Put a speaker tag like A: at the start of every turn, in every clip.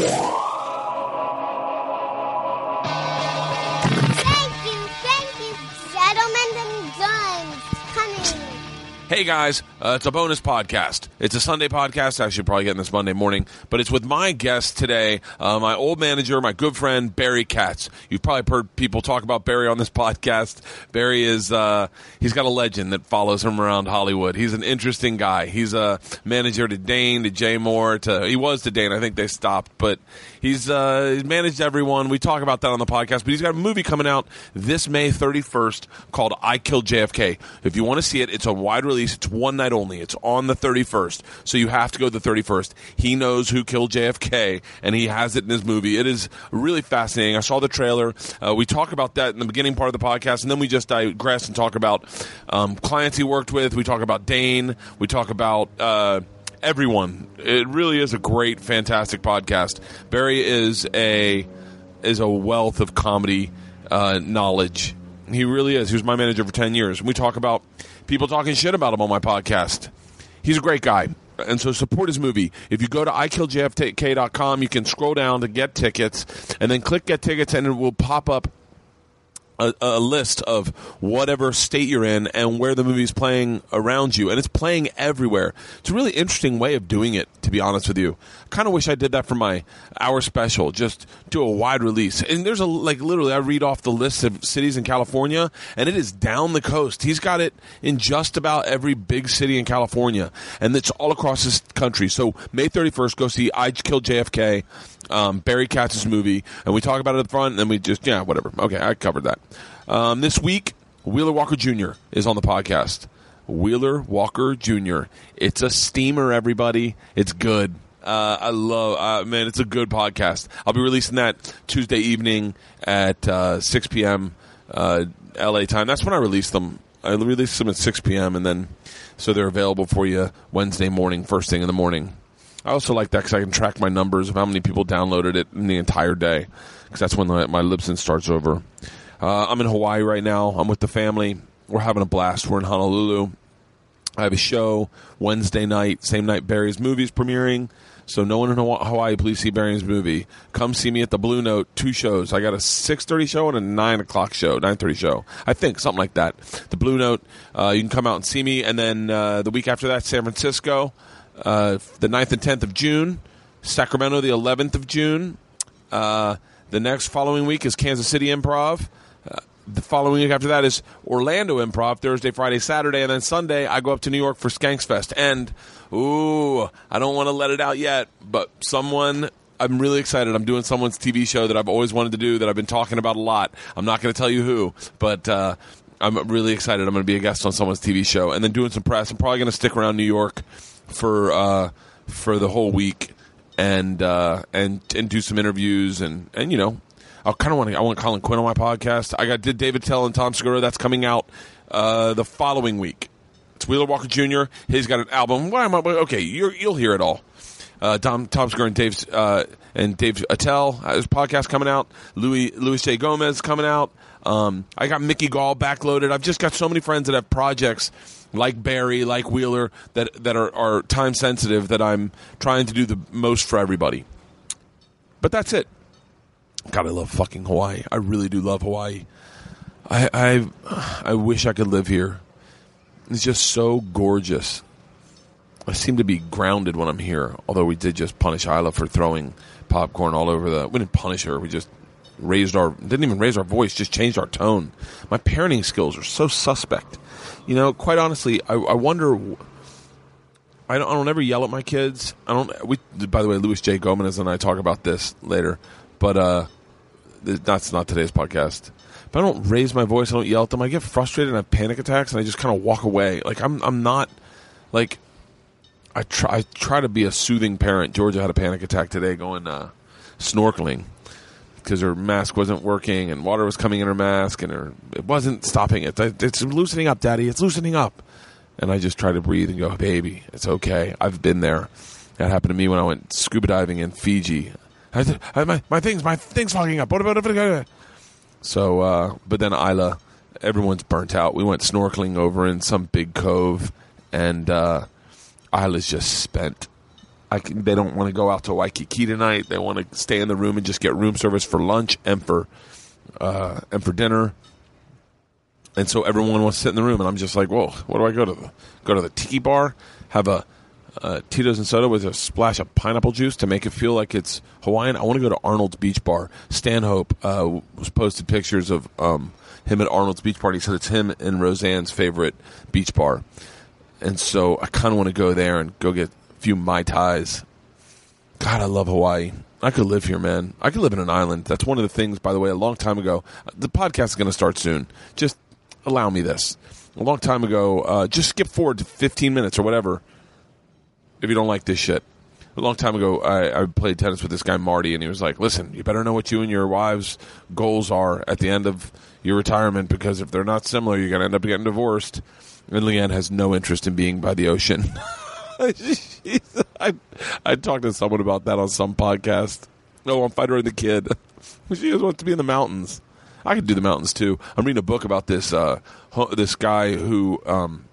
A: Thank
B: Hey guys, uh, it's a bonus podcast. It's a Sunday podcast. I should probably get in this Monday morning, but it's with my guest today, uh, my old manager, my good friend Barry Katz. You've probably heard people talk about Barry on this podcast. Barry is uh, he's got a legend that follows him around Hollywood. He's an interesting guy. He's a manager to Dane, to Jay Mohr, to he was to Dane. I think they stopped, but he's uh, he's managed everyone. We talk about that on the podcast. But he's got a movie coming out this May 31st called I Killed JFK. If you want to see it, it's a wide release. It's one night only. It's on the 31st, so you have to go the 31st. He knows who killed JFK, and he has it in his movie. It is really fascinating. I saw the trailer. Uh, we talk about that in the beginning part of the podcast, and then we just digress and talk about um, clients he worked with. We talk about Dane. We talk about. Uh, everyone. It really is a great, fantastic podcast. Barry is a is a wealth of comedy uh, knowledge. He really is. He was my manager for ten years. And We talk about people talking shit about him on my podcast. He's a great guy. And so support his movie. If you go to ikilljfk.com, you can scroll down to get tickets and then click get tickets and it will pop up a, a list of whatever state you're in and where the movie's playing around you, and it's playing everywhere. It's a really interesting way of doing it, to be honest with you. Kind of wish I did that for my hour special, just do a wide release. And there's a like literally, I read off the list of cities in California, and it is down the coast. He's got it in just about every big city in California, and it's all across this country. So May 31st, go see I Killed JFK um, Barry Katz's movie, and we talk about it up front, and then we just yeah, whatever. Okay, I covered that. Um, this week, Wheeler Walker Jr. is on the podcast. Wheeler Walker Jr. It's a steamer, everybody. It's good. Uh, I love, uh, man, it's a good podcast. I'll be releasing that Tuesday evening at uh, 6 p.m. Uh, LA time. That's when I release them. I release them at 6 p.m. and then so they're available for you Wednesday morning, first thing in the morning. I also like that because I can track my numbers of how many people downloaded it in the entire day because that's when my, my Libsyn starts over. Uh, I'm in Hawaii right now. I'm with the family. We're having a blast. We're in Honolulu. I have a show Wednesday night, same night Barry's movie's premiering. So no one in Hawaii, please see Barry's movie. Come see me at the Blue Note. Two shows. I got a six thirty show and a nine o'clock show, nine thirty show. I think something like that. The Blue Note. Uh, you can come out and see me, and then uh, the week after that, San Francisco, uh, the 9th and tenth of June. Sacramento, the eleventh of June. Uh, the next following week is Kansas City Improv. Uh, the following week after that is Orlando Improv, Thursday, Friday, Saturday, and then Sunday I go up to New York for Skanks Fest. And, ooh, I don't want to let it out yet, but someone, I'm really excited. I'm doing someone's TV show that I've always wanted to do that I've been talking about a lot. I'm not going to tell you who, but uh, I'm really excited. I'm going to be a guest on someone's TV show and then doing some press. I'm probably going to stick around New York for uh, for the whole week and uh, and and do some interviews and and you know I kind of want to I want Colin Quinn on my podcast. I got did Dave Attell and Tom Segura. That's coming out uh, the following week. It's Wheeler Walker Jr. He's got an album. Why am I okay? you you'll hear it all. Uh, Tom Tom Segura and Dave uh, and Dave Attell. Uh, his podcast coming out. Luis Luis J Gomez coming out. Um, I got Mickey Gall backloaded. I've just got so many friends that have projects like Barry, like Wheeler, that that are, are time sensitive. That I'm trying to do the most for everybody. But that's it. God, I love fucking Hawaii. I really do love Hawaii. I I I wish I could live here. It's just so gorgeous. I seem to be grounded when I'm here. Although we did just punish Isla for throwing popcorn all over the. We didn't punish her. We just raised our didn't even raise our voice. Just changed our tone. My parenting skills are so suspect. You know, quite honestly, I, I wonder. I don't, I don't ever yell at my kids. I don't. We, by the way, Luis J. Gomez and I talk about this later, but uh, that's not today's podcast. I don't raise my voice. I don't yell at them. I get frustrated and I have panic attacks, and I just kind of walk away. Like I'm, I'm not like I try. I try to be a soothing parent. Georgia had a panic attack today going uh, snorkeling because her mask wasn't working and water was coming in her mask and her it wasn't stopping it. It's loosening up, Daddy. It's loosening up. And I just try to breathe and go, baby, it's okay. I've been there. That happened to me when I went scuba diving in Fiji. I, I, my, my things, my things fogging up. What about it? So, uh, but then Isla, everyone's burnt out. We went snorkeling over in some big cove, and uh, Isla's just spent. I can, they don't want to go out to Waikiki tonight. They want to stay in the room and just get room service for lunch and for uh, and for dinner. And so everyone wants to sit in the room, and I'm just like, whoa, what do I go to? The, go to the tiki bar, have a uh, Tito's and soda with a splash of pineapple juice to make it feel like it's Hawaiian. I want to go to Arnold's Beach Bar. Stanhope uh, was posted pictures of um, him at Arnold's Beach Bar. He said it's him and Roseanne's favorite beach bar, and so I kind of want to go there and go get a few mai tais. God, I love Hawaii. I could live here, man. I could live in an island. That's one of the things, by the way, a long time ago. The podcast is going to start soon. Just allow me this. A long time ago, uh, just skip forward to 15 minutes or whatever if you don't like this shit. A long time ago, I, I played tennis with this guy Marty, and he was like, "Listen, you better know what you and your wife's goals are at the end of your retirement, because if they're not similar, you're gonna end up getting divorced." And LeAnn has no interest in being by the ocean. I I talked to someone about that on some podcast. No, on Fighter and the Kid. she just wants to be in the mountains. I could do the mountains too. I'm reading a book about this uh, this guy who um,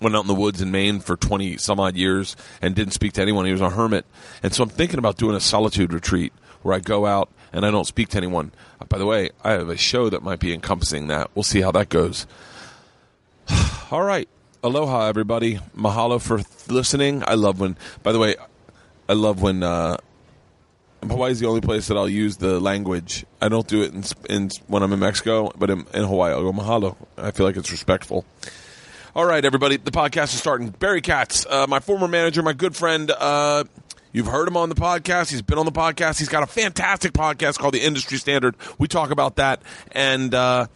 B: went out in the woods in Maine for 20 some odd years and didn't speak to anyone. He was a hermit. And so I'm thinking about doing a solitude retreat where I go out and I don't speak to anyone. Uh, by the way, I have a show that might be encompassing that. We'll see how that goes. All right. Aloha, everybody. Mahalo for th- listening. I love when, by the way, I love when, uh, Hawaii is the only place that I'll use the language. I don't do it in, in when I'm in Mexico, but in, in Hawaii, I'll go mahalo. I feel like it's respectful. All right, everybody, the podcast is starting. Barry Katz, uh, my former manager, my good friend. Uh, you've heard him on the podcast. He's been on the podcast. He's got a fantastic podcast called The Industry Standard. We talk about that, and uh,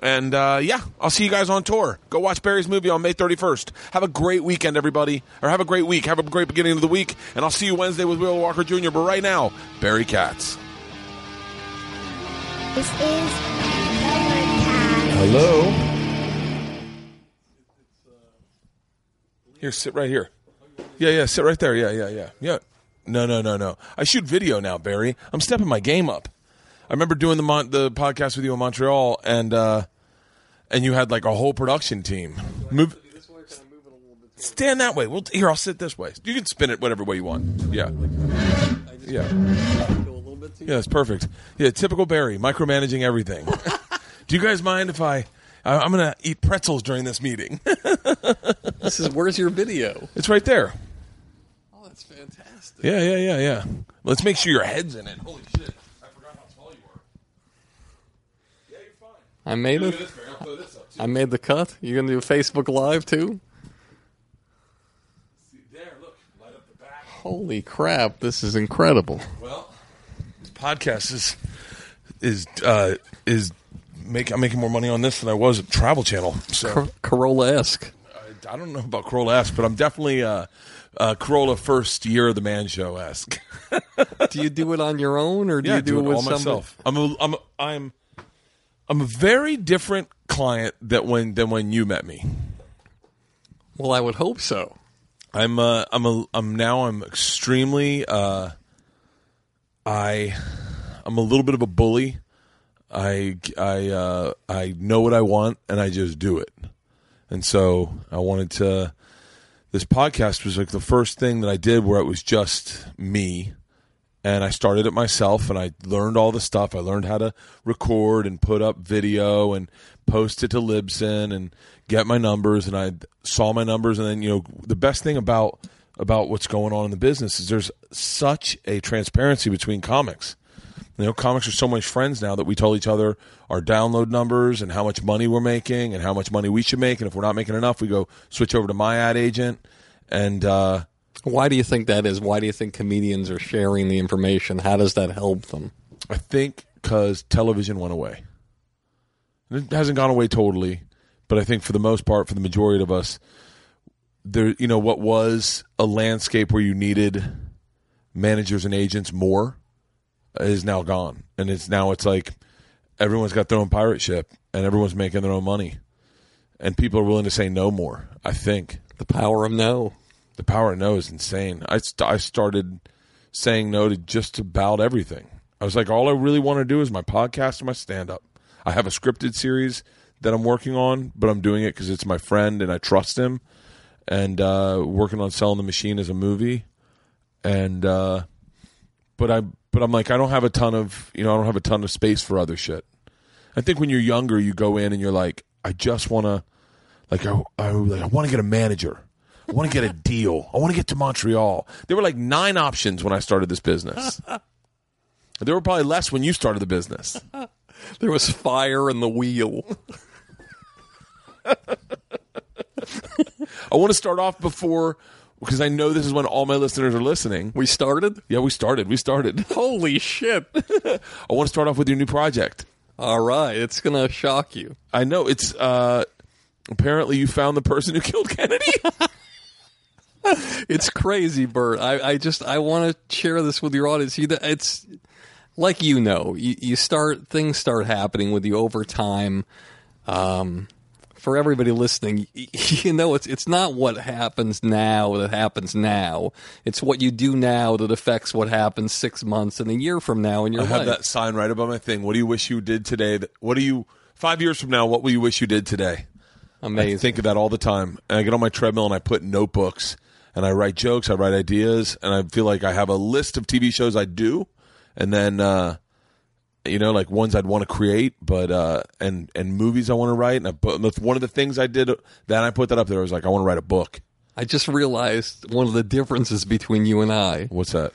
B: and uh, yeah, I'll see you guys on tour. Go watch Barry's movie on May 31st. Have a great weekend, everybody, or have a great week. Have a great beginning of the week, and I'll see you Wednesday with Will Walker Jr. But right now, Barry Katz.
A: This is
B: Hello. Here, sit right here. Yeah, yeah, sit right there. Yeah, yeah, yeah, yeah. No, no, no, no. I shoot video now, Barry. I'm stepping my game up. I remember doing the Mon- the podcast with you in Montreal, and uh, and you had like a whole production team. Move. Stand that way. Well, here I'll sit this way. You can spin it whatever way you want. Yeah. Yeah. Yeah, it's perfect. Yeah, typical Barry, micromanaging everything. Do you guys mind if I? I- I'm gonna eat pretzels during this meeting.
C: This is where's your video?
B: it's right there.
C: Oh, that's fantastic.
B: Yeah, yeah, yeah, yeah. Let's make sure your head's in it. Holy shit! I forgot how tall you are. Yeah, you're fine.
C: I made
B: Look
C: it.
B: this, Barry. I'll throw this up too.
C: I made the cut. You're gonna do Facebook Live too?
B: See, there, look, light up the back.
C: Holy crap! This is incredible.
B: Well, this podcast is is uh, is make I'm making more money on this than I was at Travel Channel. So
C: Cor- Carolla esque.
B: I, I don't know about Carolla esque, but I'm definitely uh, uh, Carolla first year of the man show esque.
C: Do you do it on your own, or do
B: yeah,
C: you do,
B: do
C: it with
B: all
C: somebody?
B: myself. I'm a, I'm a, I'm I'm a very different client that when than when you met me.
C: Well, I would hope so.
B: I'm uh, I'm a I'm now I'm extremely uh, I I'm a little bit of a bully. I I uh, I know what I want and I just do it. And so I wanted to. This podcast was like the first thing that I did where it was just me, and I started it myself and I learned all the stuff. I learned how to record and put up video and post it to Libsyn and get my numbers and I saw my numbers and then you know the best thing about about what's going on in the business is there's such a transparency between comics. You know, comics are so much friends now that we tell each other our download numbers and how much money we're making and how much money we should make. And if we're not making enough, we go switch over to my ad agent. And uh,
C: Why do you think that is? Why do you think comedians are sharing the information? How does that help them?
B: I think because television went away. It hasn't gone away totally, but I think for the most part, for the majority of us, there, you know, what was a landscape where you needed managers and agents more is now gone, and it's now it's like everyone's got their own pirate ship and everyone's making their own money, and people are willing to say no more. I think
C: The power of no.
B: the power of no is insane. I, st- I started saying no to just about everything. I was like, all I really want to do is my podcast and my stand up. I have a scripted series that I'm working on, but I'm doing it because it's my friend and I trust him. And uh, working on selling the machine as a movie, and uh, but I but I'm like I don't have a ton of you know I don't have a ton of space for other shit. I think when you're younger, you go in and you're like, I just want to, like, I, I, like, I want to get a manager. I want to get a deal. I want to get to Montreal. There were like nine options when I started this business. there were probably less when you started the business.
C: There was fire in the wheel.
B: I want to start off before because I know this is when all my listeners are listening.
C: We started?
B: Yeah, we started. We started.
C: Holy shit.
B: I want to start off with your new project.
C: All right. It's going to shock you.
B: I know it's uh apparently you found the person who killed Kennedy.
C: It's crazy, Bert. I, I just I want to share this with your audience. You, it's like you know, you, you start things start happening with you over time. Um, for everybody listening, you know it's it's not what happens now that happens now. It's what you do now that affects what happens six months and a year from now in your life.
B: I have that sign right above my thing. What do you wish you did today? That, what do you five years from now? What will you wish you did today?
C: Amazing.
B: I think of that all the time. And I get on my treadmill and I put notebooks and I write jokes, I write ideas, and I feel like I have a list of TV shows I do, and then uh, you know, like ones I'd want to create, but uh, and and movies I want to write. And I that's one of the things I did. Then I put that up there. I was like, I want to write a book.
C: I just realized one of the differences between you and I:
B: What's that?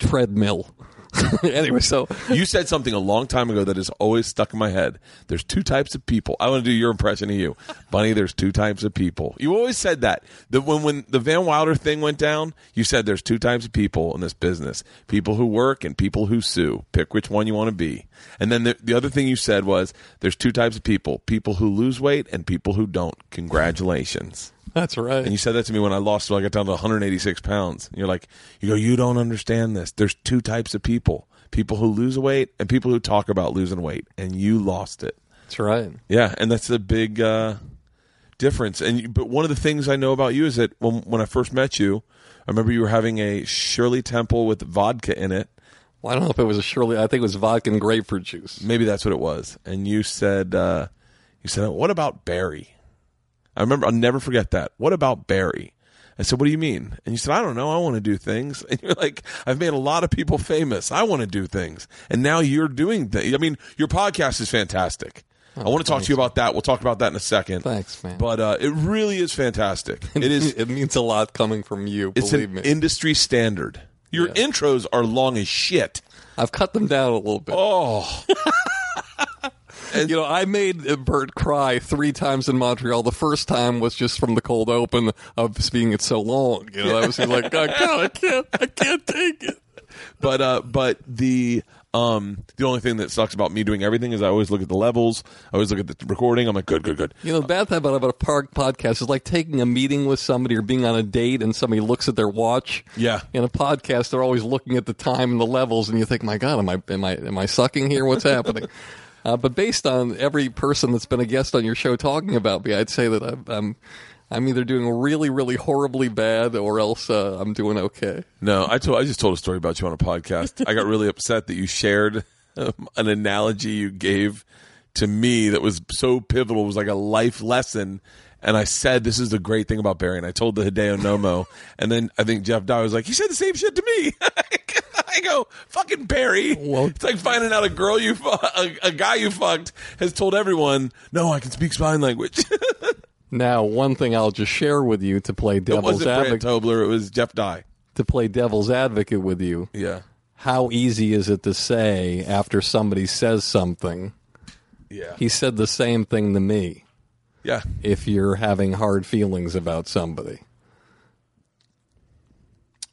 C: treadmill. anyway, so
B: You said something a long time ago that is always stuck in my head. There's two types of people. I want to do your impression of you, Bunny. There's two types of people. You always said that. The, when when the Van Wilder thing went down, you said there's two types of people in this business: people who work and people who sue. Pick which one you want to be. And then the, the other thing you said was there's two types of people: people who lose weight and people who don't. Congratulations.
C: That's right.
B: And you said that to me when I lost, so I got down to 186 pounds. And you're like, you go, you don't understand this. There's two types of people: people who lose weight and people who talk about losing weight. And you lost it.
C: that's right.
B: Yeah, and that's a big uh, difference. And you, but one of the things I know about you is that when when I first met you, I remember you were having a Shirley Temple with vodka in it.
C: Well, I don't know if it was a Shirley. I think it was vodka and grapefruit juice.
B: Maybe that's what it was. And you said, uh, you said, what about Barry? I remember, I'll never forget that. What about Barry? I said, what do you mean? And you said, I don't know. I want to do things. And you're like, I've made a lot of people famous. I want to do things. And now you're doing things. I mean, your podcast is fantastic. I want to talk to you about that. We'll talk about that in a second.
C: Thanks, man.
B: But uh, it really is fantastic. It is.
C: it means a lot coming from you.
B: It's
C: believe
B: an
C: me.
B: industry standard. Your
C: Yeah.
B: intros are long as shit.
C: I've cut them down a little bit.
B: Oh,
C: You know, I made Bert cry three times in Montreal. The first time was just from the cold open of being it so long. You know, I was like, oh, God, I can't, I can't take it.
B: but uh, but the um the only thing that sucks about me doing everything is I always look at the levels. I always look at the recording. I'm like, good, good, good.
C: You know, the bad thing about, about a park podcast is like taking a meeting with somebody or being on a date and somebody looks at their watch.
B: Yeah.
C: In a podcast, they're always looking at the time and the levels, and you think, my God, am I am I am I sucking here? What's happening? Uh, but based on every person that's been a guest on your show talking about me, I'd say that I'm I'm, I'm either doing really, really horribly bad or else uh, I'm doing okay.
B: No, I told I just told a story about you on a podcast. I got really upset that you shared um, an analogy you gave to me that was so pivotal. It was like a life lesson. And I said, "This is the great thing about Barry." And I told the Hideo Nomo, and then I think Jeff Dye was like, "He said the same shit to me." I go, "Fucking Barry!"
C: Well-
B: it's like finding out a girl you, fu- a, a guy you fucked has told everyone, "No, I can speak sign language."
C: Now, one thing I'll just share with you to play
B: it
C: devil's
B: wasn't Brant
C: advocate
B: Tobler; it was Jeff Dye.
C: to play devil's advocate with you.
B: Yeah,
C: How easy is it to say after somebody says something?
B: yeah,
C: He said the same thing to me.
B: Yeah.
C: If you're having hard feelings about somebody,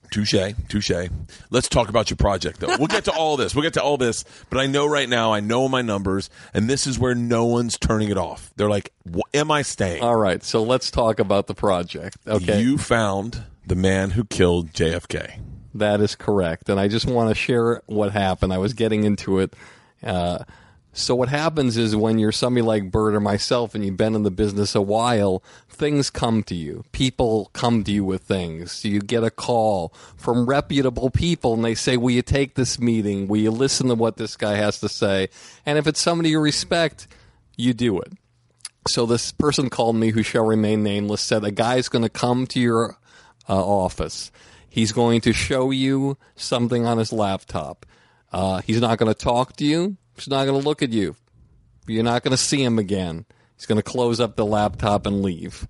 B: Touche, touche. Let's talk about your project, though. We'll get to all this. We'll get to all this. But I know right now, I know my numbers, and this is where no one's turning it off. They're like, "Wh- "Am I staying?"
C: all right. So let's talk about the project. Okay,
B: You found the man who killed JFK.
C: that is correct, and I just want to share what happened. I was getting into it. Uh, so what happens is when you're somebody like Bert or myself, and you've been in the business a while, things come to you. People come to you with things. You get a call from reputable people, and they say, "Will you take this meeting? Will you listen to what this guy has to say?" And if it's somebody you respect, you do it. So this person called me, who shall remain nameless, said a guy's going to come to your uh, office. He's going to show you something on his laptop. Uh, he's not going to talk to you. He's not going to look at you. You're not going to see him again. He's going to close up the laptop and leave.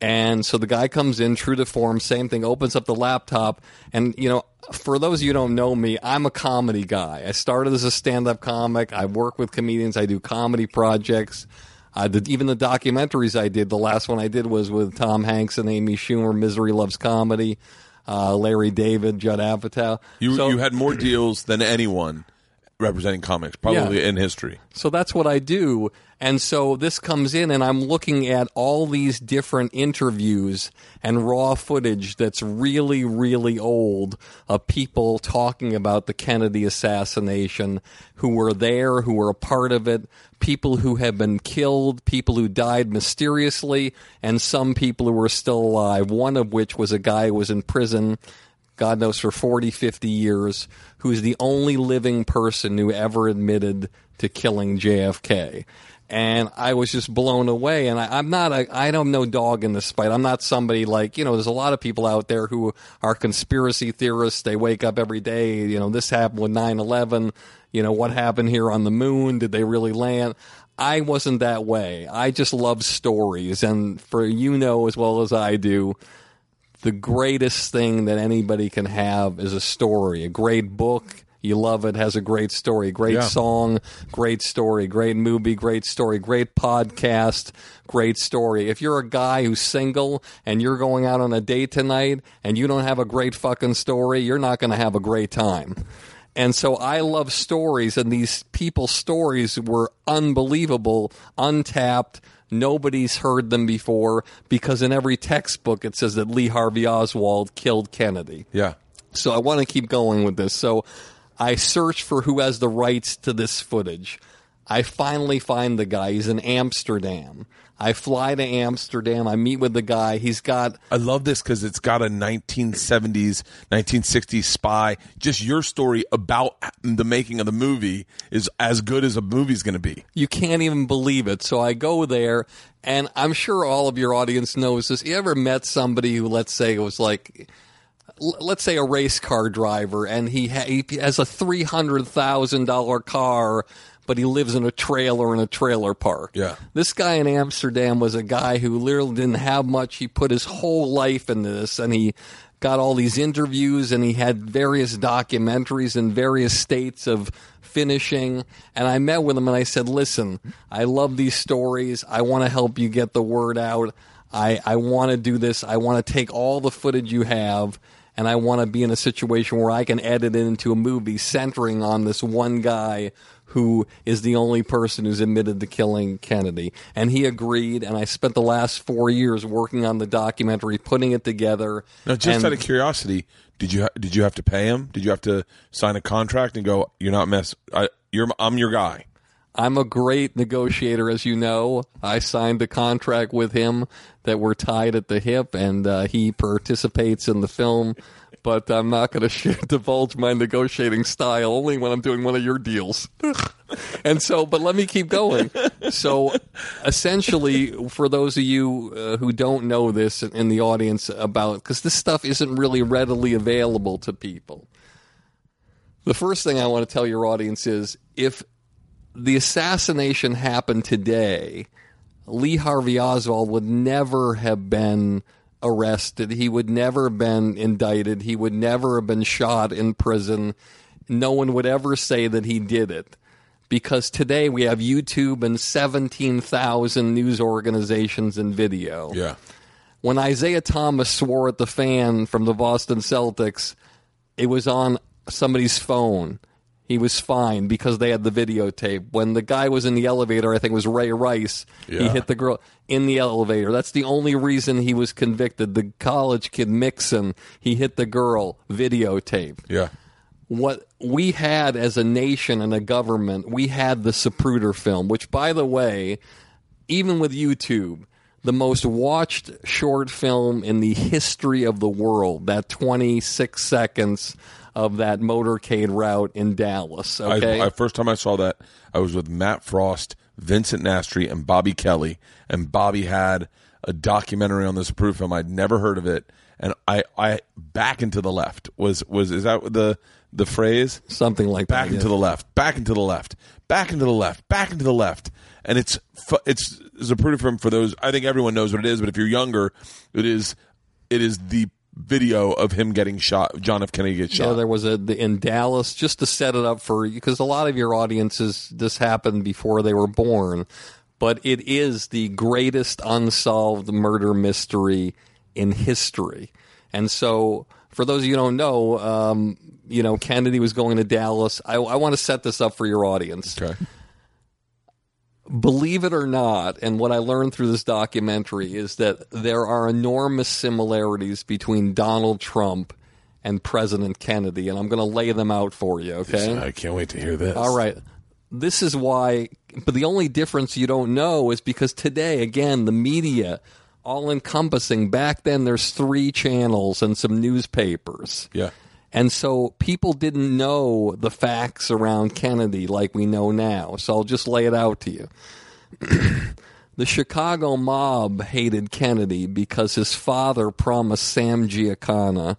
C: And so the guy comes in, true to form, same thing, opens up the laptop. And, you know, for those of you who don't know me, I'm a comedy guy. I started as a stand up comic. I work with comedians, I do comedy projects. Uh, the, even the documentaries I did, the last one I did was with Tom Hanks and Amy Schumer, Misery Loves Comedy, uh, Larry David, Judd Apatow.
B: You
C: So-
B: you had more deals than anyone representing comics probably in history.
C: So that's what I do. And so this comes in, and I'm looking at all these different interviews and raw footage that's really, really old of people talking about the Kennedy assassination, who were there, who were a part of it, people who have been killed, people who died mysteriously, and some people who are still alive. One of which was a guy who was in prison God knows, for 40, 50 years, who's the only living person who ever admitted to killing JFK. And I was just blown away. And I, I'm not a, I don't know dog in this fight. I'm not somebody like, you know, there's a lot of people out there who are conspiracy theorists. They wake up every day, you know, this happened with 9 11. You know, what happened here on the moon? Did they really land? I wasn't that way. I just love stories. And for you know as well as I do, the greatest thing that anybody can have is a story, a great book. You love it, has a great story, great
B: Yeah.
C: song, great story, great movie, great story, great podcast, great story. If you're a guy who's single and you're going out on a date tonight and you don't have a great fucking story, you're not going to have a great time. And so I love stories, and these people's stories were unbelievable, untapped. Nobody's heard them before because in every textbook it says that Lee Harvey Oswald killed Kennedy.
B: Yeah.
C: So I want to keep going with this. So I search for who has the rights to this footage. I finally find the guy. He's in Amsterdam. I fly to Amsterdam. I meet with the guy. He's got
B: I love this because it's got a 1970s, 1960s spy. Just your story about the making of the movie is as good as a movie's going to be.
C: you can't even believe it. So I go there, and I'm sure all of your audience knows this. You ever met somebody who, let's say, was like, let's say a race car driver, and he, ha- he has a three hundred thousand dollar car, but he lives in a trailer in a trailer park.
B: Yeah.
C: This guy in Amsterdam was a guy who literally didn't have much. He put his whole life into this, and he got all these interviews, and he had various documentaries in various states of finishing. And I met with him, and I said, "Listen, I love these stories. I want to help you get the word out. I I want to do this. I want to take all the footage you have." And I want to be in a situation where I can edit it into a movie centering on this one guy who is the only person who's admitted to killing Kennedy. And he agreed, and I spent the last four years working on the documentary, putting it together.
B: Now, just
C: and
B: out of curiosity, did you ha- did you have to pay him? Did you have to sign a contract and go? You're not mess. I, you're I'm your guy.
C: I'm a great negotiator, as you know. I signed a contract with him that we're tied at the hip, and uh, he participates in the film. But I'm not going to divulge my negotiating style only when I'm doing one of your deals. and so, but let me keep going. So, essentially, for those of you uh, who don't know this in the audience about, because this stuff isn't really readily available to people. The first thing I want to tell your audience is if the assassination happened today, Lee Harvey Oswald would never have been arrested. He would never have been indicted. He would never have been shot in prison. No one would ever say that he did it. Because today we have YouTube and 17,000 news organizations and video
B: Yeah.
C: when Isaiah Thomas swore at the fan from the Boston Celtics, it was on somebody's phone. He was fine because they had the videotape. When the guy was in the elevator, I think it was Ray Rice, he hit the girl in the elevator. That's the only reason he was convicted. The college kid Mixon, he hit the girl, videotape
B: Yeah.
C: what we had as a nation and a government, we had the Zapruder film, which, by the way, even with YouTube, the most watched short film in the history of the world, that 26 seconds of that motorcade route in Dallas. Okay.
B: I, I first time I saw that, I was with Matt Frost, Vincent Nastry, and Bobby Kelly. And Bobby had a documentary on this proof film. I'd never heard of it, and I I back into the left was was is that the the phrase
C: Something like
B: back
C: that.
B: into
C: yeah.
B: the left, back into the left, back into the left, back into the left, and it's it's Zapruder film for those. I think everyone knows what it is, but if you're younger, it is it is the video of him getting shot. John F. Kennedy gets
C: Yeah,
B: shot.
C: there was a the, in Dallas just to set it up for because a lot of your audiences this happened before they were born, but it is the greatest unsolved murder mystery in history, and so for those of you who don't know, um, you know Kennedy was going to Dallas. I, I want to set this up for your audience.
B: okay.
C: Believe it or not, and what I learned through this documentary is that there are enormous similarities between Donald Trump and President Kennedy, and I'm going to lay them out for you, okay?
B: I can't wait to hear this.
C: All right. This is why, but the only difference you don't know is because today, again, the media, all encompassing, back then there's three channels and some newspapers.
B: Yeah.
C: And so people didn't know the facts around Kennedy like we know now. So I'll just lay it out to you. the Chicago mob hated Kennedy because his father promised Sam Giancana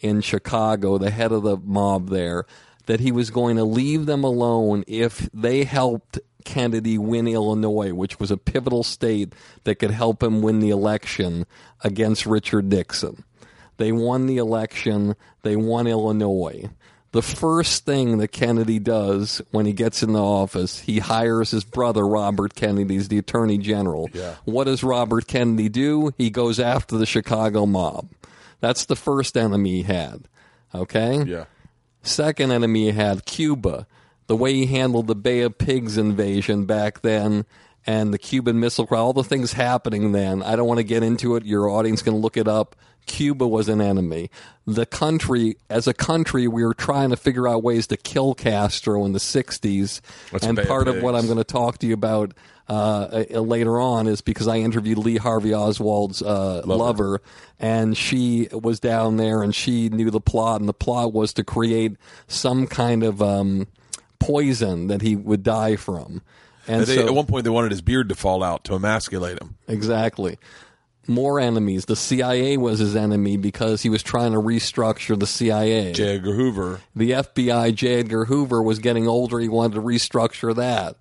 C: in Chicago, the head of the mob there, that he was going to leave them alone if they helped Kennedy win Illinois, which was a pivotal state that could help him win the election against Richard Nixon. They won the election. They won Illinois. The first thing that Kennedy does when he gets in the office, he hires his brother, Robert Kennedy, as the Attorney General.
B: Yeah.
C: What does Robert Kennedy do? He goes after the Chicago mob. That's the first enemy he had. Okay?
B: Yeah.
C: Second enemy he had Cuba. The way he handled the Bay of Pigs invasion back then and the Cuban Missile Crisis, all the things happening then. I don't want to get into it. Your audience can look it up. Cuba was an enemy. The country, as a country, we were trying to figure out ways to kill Castro in the 60s.
B: What's
C: and
B: of
C: part of what I'm going to talk to you about uh, uh, later on is because I interviewed Lee Harvey Oswald's uh, lover, and she was down there and she knew the plot, and the plot was to create some kind of um, poison that he would die from. And
B: They,
C: so,
B: at one point, they wanted his beard to fall out to emasculate him.
C: Exactly. More enemies. The CIA was his enemy because he was trying to restructure the CIA.
B: J. Edgar Hoover.
C: the FBI, J. Edgar Hoover, was getting older. He wanted to restructure that.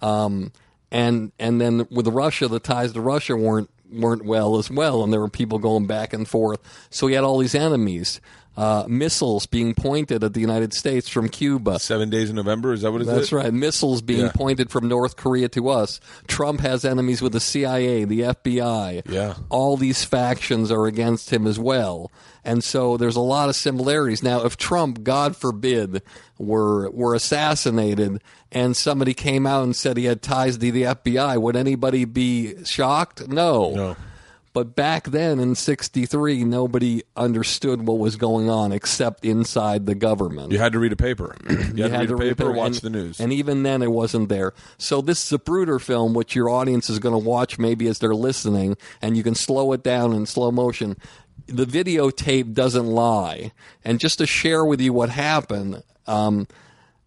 C: Um, and and then with Russia, the ties to Russia weren't weren't well as well, and there were people going back and forth. So he had all these enemies. Uh, missiles being pointed at the United States from Cuba.
B: Seven Days in November. Is that what it is?
C: That's right. Missiles being
B: Yeah.
C: pointed from North Korea to us. Trump has enemies with the CIA, the FBI.
B: Yeah.
C: All these factions are against him as well. And so there's a lot of similarities. Now, if Trump, God forbid, were were assassinated and somebody came out and said he had ties to the FBI, would anybody be shocked? No.
B: No.
C: But back then in 63, nobody understood what was going on except inside the government.
B: You had to read a paper. You, had, to read a paper or watch
C: and,
B: the news.
C: And even then, it wasn't there. So this is Zapruder film, which your audience is going to watch maybe as they're listening, and you can slow it down in slow motion. The videotape doesn't lie. And just to share with you what happened um,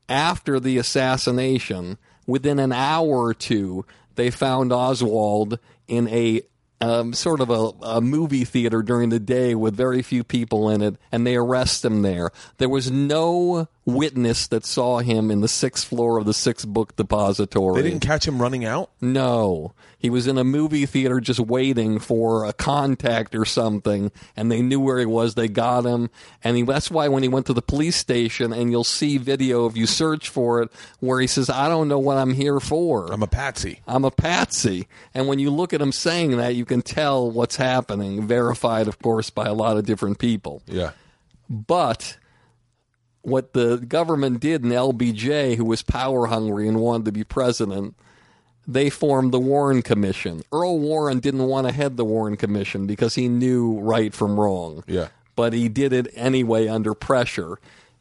C: after the assassination, within an hour or two, they found Oswald in a um, sort of a, a movie theater during the day with very few people in it, and they arrest him there. There was no witness that saw him in the sixth floor of the sixth book depository.
B: they didn't catch him running out.
C: No. He was in a movie theater just waiting for a contact or something, and they knew where he was. They got him. And he, that's why when he went to the police station, and you'll see video if you search for it, where he says, I don't know what I'm here for.
B: I'm a patsy.
C: I'm a patsy. And when you look at him saying that, you can tell what's happening, verified, of course, by a lot of different people.
B: Yeah.
C: But what the government did in LBJ, who was power hungry and wanted to be president, they formed the Warren Commission. Earl Warren didn't want to head the Warren Commission because he knew right from wrong.
B: Yeah.
C: But he did it anyway under pressure.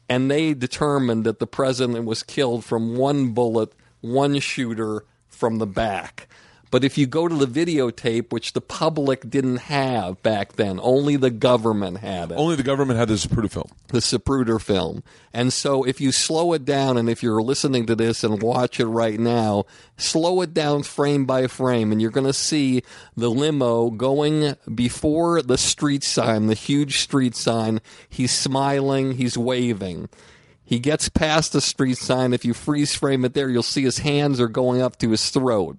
C: And they determined that the president was killed from one bullet, one shooter from the back. But if you go to the videotape, which the public didn't have back then, only the government had it
B: Only the government had the Zapruder film.
C: the Zapruder film. And so if you slow it down, and if you're listening to this and watch it right now, slow it down frame by frame, and you're going to see the limo going before the street sign, the huge street sign. He's smiling, he's waving. He gets past the street sign. If you freeze frame it there, you'll see his hands are going up to his throat.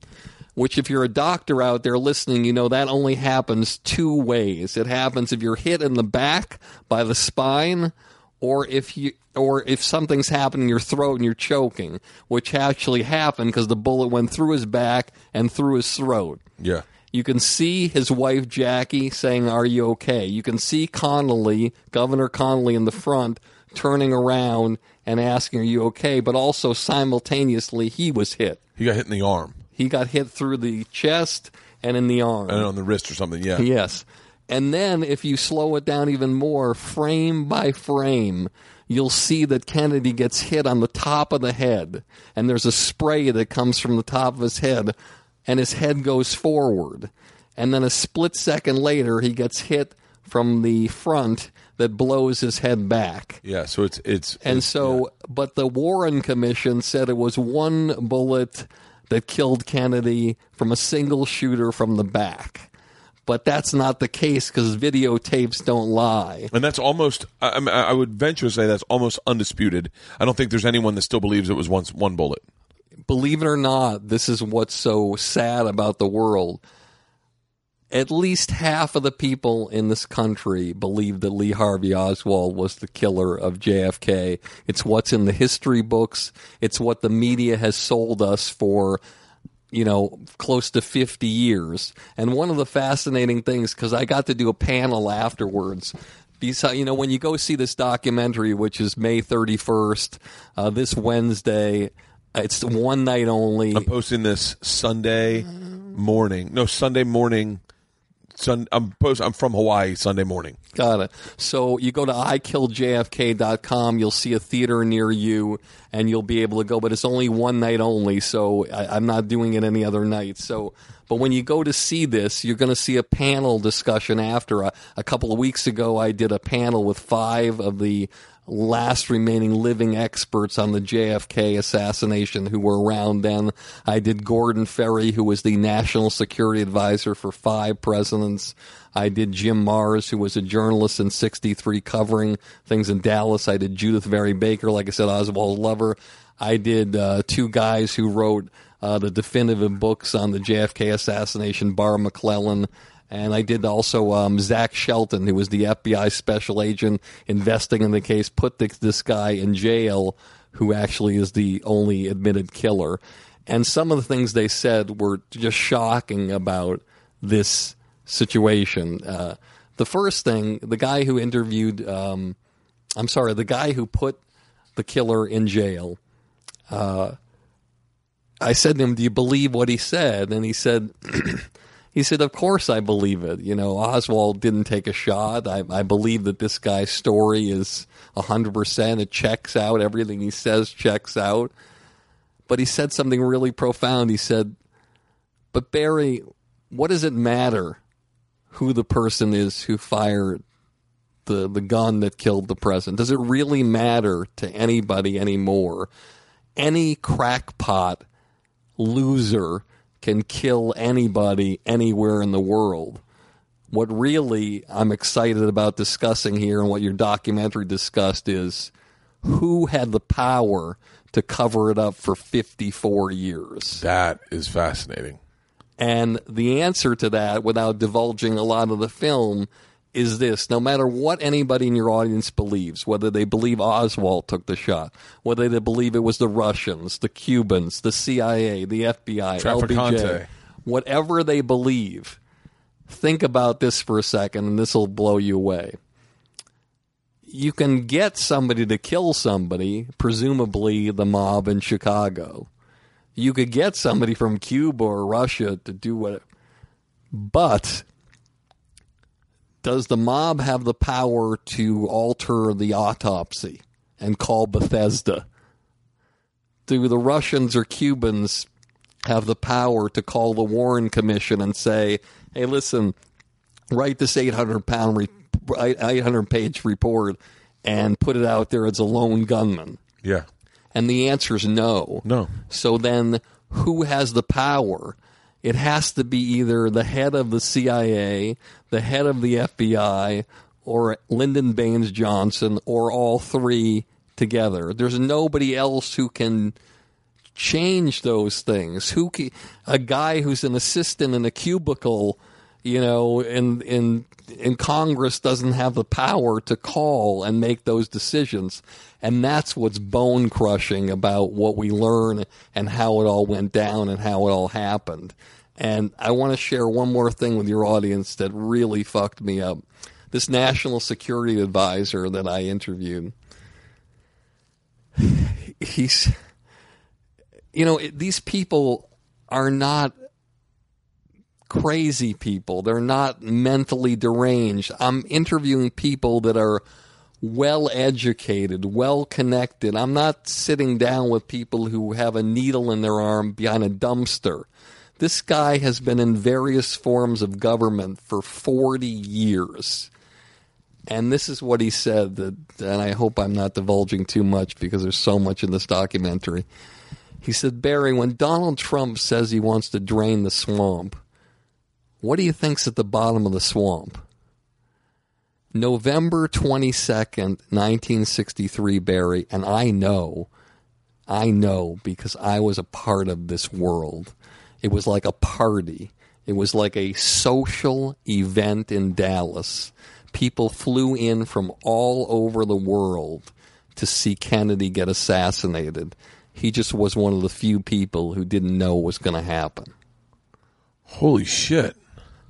C: Which, if you're a doctor out there listening, you know that only happens two ways. It happens if you're hit in the back by the spine, or if you or if something's happened in your throat and you're choking, which actually happened because the bullet went through his back and through his throat.
B: Yeah.
C: You can see his wife Jackie saying, "Are you okay?" You can see Connolly, Governor Connolly, in the front, turning around and asking, "Are you okay?" But also simultaneously, he was hit.
B: He got hit in the arm
C: He got hit through the chest and in the arm.
B: and on the wrist or something. Yeah.
C: Yes. And then if you slow it down even more, frame by frame, you'll see that Kennedy gets hit on the top of the head. And there's a spray that comes from the top of his head, and his head goes forward. And then a split second later, he gets hit from the front that blows his head back.
B: Yeah. So it's it's
C: And
B: it's-
C: so, but the Warren Commission said it was one bullet that killed Kennedy from a single shooter from the back. But that's not the case because videotapes don't lie.
B: And that's almost, I, I would venture to say that's almost undisputed. I don't think there's anyone that still believes it was once one bullet.
C: Believe it or not, this is what's so sad about the world. At least half of the people in this country believe that Lee Harvey Oswald was the killer of JFK. It's what's in the history books. It's what the media has sold us for you know, close to 50 years. And one of the fascinating things, because I got to do a panel afterwards, you know, when you go see this documentary, which is May 31st, uh, this Wednesday, it's one night only.
B: I'm posting this Sunday morning. No, Sunday morning. Sun, I'm post. I'm from Hawaii. Sunday morning.
C: Got it. So you go to ikilljfk.com, you'll see a theater near you, and you'll be able to go, but it's only one night only, so I, I'm not doing it any other night. So, but when you go to see this, you're going to see a panel discussion after. A, a couple of weeks ago, I did a panel with five of the last remaining living experts on the JFK assassination who were around then. I did Gordon Ferry, who was the national security advisor for five presidents. I did Jim Marrs, who was a journalist in 63 covering things in Dallas. I did Judith Vary Baker, like I said, Oswald's lover. I did uh, two guys who wrote uh, the definitive books on the JFK assassination, Barr McClellan and I did also um, Zach Shelton, who was the FBI special agent investing in the case, put this, this guy in jail, who actually is the only admitted killer. And some of the things they said were just shocking about this situation. Uh, the first thing, the guy who interviewed, um, I'm sorry, the guy who put the killer in jail. Uh, I said to him, "Do you believe what he said?" And he said. He said, Of course I believe it. You know, Oswald didn't take a shot. I, I believe that this guy's story is 100%. It checks out. Everything he says checks out. But he said something really profound. He said, But Barry, what does it matter who the person is who fired the, the gun that killed the president? Does it really matter to anybody anymore? Any crackpot loser can kill anybody anywhere in the world. What really I'm excited about discussing here and what your documentary discussed is who had the power to cover it up for 54 years.
B: That is fascinating.
C: And the answer to that, without divulging a lot of the film, is this no matter what anybody in your audience believes, whether they believe Oswald took the shot, whether they believe it was the Russians, the Cubans, the CIA, the FBI, LBJ, whatever they believe, think about this for a second and this will blow you away. You can get somebody to kill somebody, presumably the mob in Chicago. You could get somebody from Cuba or Russia to do what, but does the mob have the power to alter the autopsy and call Bethesda? Do the Russians or Cubans have the power to call the Warren Commission and say, "Hey, listen, write this 800 pound re- 800 page report and put it out there as a lone gunman?"
B: Yeah.
C: And the answer is no.
B: No.
C: So then who has the power? It has to be either the head of the CIA, the head of the FBI, or Lyndon Baines Johnson, or all three together. There's nobody else who can change those things. Who ca a guy who's an assistant in a cubicle, you know, in in in Congress doesn't have the power to call and make those decisions. And that's what's bone crushing about what we learn and how it all went down and how it all happened. And I want to share one more thing with your audience that really fucked me up. This national security advisor that I interviewed, he's, you know, these people are not crazy people. They're not mentally deranged. I'm interviewing people that are well educated, well connected. I'm not sitting down with people who have a needle in their arm behind a dumpster. This guy has been in various forms of government for 40 years. And this is what he said that and I hope I'm not divulging too much because there's so much in this documentary. He said, "Barry, when Donald Trump says he wants to drain the swamp, what do you think's at the bottom of the swamp?" November 22nd, 1963, Barry, and I know, I know because I was a part of this world. It was like a party. It was like a social event in Dallas. People flew in from all over the world to see Kennedy get assassinated. He just was one of the few people who didn't know what was going to happen.
B: Holy shit.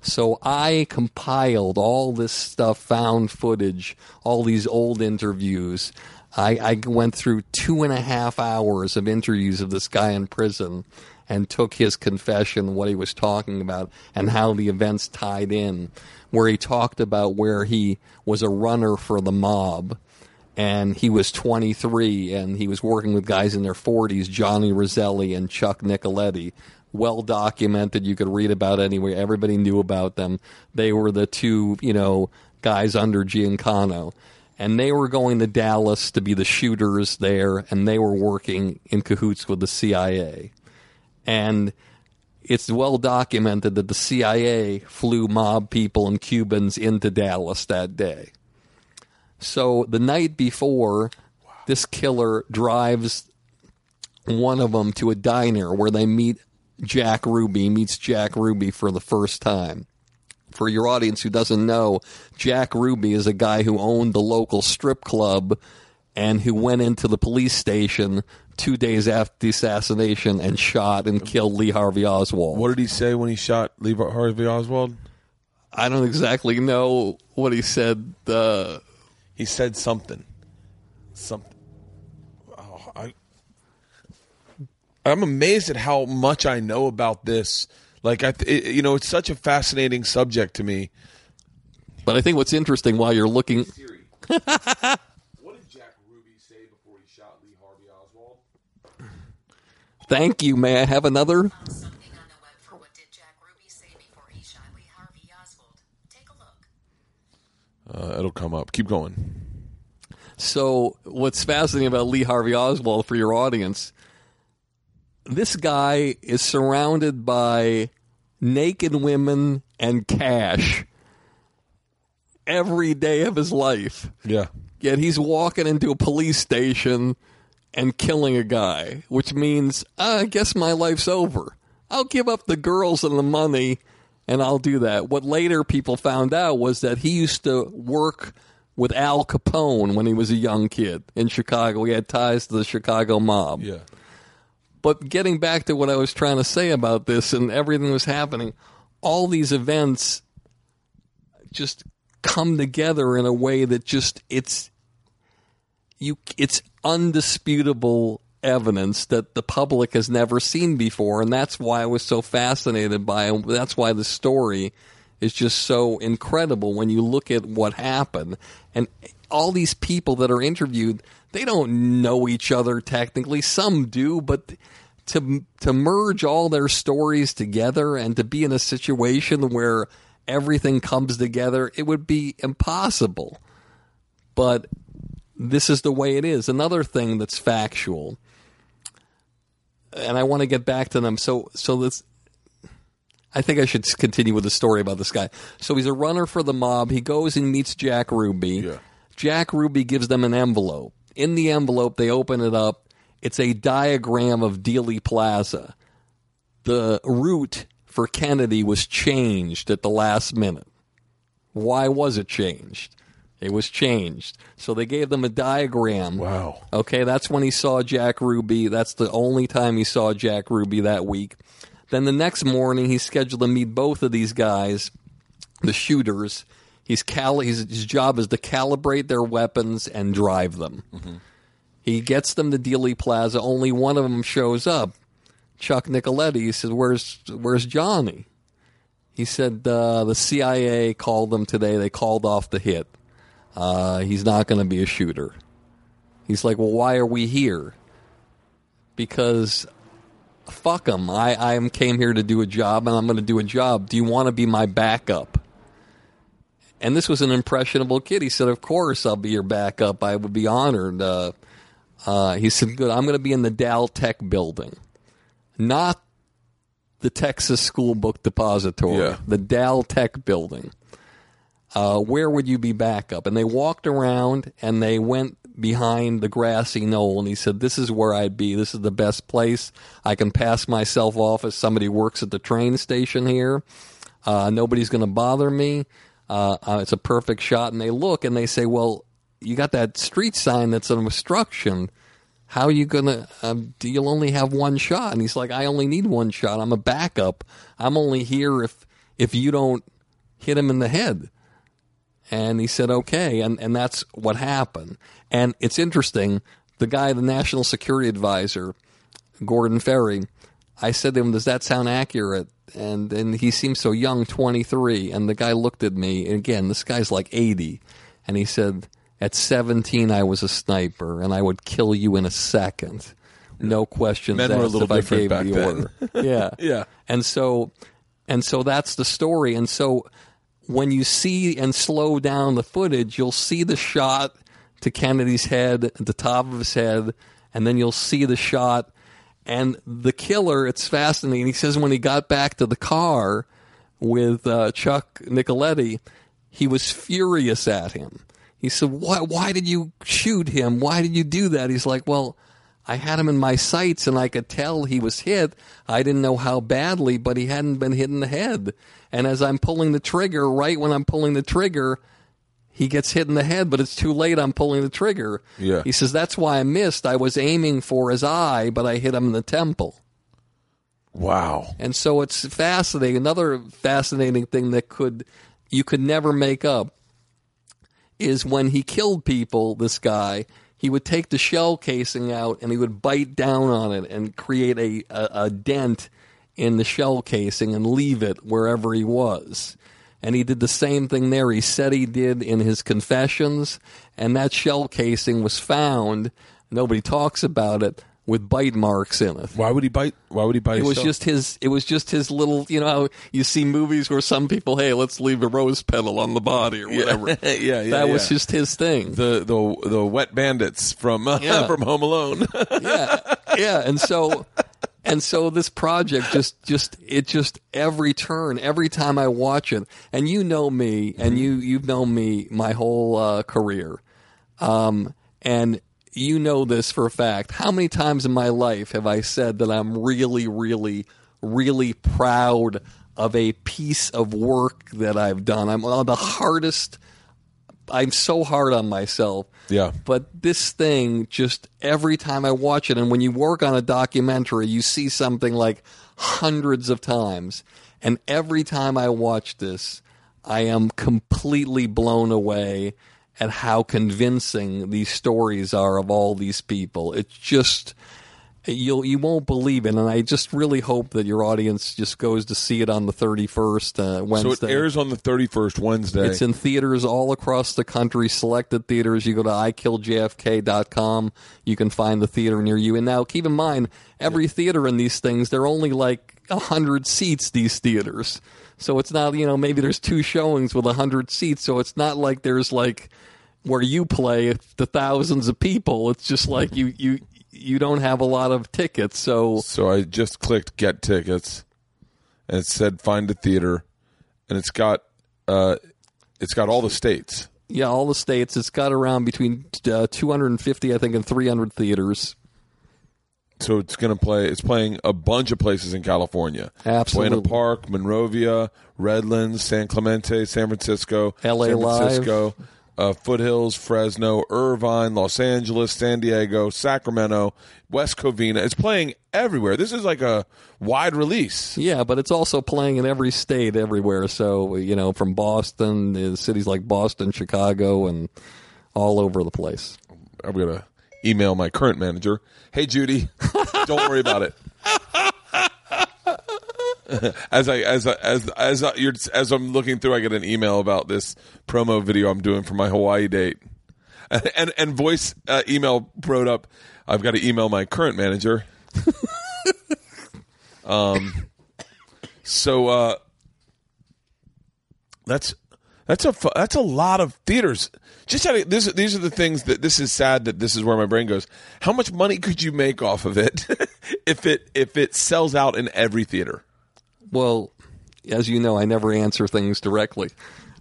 C: So I compiled all this stuff, found footage, all these old interviews. I, I went through two and a half hours of interviews of this guy in prison and took his confession, what he was talking about, and how the events tied in. Where he talked about where he was a runner for the mob and he was 23 and he was working with guys in their 40s, Johnny Roselli and Chuck Nicoletti. Well documented. You could read about anywhere. Everybody knew about them. They were the two, you know, guys under Giancana. And they were going to Dallas to be the shooters there, and they were working in cahoots with the CIA. And it's well documented that the CIA flew mob people and Cubans into Dallas that day. So the night before, this killer drives one of them to a diner where they meet Jack Ruby, meets Jack Ruby for the first time. For your audience who doesn't know, Jack Ruby is a guy who owned the local strip club and who went into the police station two days after the assassination and shot and killed Lee Harvey Oswald.
B: What did he say when he shot Lee Harvey Oswald?
C: I don't exactly know what he said. Uh,
B: He said something. Something. Oh, I, I'm amazed at how much I know about this. Like I, it, you know, it's such a fascinating subject to me.
C: but I think what's interesting while you're looking,
B: what did Jack Ruby say before he shot Lee Harvey Oswald?
C: Thank you. May I have another?
D: Something on the web for what did Jack Ruby say before he shot Lee Harvey Oswald. Take a look.
B: Uh, it'll come up. Keep going.
C: So, what's fascinating about Lee Harvey Oswald for your audience, this guy is surrounded by naked women and cash every day of his life.
B: Yeah.
C: Yet he's walking into a police station and killing a guy, which means, "Ah, I guess my life's over. I'll give up the girls and the money and I'll do that. What later people found out was that he used to work with Al Capone when he was a young kid in Chicago. He had ties to the Chicago mob.
B: Yeah.
C: But getting back to what I was trying to say about this and everything that was happening, all these events just come together in a way that just it's you it's undisputable evidence that the public has never seen before and that's why I was so fascinated by it. That's why the story is just so incredible when you look at what happened and all these people that are interviewed they don't know each other technically some do but to to merge all their stories together and to be in a situation where everything comes together, it would be impossible. But this is the way it is. Another thing that's factual, and I want to get back to them. So, so this, I think I should continue with the story about this guy. So he's a runner for the mob. He goes and meets Jack Ruby.
B: Yeah.
C: Jack Ruby gives them an envelope. In the envelope, they open it up. It's a diagram of Dealey Plaza. The route for Kennedy was changed at the last minute. Why was it changed? It was changed. So they gave them a diagram.
B: Wow.
C: Okay, that's when he saw Jack Ruby. That's the only time he saw Jack Ruby that week. Then the next morning, he's scheduled to meet both of these guys, the shooters. He's cal- his, his job is to calibrate their weapons and drive them. He gets them to Dealey Plaza. Only one of them shows up. Chuck Nicoletti. He says, "Where's Where's Johnny?" He said, uh, "The CIA called them today. They called off the hit. Uh, he's not going to be a shooter." He's like, "Well, why are we here?" Because fuck him. I I came here to do a job, and I'm going to do a job. Do you want to be my backup? And this was an impressionable kid. He said, "Of course, I'll be your backup. I would be honored." Uh, uh, he said, "Good. I'm going to be in the Dal-Tex building, not the Texas School Book Depository.
B: Yeah.
C: The Dal-Tex building. Uh, where would you be backup?" And they walked around and they went behind the grassy knoll. And he said, "This is where I'd be. This is the best place. I can pass myself off as somebody works at the train station here. Uh, nobody's going to bother me. Uh, uh, it's a perfect shot." And they look and they say, "Well." You got that street sign that's an obstruction how are you gonna um, you'll only have one shot and he's like i only need one shot i'm a backup i'm only here if if you don't hit him in the head and he said okay and and that's what happened and it's interesting the guy the national security advisor gordon ferry i said to him does that sound accurate and and he seemed so young 23 and the guy looked at me and again this guy's like 80 and he said at 17 i was a sniper and i would kill you in a second no questions
B: Men were a
C: asked
B: little
C: if I gave the
B: then.
C: order. yeah,
B: Yeah.
C: And so, and so that's the story. And so, when you see and slow down the footage, you'll see the shot to Kennedy's head, at the top of his head, and then you'll see the shot. And the killer, it's fascinating. He says when he got back to the car with uh, Chuck Nicoletti, he was furious at him. He said, "Why? Why did you shoot him? Why did you do that?" He's like, "Well, I had him in my sights, and I could tell he was hit. I didn't know how badly, but he hadn't been hit in the head. And as I'm pulling the trigger, right when I'm pulling the trigger, he gets hit in the head, but it's too late. I'm pulling the trigger.
B: Yeah.
C: He says that's why I missed. I was aiming for his eye, but I hit him in the temple."
B: Wow.
C: And so it's fascinating. Another fascinating thing that could you could never make up is when he killed people, this guy, he would take the shell casing out and he would bite down on it and create a, a, a dent in the shell casing and leave it wherever he was. And he did the same thing there. He said he did in his confessions, and that shell casing was found. Nobody talks about it with bite marks in it.
B: Why would he bite? Why would he bite?
C: It was just his. It was just his little. You know, how you see movies where some people, hey, let's leave a rose petal on the body or whatever.
B: yeah, yeah.
C: that was just his thing.
B: the the the wet bandits from uh,
C: Yeah.
B: from Home Alone.
C: yeah, yeah. And so, and so this project just, just, it just every turn, every time I watch it, and you know me, and you you've known me my whole uh, career, um, and you know this for a fact. How many times in my life have I said that I'm really, really, really proud of a piece of work that I've done? I'm uh, the hardest. I'm so hard on myself.
B: Yeah.
C: But this thing, just every time I watch it, and when you work on a documentary, you see something like hundreds of times. And every time I watch this, I am completely blown away at how convincing these stories are of all these people. It's just, you'll you won't believe it, and I just really hope that your audience just goes to see it on the thirty first uh, Wednesday.
B: So it airs on the 31st Wednesday.
C: It's in theaters all across the country, selected theaters. You go to ikilledjfk.com, you can find the theater near you. And now keep in mind, every theater in these things, they're only like 100 seats, these theaters. So it's not, you know, maybe there's two showings with 100 seats. So it's not like there's like where you play the thousands of people. It's just like you, you, you don't have a lot of tickets. So
B: So I just clicked get tickets, and it said find a theater, and it's got uh, it's got all the states.
C: yeah, all the states, it's got around between uh, 250, I think, and 300 theaters.
B: So it's going to play. It's playing a bunch of places in California.
C: Absolutely.
B: Buena Park, Monrovia, Redlands, San Clemente, San Francisco,
C: LA
B: San
C: Live.
B: Francisco, uh, Foothills, Fresno, Irvine, Los Angeles, San Diego, Sacramento, West Covina. It's playing everywhere. This is like a wide release.
C: Yeah, but it's also playing in every state, everywhere. So you know, from Boston, cities like Boston, Chicago, and all over the place.
B: I'm gonna email my current manager. Hey Judy, don't worry about it. as I as I, as as I, you're, as I'm looking through, I get an email about this promo video I'm doing for my Hawaii date, and and, voice uh, email wrote up. I've got to email my current manager. um, so uh, that's that's a that's a lot of theaters. Just out of, this, these are the things that this is sad that this is where my brain goes. How much money could you make off of it if it if it sells out in every theater?
C: Well, as you know, I never answer things directly.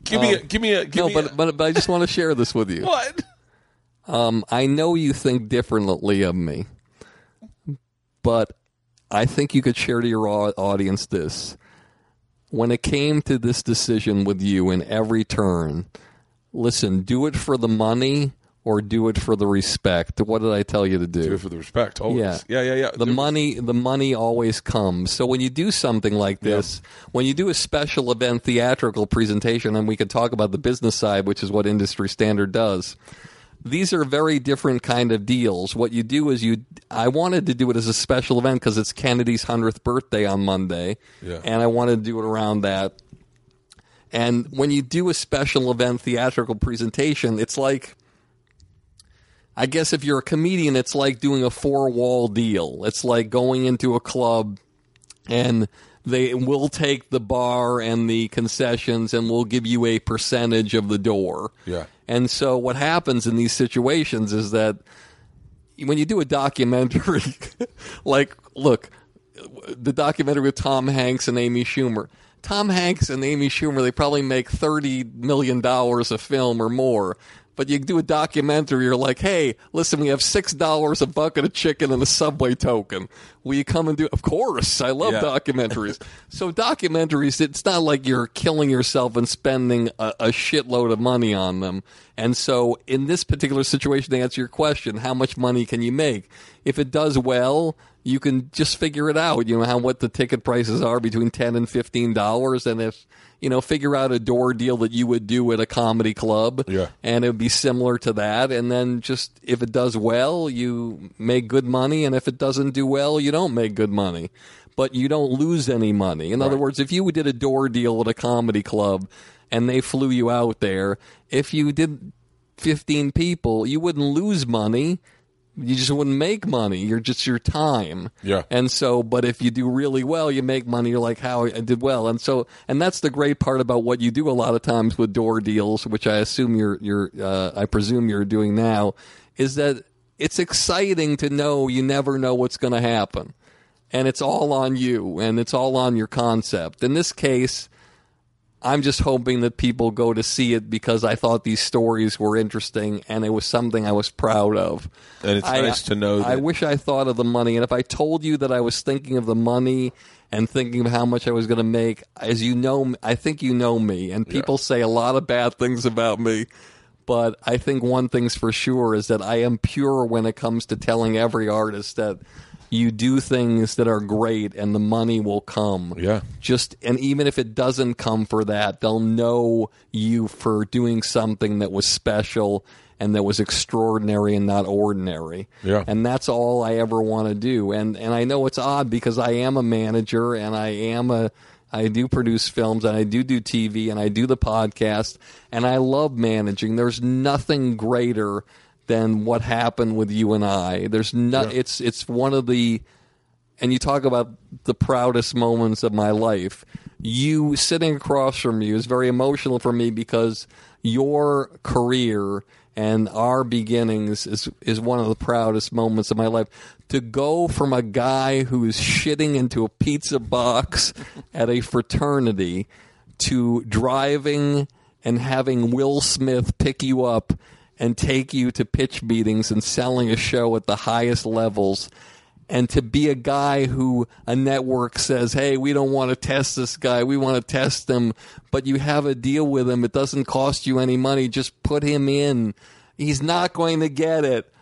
B: Give me a give me a give
C: no,
B: me
C: but, but but I just want to share this with you.
B: what?
C: Um, I know you think differently of me, but I think you could share to your audience this. When it came to this decision with you in every turn, listen, do it for the money or do it for the respect. What did I tell you to do?
B: Do it for the respect. Always.
C: Yeah.
B: yeah, yeah, yeah.
C: the
B: There-
C: money the money always comes so when you do something like this when you do a special event theatrical presentation and we could talk about the business side which is what industry standard does these are very different kind of deals what you do is you i wanted to do it as a special event because it's kennedy's 100th birthday on monday
B: Yeah.
C: and i wanted to do it around that and when you do a special event theatrical presentation it's like I guess if you're a comedian, it's like doing a four wall deal. It's like going into a club and they will take the bar and the concessions and will give you a percentage of the door.
B: Yeah.
C: And so what happens in these situations is that when you do a documentary, like, look, the documentary with Tom Hanks and Amy Schumer. Tom Hanks and Amy Schumer, they probably make $30 million a film or more. But you do a documentary, you're like, hey, listen, we have $6 a bucket of chicken and a Subway token. Will you come and do Of course. I love
B: Yeah.
C: documentaries. so, documentaries, it's not like you're killing yourself and spending a, a shitload of money on them. And so, in this particular situation, to answer your question, how much money can you make? If it does well, you can just figure it out. You know how what the ticket prices are between ten and fifteen dollars, and if you know, figure out a door deal that you would do at a comedy club,
B: Yeah.
C: and it would be similar to that. And then just if it does well, you make good money, and if it doesn't do well, you don't make good money. But you don't lose any money. In other words, if you did a door deal at a comedy club and they flew you out there, if you did 15 people, you wouldn't lose money. You just wouldn't make money. You're just your time.
B: Yeah.
C: And so, but if you do really well, you make money. You're like, how I did well. And so, and that's the great part about what you do a lot of times with door deals, which I assume you're, you're, uh, I presume you're doing now, is that it's exciting to know you never know what's going to happen. And it's all on you and it's all on your concept. In this case, I'm just hoping that people go to see it because I thought these stories were interesting and it was something I was proud of.
B: And it's
C: I-
B: nice to know that.
C: I wish I thought of the money, and if I told you that I was thinking of the money and thinking of how much I was going to make, as you know, I think you know me, and people say a lot of bad things about me. But I think one thing's for sure is that I am pure when it comes to telling every artist that you do things that are great and the money will come.
B: Yeah.
C: Just and even if it doesn't come for that, they'll know you for doing something that was special and that was extraordinary and not ordinary.
B: Yeah.
C: And that's all I ever want to do. And and I know it's odd because I am a manager and I am a I do produce films and I do do TV and I do the podcast and I love managing. There's nothing greater than what happened with you and I. There's not it's it's one of the and you talk about the proudest moments of my life. You sitting across from you is very emotional for me because your career and our beginnings is is one of the proudest moments of my life. To go from a guy who's shitting into a pizza box at a fraternity to driving and having Will Smith pick you up and take you to pitch meetings and selling a show at the highest levels and to be a guy who a network says, "Hey, we don't want to test this guy. We want to test him, but you have a deal with him. It doesn't cost you any money. Just put him in. He's not going to get it."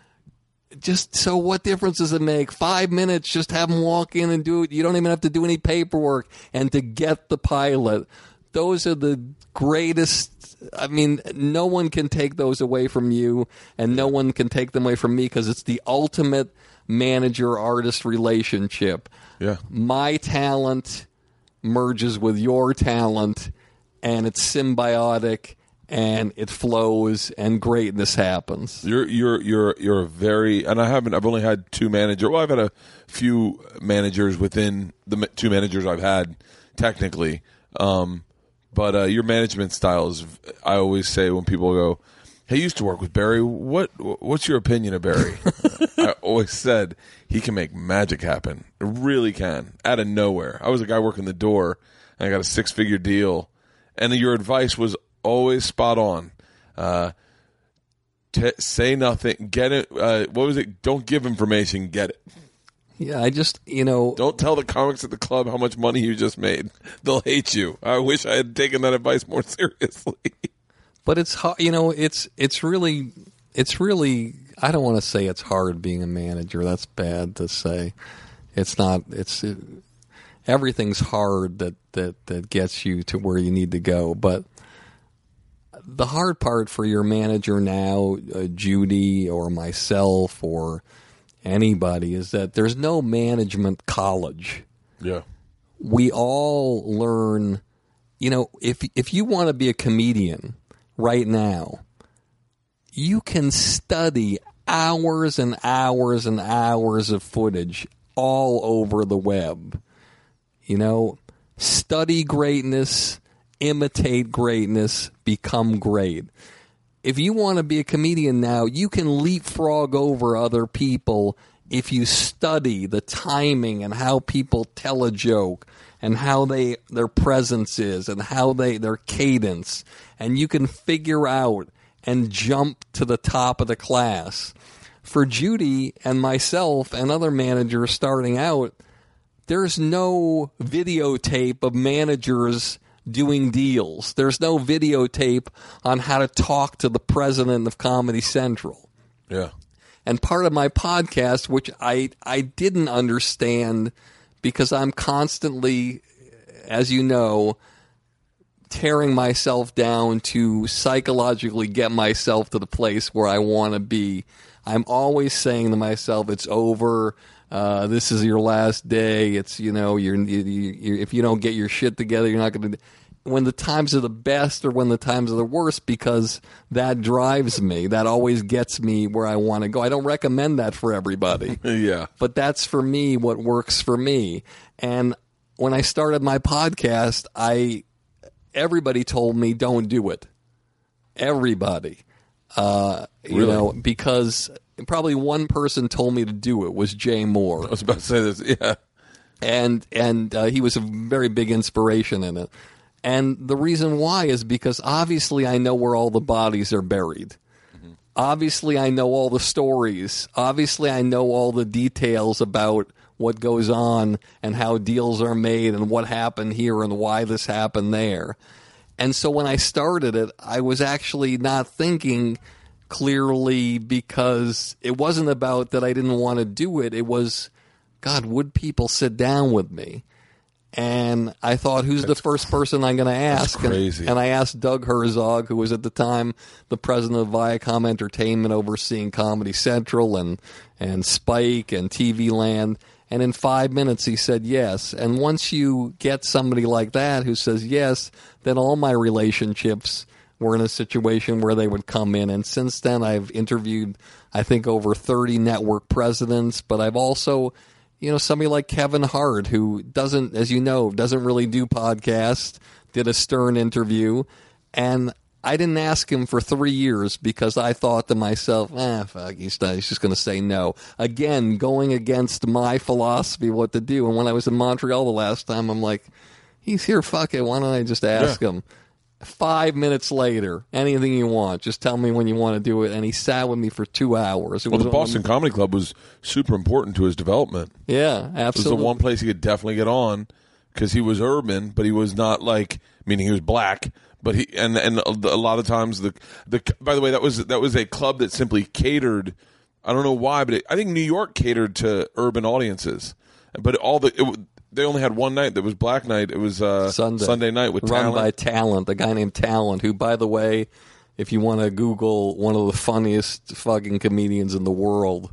C: Just so what difference does it make? 5 minutes just have him walk in and do it. You don't even have to do any paperwork and to get the pilot. Those are the greatest I mean, no one can take those away from you, and no one can take them away from me because it's the ultimate manager artist relationship.
B: Yeah.
C: My talent merges with your talent, and it's symbiotic, and it flows, and greatness happens.
B: You're you're you're you're a very and I haven't I've only had two managers. Well, I've had a few managers within the two managers I've had technically. Um, but uh, your management style is I always say when people go, "Hey, you used to work with Barry. What what's your opinion of Barry?" I always said he can make magic happen. It really can out of nowhere. I was a guy working the door and I got a six figure deal, and your advice was always spot on. Uh, T- say nothing. Get it. Uh, what was it? Don't give information. Get it.
C: Yeah, I just, you know,
B: Don't tell the comics at the club how much money you just made. They'll hate you. I wish I had taken that advice more seriously.
C: but it's hard, you know, it's it's really it's really I don't want to say it's hard being a manager. That's bad to say. It's not it's it, everything's hard that that that gets you to where you need to go, but the hard part for your manager now, uh, Judy or myself or anybody is that there's no management college.
B: Yeah.
C: we all learn you know if if you want to be a comedian right now you can study hours and hours and hours of footage all over the web. You know study greatness imitate greatness become great if you want to be a comedian now, you can leapfrog over other people if you study the timing and how people tell a joke and how they their presence is and how they their cadence and you can figure out and jump to the top of the class. For Judy and myself and other managers starting out, there's no videotape of managers doing deals. There's no videotape on how to talk to the president of Comedy Central.
B: Yeah.
C: And part of my podcast, which I I didn't understand because I'm constantly, as you know, tearing myself down to psychologically get myself to the place where I want to be. I'm always saying to myself, "It's over. Uh, this is your last day. It's you know, you're, you, you, if you don't get your shit together, you're not going to." When the times are the best or when the times are the worst, because that drives me. That always gets me where I want to go. I don't recommend that for everybody
B: Yeah.
C: but that's for me what works for me. And when I started my podcast, I everybody told me don't do it. Everybody, uh, you know, because probably one person told me to do it was Jay Mohr
B: I was about to say this. Yeah.
C: and and uh, he was a very big inspiration in it. And the reason why is because obviously I know where all the bodies are buried. Obviously I know all the stories. Obviously I know all the details about what goes on and how deals are made and what happened here and why this happened there. And so when I started it, I was actually not thinking clearly because it wasn't about that I didn't want to do it. It was God, would people sit down with me? And I thought, who's the first person I'm going to ask? And-
B: crazy.
C: And, I asked Doug Herzog, who was at the time the president of Viacom Entertainment, overseeing Comedy Central and and Spike and TV Land. And in five minutes, he said yes. And once you get somebody like that who says yes, then all my relationships were in a situation where they would come in. And since then, I've interviewed, I think, over 30 network presidents, but I've also, you know, somebody like Kevin Hart, who doesn't, as you know, doesn't really do podcasts, did a Stern interview. And I didn't ask him for three years because I thought to myself, ah, fuck, he's, not, he's just going to say no. Again, going against my philosophy what to do. And when I was in Montreal the last time, I'm like, he's here, fuck it, why don't I just ask
B: Yeah.
C: him? Five minutes later, anything you want, just tell me when you want to do it. And he sat with me for two hours. It
B: Well, the Boston Comedy Club was super important to his development.
C: yeah,
B: It was
C: absolutely.
B: the one place he could definitely get on because he was urban, but he was not like meaning he was black. But he and and a lot of times the the by the way that was that was a club that simply catered. I don't know why, but it, I think New York catered to urban audiences. But all the it, they only had one night that was Black Night. It was uh,
C: Sunday.
B: night with
C: run
B: talent.
C: by Talent, a guy named Talent, who, by the way, if you want to Google one of the funniest fucking comedians in the world,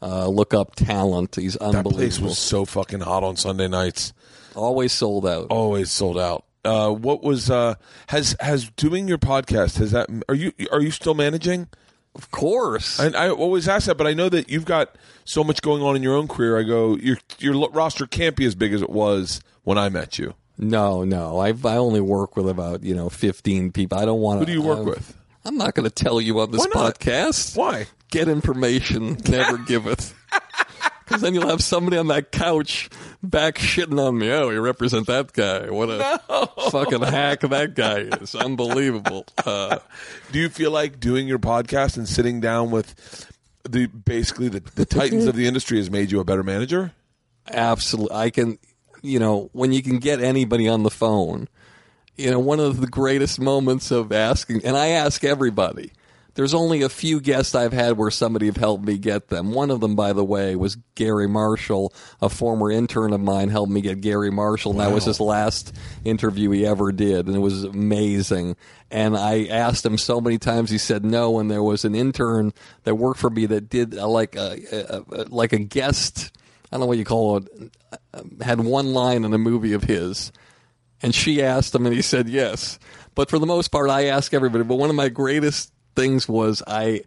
C: uh, look up Talent. He's
B: that
C: unbelievable.
B: place was so fucking hot on Sunday nights.
C: Always sold out.
B: always sold out. Uh, what was uh, has has doing your podcast? Has that are you are you still managing?
C: Of course.
B: I, I always ask that, but I know that you've got so much going on in your own career. I go, your your roster can't be as big as it was when I met you.
C: no, no. I I only work with about you know fifteen people. I don't want to.
B: Who do you work um, with?
C: I'm not going to tell you on this
B: Why
C: podcast.
B: Why?
C: Get information, never give it. Because then you'll have somebody on that couch back shitting on me. Oh, you represent that guy. What a fucking hack that guy is. Unbelievable. Uh,
B: Do you feel like doing your podcast and sitting down with the basically the, the titans of the industry has made you a better manager?
C: absolutely. I can, you know, when you can get anybody on the phone, you know, one of the greatest moments of asking, and I ask everybody. There's only a few guests I've had where somebody have helped me get them. One of them, by the way, was Garry Marshall, a former intern of mine, helped me get Garry Marshall, and that was his last interview he ever did, and it was amazing. And I asked him so many times, he said no. And there was an intern that worked for me that did uh, like a, a, a like a guest. I don't know what you call it. uh, Had one line in a movie of his, and she asked him, and he said yes. But for the most part, I ask everybody. But one of my greatest things was I.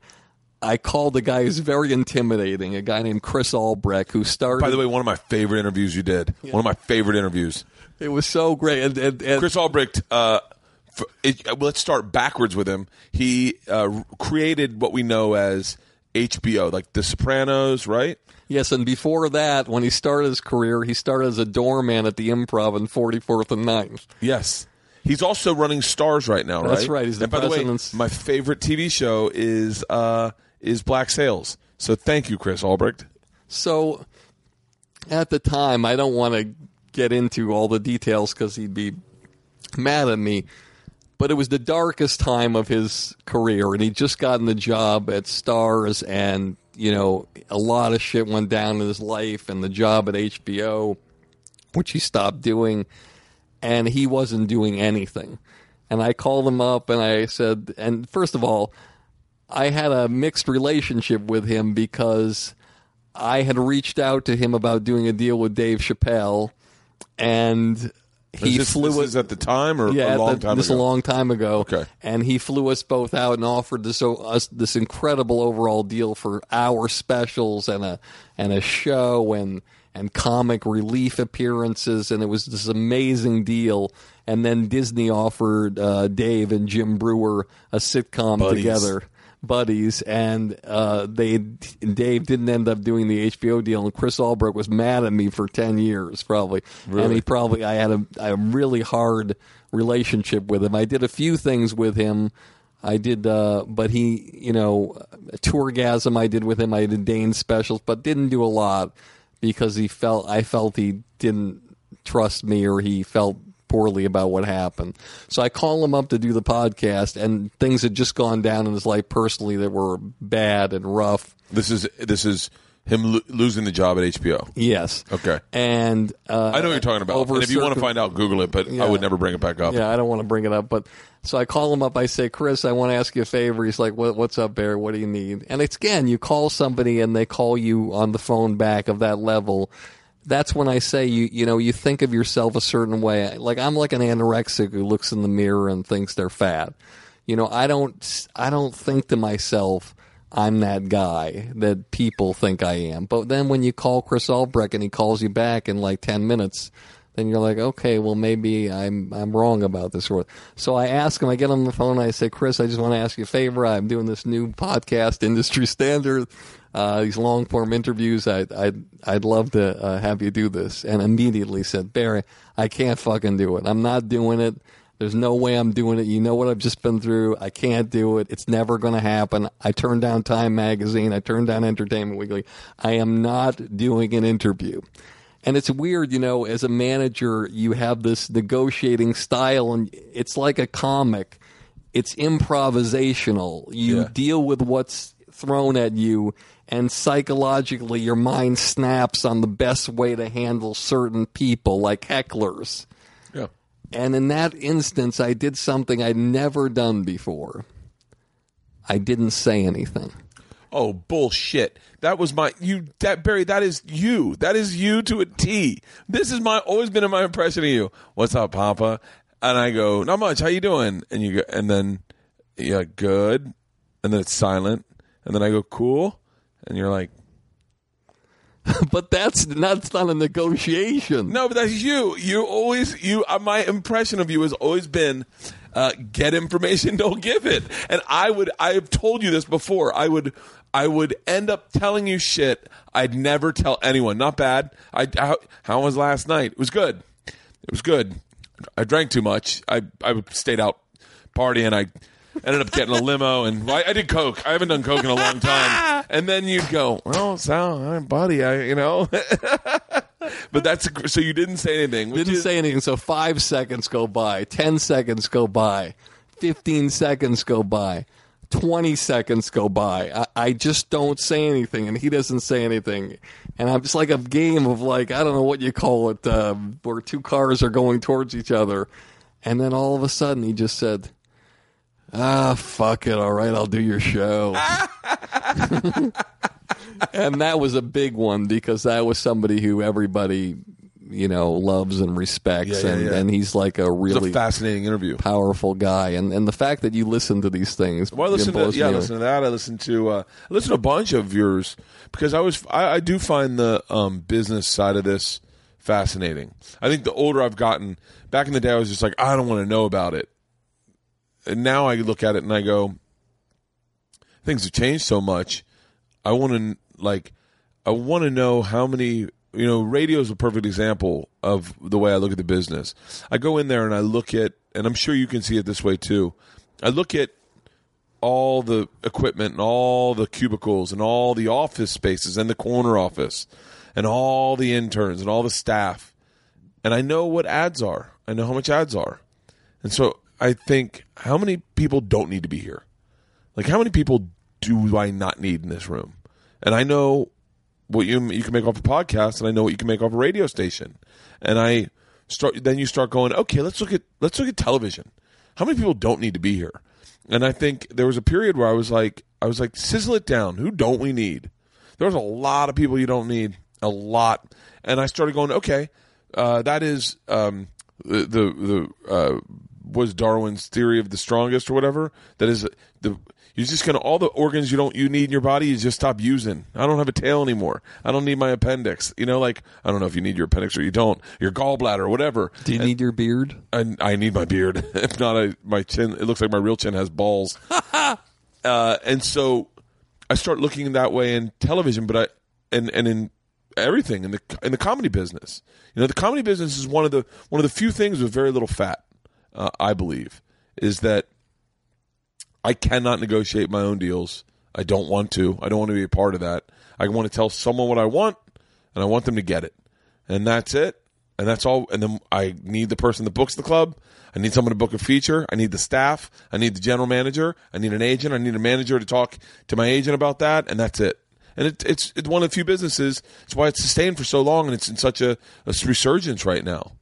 C: I called a guy who's very intimidating, a guy named Chris Albrecht, who started.
B: By the way, one of my favorite interviews you did. One of my favorite interviews.
C: it was so great. And, and, and
B: Chris Albrecht. Uh, it, uh, let's start backwards with him. He uh, created what we know as HBO, like The Sopranos, right?
C: yes, and before that, when he started his career, he started as a doorman at the Improv in 44th and 9th.
B: Yes. He's also running Starz right now, right?
C: That's right. He's the
B: and by the way, my favorite TV show is uh, is Black Sails. So thank you, Chris Albrecht.
C: So at the time, I don't want to get into all the details because he'd be mad at me. But it was the darkest time of his career, and he'd just gotten the job at Starz, and you know a lot of shit went down in his life, and the job at HBO, which he stopped doing, and he wasn't doing anything. And I called him up, and I said, and first of all, I had a mixed relationship with him because I had reached out to him about doing a deal with Dave Chappelle, and he
B: this,
C: flew
B: is at the time or
C: yeah,
B: a long
C: the-
B: time
C: this
B: ago?
C: a long time ago.
B: Okay.
C: and he flew us both out and offered this us this incredible overall deal for our specials and a and a show and and comic relief appearances, and it was this amazing deal. And then Disney offered uh, Dave and Jim Breuer a sitcom
B: Buddies.
C: together buddies, and uh, they Dave didn't end up doing the HBO deal, and Chris Albrecht was mad at me for ten years probably, and he probably I had a, a really hard relationship with him. I did a few things with him. I did, uh, but he, you know, a tourgasm I did with him. I did Dane specials, but didn't do a lot because he felt I felt he didn't trust me or he felt poorly about what happened. So I called him up to do the podcast, and things had just gone down in his life personally that were bad and rough.
B: This is this is Him lo- losing the job at HBO.
C: Yes.
B: Okay.
C: And uh,
B: I know what you're talking about.
C: over
B: And if you want to find out, Google it. But I would never bring it back up.
C: Yeah, I don't want to bring it up, but so I call him up. I say, Chris, I want to ask you a favor. He's like, what, What's up, Barry? What do you need? And it's again, you call somebody and they call you on the phone back of that level. That's when I say you, you know, you think of yourself a certain way. Like I'm like an anorexic who looks in the mirror and thinks they're fat. You know, I don't, I don't think to myself, I'm that guy that people think I am. But then when you call Chris Albrecht and he calls you back in like 10 minutes, then you're like, okay, well maybe I'm I'm wrong about this. So I ask him. I get on the phone. I say, Chris, I just want to ask you a favor. I'm doing this new podcast, Industry Standard. Uh, these long form interviews. I, I'd I'd love to uh, have you do this. And immediately said, Barry, I can't fucking do it. I'm not doing it. There's no way I'm doing it. You know what I've just been through. I can't do it. It's never going to happen. I turned down Time Magazine. I turned down Entertainment Weekly. I am not doing an interview. And it's weird, you know, as a manager, you have this negotiating style, and it's like a comic. It's improvisational. You
B: Yeah.
C: deal with what's thrown at you, and psychologically, your mind snaps on the best way to handle certain people, like hecklers. And in that instance, I did something I'd never done before. I didn't say anything.
B: Oh bullshit! That was my you. That Barry. That is you. That is you to a T. This is my always been my impression of you. What's up, Papa? And I go, not much. How you doing? And you go, and then yeah, good. And then it's silent. And then I go, cool. And you're like,
C: But that's that's not a negotiation.
B: no, but that's you. You always you. Uh, my impression of you has always been. Uh, get information, don't give it. And I would, I have told you this before. I would, I would end up telling you shit I'd never tell anyone. Not bad. I, how, how was last night? It was good. It was good. I drank too much. I, I stayed out partying. I ended up getting a limo and well, I, I did coke. I haven't done coke in a long time. And then you'd go, well, Sal, I'm buddy, I, you know. but that's so you didn't say anything. which
C: Didn't
B: is-
C: say anything. So five seconds go by, ten seconds go by, fifteen seconds go by, twenty seconds go by. I, I just don't say anything, and he doesn't say anything, and I'm just like a game of like I don't know what you call it, uh, where two cars are going towards each other, and then all of a sudden he just said. Ah, fuck it. All right, I'll do your show. and that was a big one because that was somebody who everybody, you know, loves and respects,
B: Yeah, yeah,
C: and,
B: yeah.
C: and he's like a
B: It was
C: really
B: a fascinating interview.
C: powerful guy. And and the fact that you listen to these things,
B: Well, I listen to
C: blows
B: yeah, I
C: me away.
B: listened to that. I listen to uh, I listened to a bunch of yours because I was I, I do find the um, business side of this fascinating. I think the older I've gotten, back in the day, I was just like I don't want to know about it, and now I look at it and I go, things have changed so much. I want to like I want to know how many you know radio is a perfect example of the way I look at the business. I go in there and I look at and I'm sure you can see it this way too. I look at all the equipment and all the cubicles and all the office spaces and the corner office and all the interns and all the staff. And I know what ads are. I know how much ads are. And so I think how many people don't need to be here? Like how many people do I not need in this room? And I know what you you can make off a podcast, and I know what you can make off a radio station. And I start then you start going, okay, let's look at let's look at television. How many people don't need to be here? And I think there was a period where I was like, I was like, sizzle it down. Who don't we need? There's a lot of people you don't need, a lot. And I started going, okay, uh, that is um, the the, uh, was Darwin's theory of the strongest or whatever. That is the you're just gonna all the organs you don't you need in your body you just stop using. I don't have a tail anymore. I don't need my appendix. You know, like I don't know if you need your appendix or you don't. Your gallbladder or whatever.
C: Do you need your beard?
B: I, I need my beard. if not, I, my chin. It looks like my real chin has balls. uh, and so I start looking that way in television, but I and and in everything in the in the comedy business. You know, the comedy business is one of the one of the few things with very little fat. Uh, I believe is that I cannot negotiate my own deals. I don't want to. I don't want to be a part of that. I want to tell someone what I want, and I want them to get it, and that's it. And that's all. And then I need the person that books the club. I need someone to book a feature. I need the staff. I need the general manager. I need an agent. I need a manager to talk to my agent about that, and that's it. and it, it's it's one of the few businesses. It's why it's sustained for so long, and it's in such a, a resurgence right now.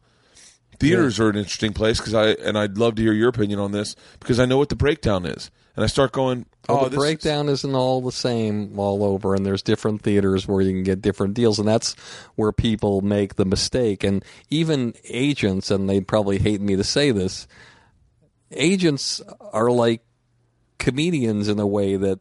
B: Theaters are an interesting place because I and I'd love to hear your opinion on this because I know what the breakdown is, and I start going,
C: Well,
B: oh,
C: the breakdown is... not all the same all over, and there's different theaters where you can get different deals, and that's where people make the mistake. And even agents, and they'd probably hate me to say this, agents are like comedians in a way that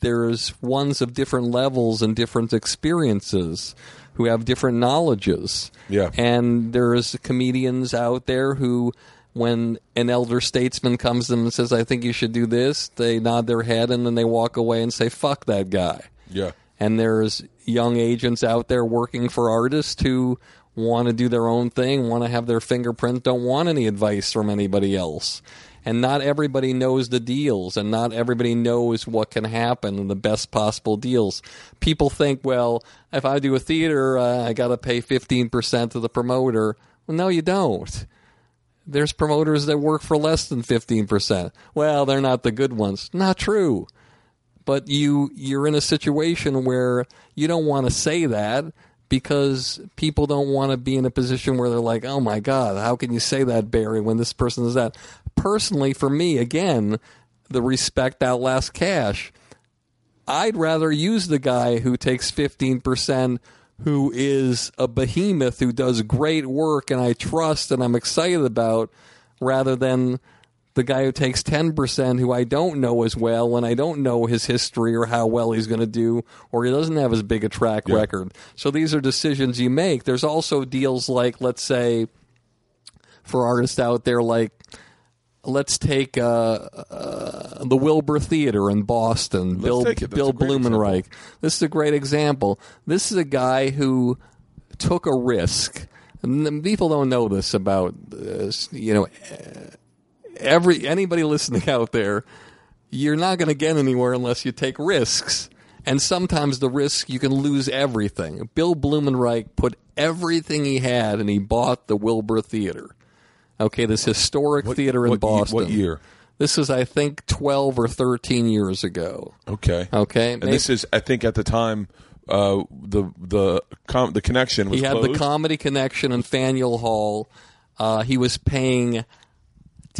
C: there's ones of different levels and different experiences who have different knowledges.
B: Yeah.
C: And there's comedians out there who when an elder statesman comes to them and says, I think you should do this, they nod their head and then they walk away and say, Fuck that guy.
B: yeah,
C: And there's young agents out there working for artists who want to do their own thing, want to have their fingerprint, don't want any advice from anybody else. And not everybody knows the deals, and not everybody knows what can happen and the best possible deals. People think, well, if I do a theater, uh, I got to pay 15% to the promoter. Well, no, you don't. There's promoters that work for less than 15%. Well, they're not the good ones. Not true but you you're in a situation where you don't want to say that because people don't want to be in a position where they're like, "Oh my god, how can you say that, Barry, when this person is that?" Personally, for me, again, the respect outlasts cash. I'd rather use the guy who takes 15% who is a behemoth who does great work and I trust and I'm excited about rather than the guy who takes 10% who I don't know as well and I don't know his history or how well he's going to do or he doesn't have as big a track record. So these are decisions you make. There's also deals like let's say for artists out there like let's take uh, uh, the Wilbur Theater in Boston. Bill.
B: That's
C: Bill
B: great
C: Blumenreich. This is a great example. This is a guy who took a risk. And people don't know this about uh, you know every anybody listening out there. You're not going to get anywhere unless you take risks. And sometimes the risk you can lose everything. Bill Blumenreich put everything he had and he bought the Wilbur Theater. Okay, this historic theater in
B: what ye-
C: Boston.
B: what year?
C: This is, I think, 12 or 13 years ago.
B: okay,
C: Okay,
B: and this is I think at the time uh, the the com- the connection was
C: he had
B: closed.
C: the comedy connection in Faneuil Hall. Uh, he was paying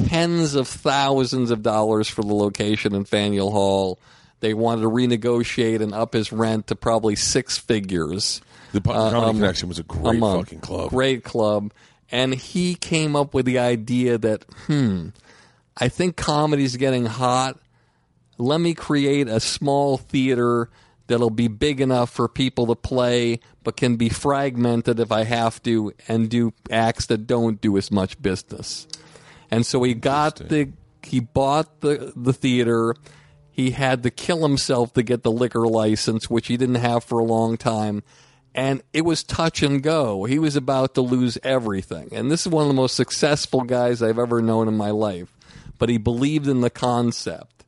C: tens of thousands of dollars for the location in Faneuil Hall. They wanted to renegotiate and up his rent to probably six figures.
B: the,
C: uh,
B: comedy
C: um,
B: connection was a great
C: month.
B: fucking club.
C: Great club. And he came up with the idea that, hmm, I think comedy's getting hot. Let me create a small theater that'll be big enough for people to play, but can be fragmented if I have to, and do acts that don't do as much business. And so he got the he bought the the theater. He had to kill himself to get the liquor license, which he didn't have for a long time. And it was touch and go. He was about to lose everything. And this is one of the most successful guys I've ever known in my life. But he believed in the concept.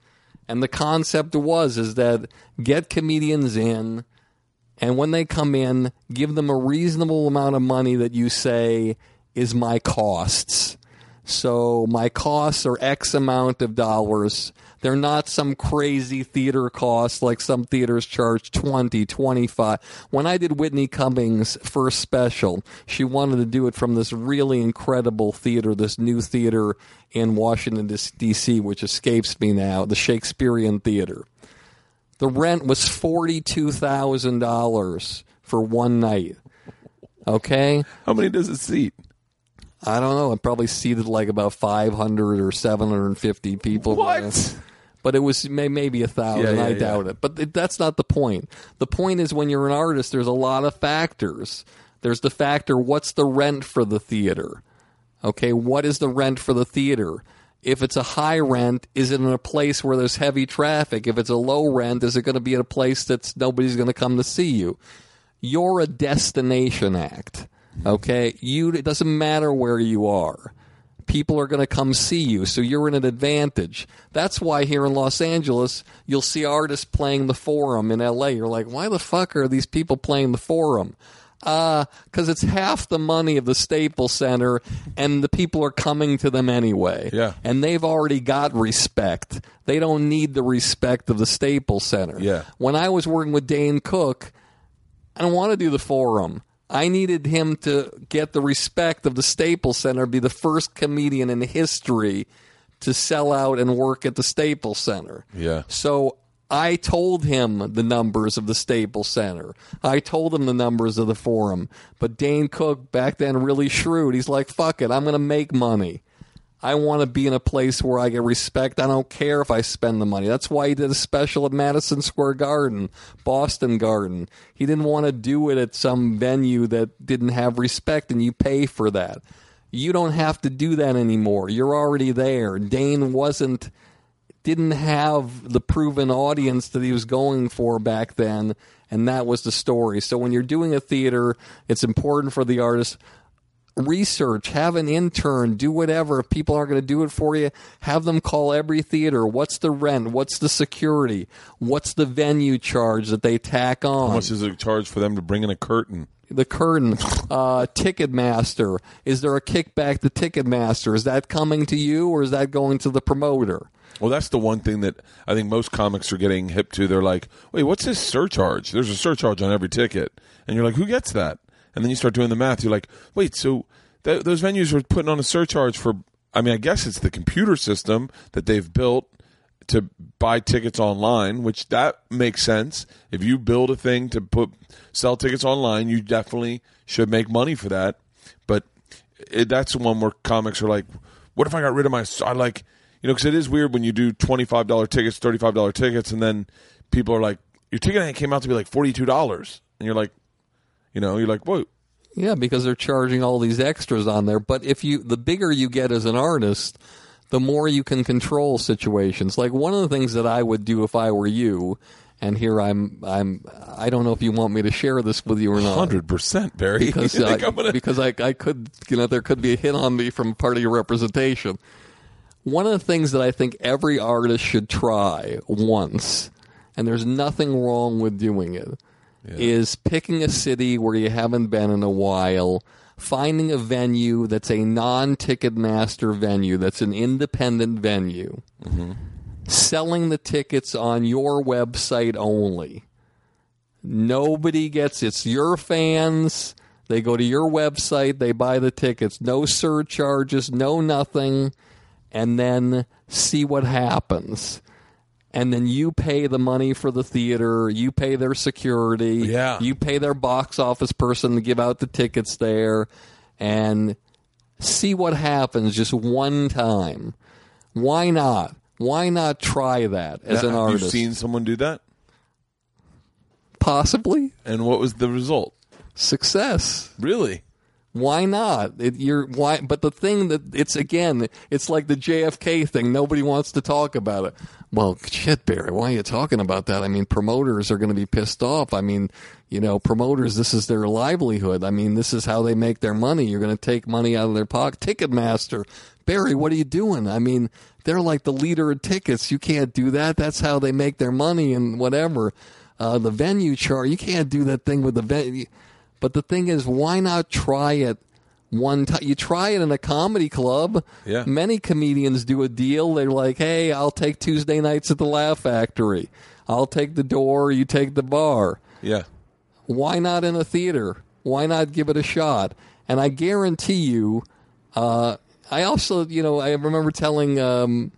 C: And the concept was is that get comedians in and when they come in, give them a reasonable amount of money that you say is my costs. So my costs are X amount of dollars. They're not some crazy theater costs like some theaters charge 20, 25. When I did Whitney Cummings' first special, she wanted to do it from this really incredible theater, this new theater in Washington, D.C., which escapes me now, the Shakespearean Theater. The rent was $42,000 for one night. Okay?
B: How many does it seat?
C: I don't know. It probably seated like about 500 or 750 people.
B: What?
C: But it was may, maybe a thousand.
B: Yeah, yeah,
C: I
B: yeah.
C: doubt it. But it, that's not the point. The point is when you're an artist, there's a lot of factors. There's the factor what's the rent for the theater? Okay, what is the rent for the theater? If it's a high rent, is it in a place where there's heavy traffic? If it's a low rent, is it going to be in a place that's nobody's going to come to see you? You're a destination act. Okay, you it doesn't matter where you are. People are going to come see you, so you're in an advantage. That's why here in Los Angeles, you'll see artists playing the Forum in LA. You're like, why the fuck are these people playing the Forum? Uh, because it's half the money of the Staples Center, and the people are coming to them anyway.
B: Yeah.
C: and they've already got respect. They don't need the respect of the Staples Center.
B: Yeah.
C: When I was working with Dane Cook, I don't want to do the forum. I needed him to get the respect of the Staples Center, be the first comedian in history to sell out and work at the Staples Center.
B: Yeah.
C: So I told him the numbers of the Staples Center. I told him the numbers of the forum. But Dane Cook, back then, really shrewd. He's like, fuck it, I'm going to make money. I want to be in a place where I get respect. I don't care if I spend the money. That's why he did a special at Madison Square Garden, Boston Garden. He didn't want to do it at some venue that didn't have respect, and you pay for that. You don't have to do that anymore. You're already there. Dane wasn't didn't have the proven audience that he was going for back then, and that was the story. So when you're doing a theater, it's important for the artist research, have an intern, do whatever. If people aren't going to do it for you, have them call every theater. What's the rent? What's the security? What's the venue charge that they tack on?
B: How much is it charge for them to bring in a curtain?
C: the curtain, uh, Ticketmaster. Is there a kickback to Ticketmaster? Is that coming to you or is that going to the promoter?
B: Well, that's the one thing that I think most comics are getting hip to. They're like, wait, what's this surcharge? There's a surcharge on every ticket. And you're like, who gets that? And then you start doing the math. You're like, wait, so th- those venues are putting on a surcharge for, I mean, I guess it's the computer system that they've built to buy tickets online, which that makes sense. If you build a thing to put sell tickets online, you definitely should make money for that. But it, that's the one where comics are like, "What if I got rid of my?" I like, you know, because it is weird when you do twenty five dollar tickets, thirty five dollar tickets, and then people are like, "Your ticket came out to be like forty two dollars," and you're like, you know, you're like, "Whoa."
C: Yeah, because they're charging all these extras on there. But if you, the bigger you get as an artist, the more you can control situations. Like one of the things that I would do if I were you, and here I'm, I'm, I don't know if you want me to share this with you or not.
B: Hundred percent, Barry.
C: because I,
B: I'm gonna-
C: because I, I could you know there could be a hit on me from part of your representation. One of the things that I think every artist should try once, and there's nothing wrong with doing it, is picking a city where you haven't been in a while, finding a venue that's a non Ticketmaster venue, that's an independent venue, mm-hmm. selling the tickets on your website only. Nobody gets it's your fans. They go to your website, they buy the tickets, no surcharges, no nothing, and then see what happens. And then you pay the money for the theater, you pay their security,
B: Yeah.
C: you pay their box office person to give out the tickets there, and see what happens just one time. Why not? Why not try that as an
B: Have
C: artist?
B: you seen someone do that?
C: Possibly
B: And what was the result?
C: success.
B: Really?
C: Why not? It, you're why, but the thing that it's again, it's like the JFK thing. Nobody wants to talk about it. Well, shit, Barry, why are you talking about that? I mean, promoters are going to be pissed off. I mean, you know, promoters, this is their livelihood. I mean, this is how they make their money. You're going to take money out of their pocket. Ticketmaster, Barry, what are you doing? I mean, they're like the leader of tickets. You can't do that. That's how they make their money and whatever. Uh, the venue chart, you can't do that thing with the venue. But the thing is, why not try it one time? You try it in a comedy club.
B: Yeah.
C: Many comedians do a deal. They're like, hey, I'll take Tuesday nights at the Laugh Factory. I'll take the door, you take the bar.
B: Yeah.
C: Why not in a theater? Why not give it a shot? And I guarantee you, uh, I also, you know, I remember telling, um,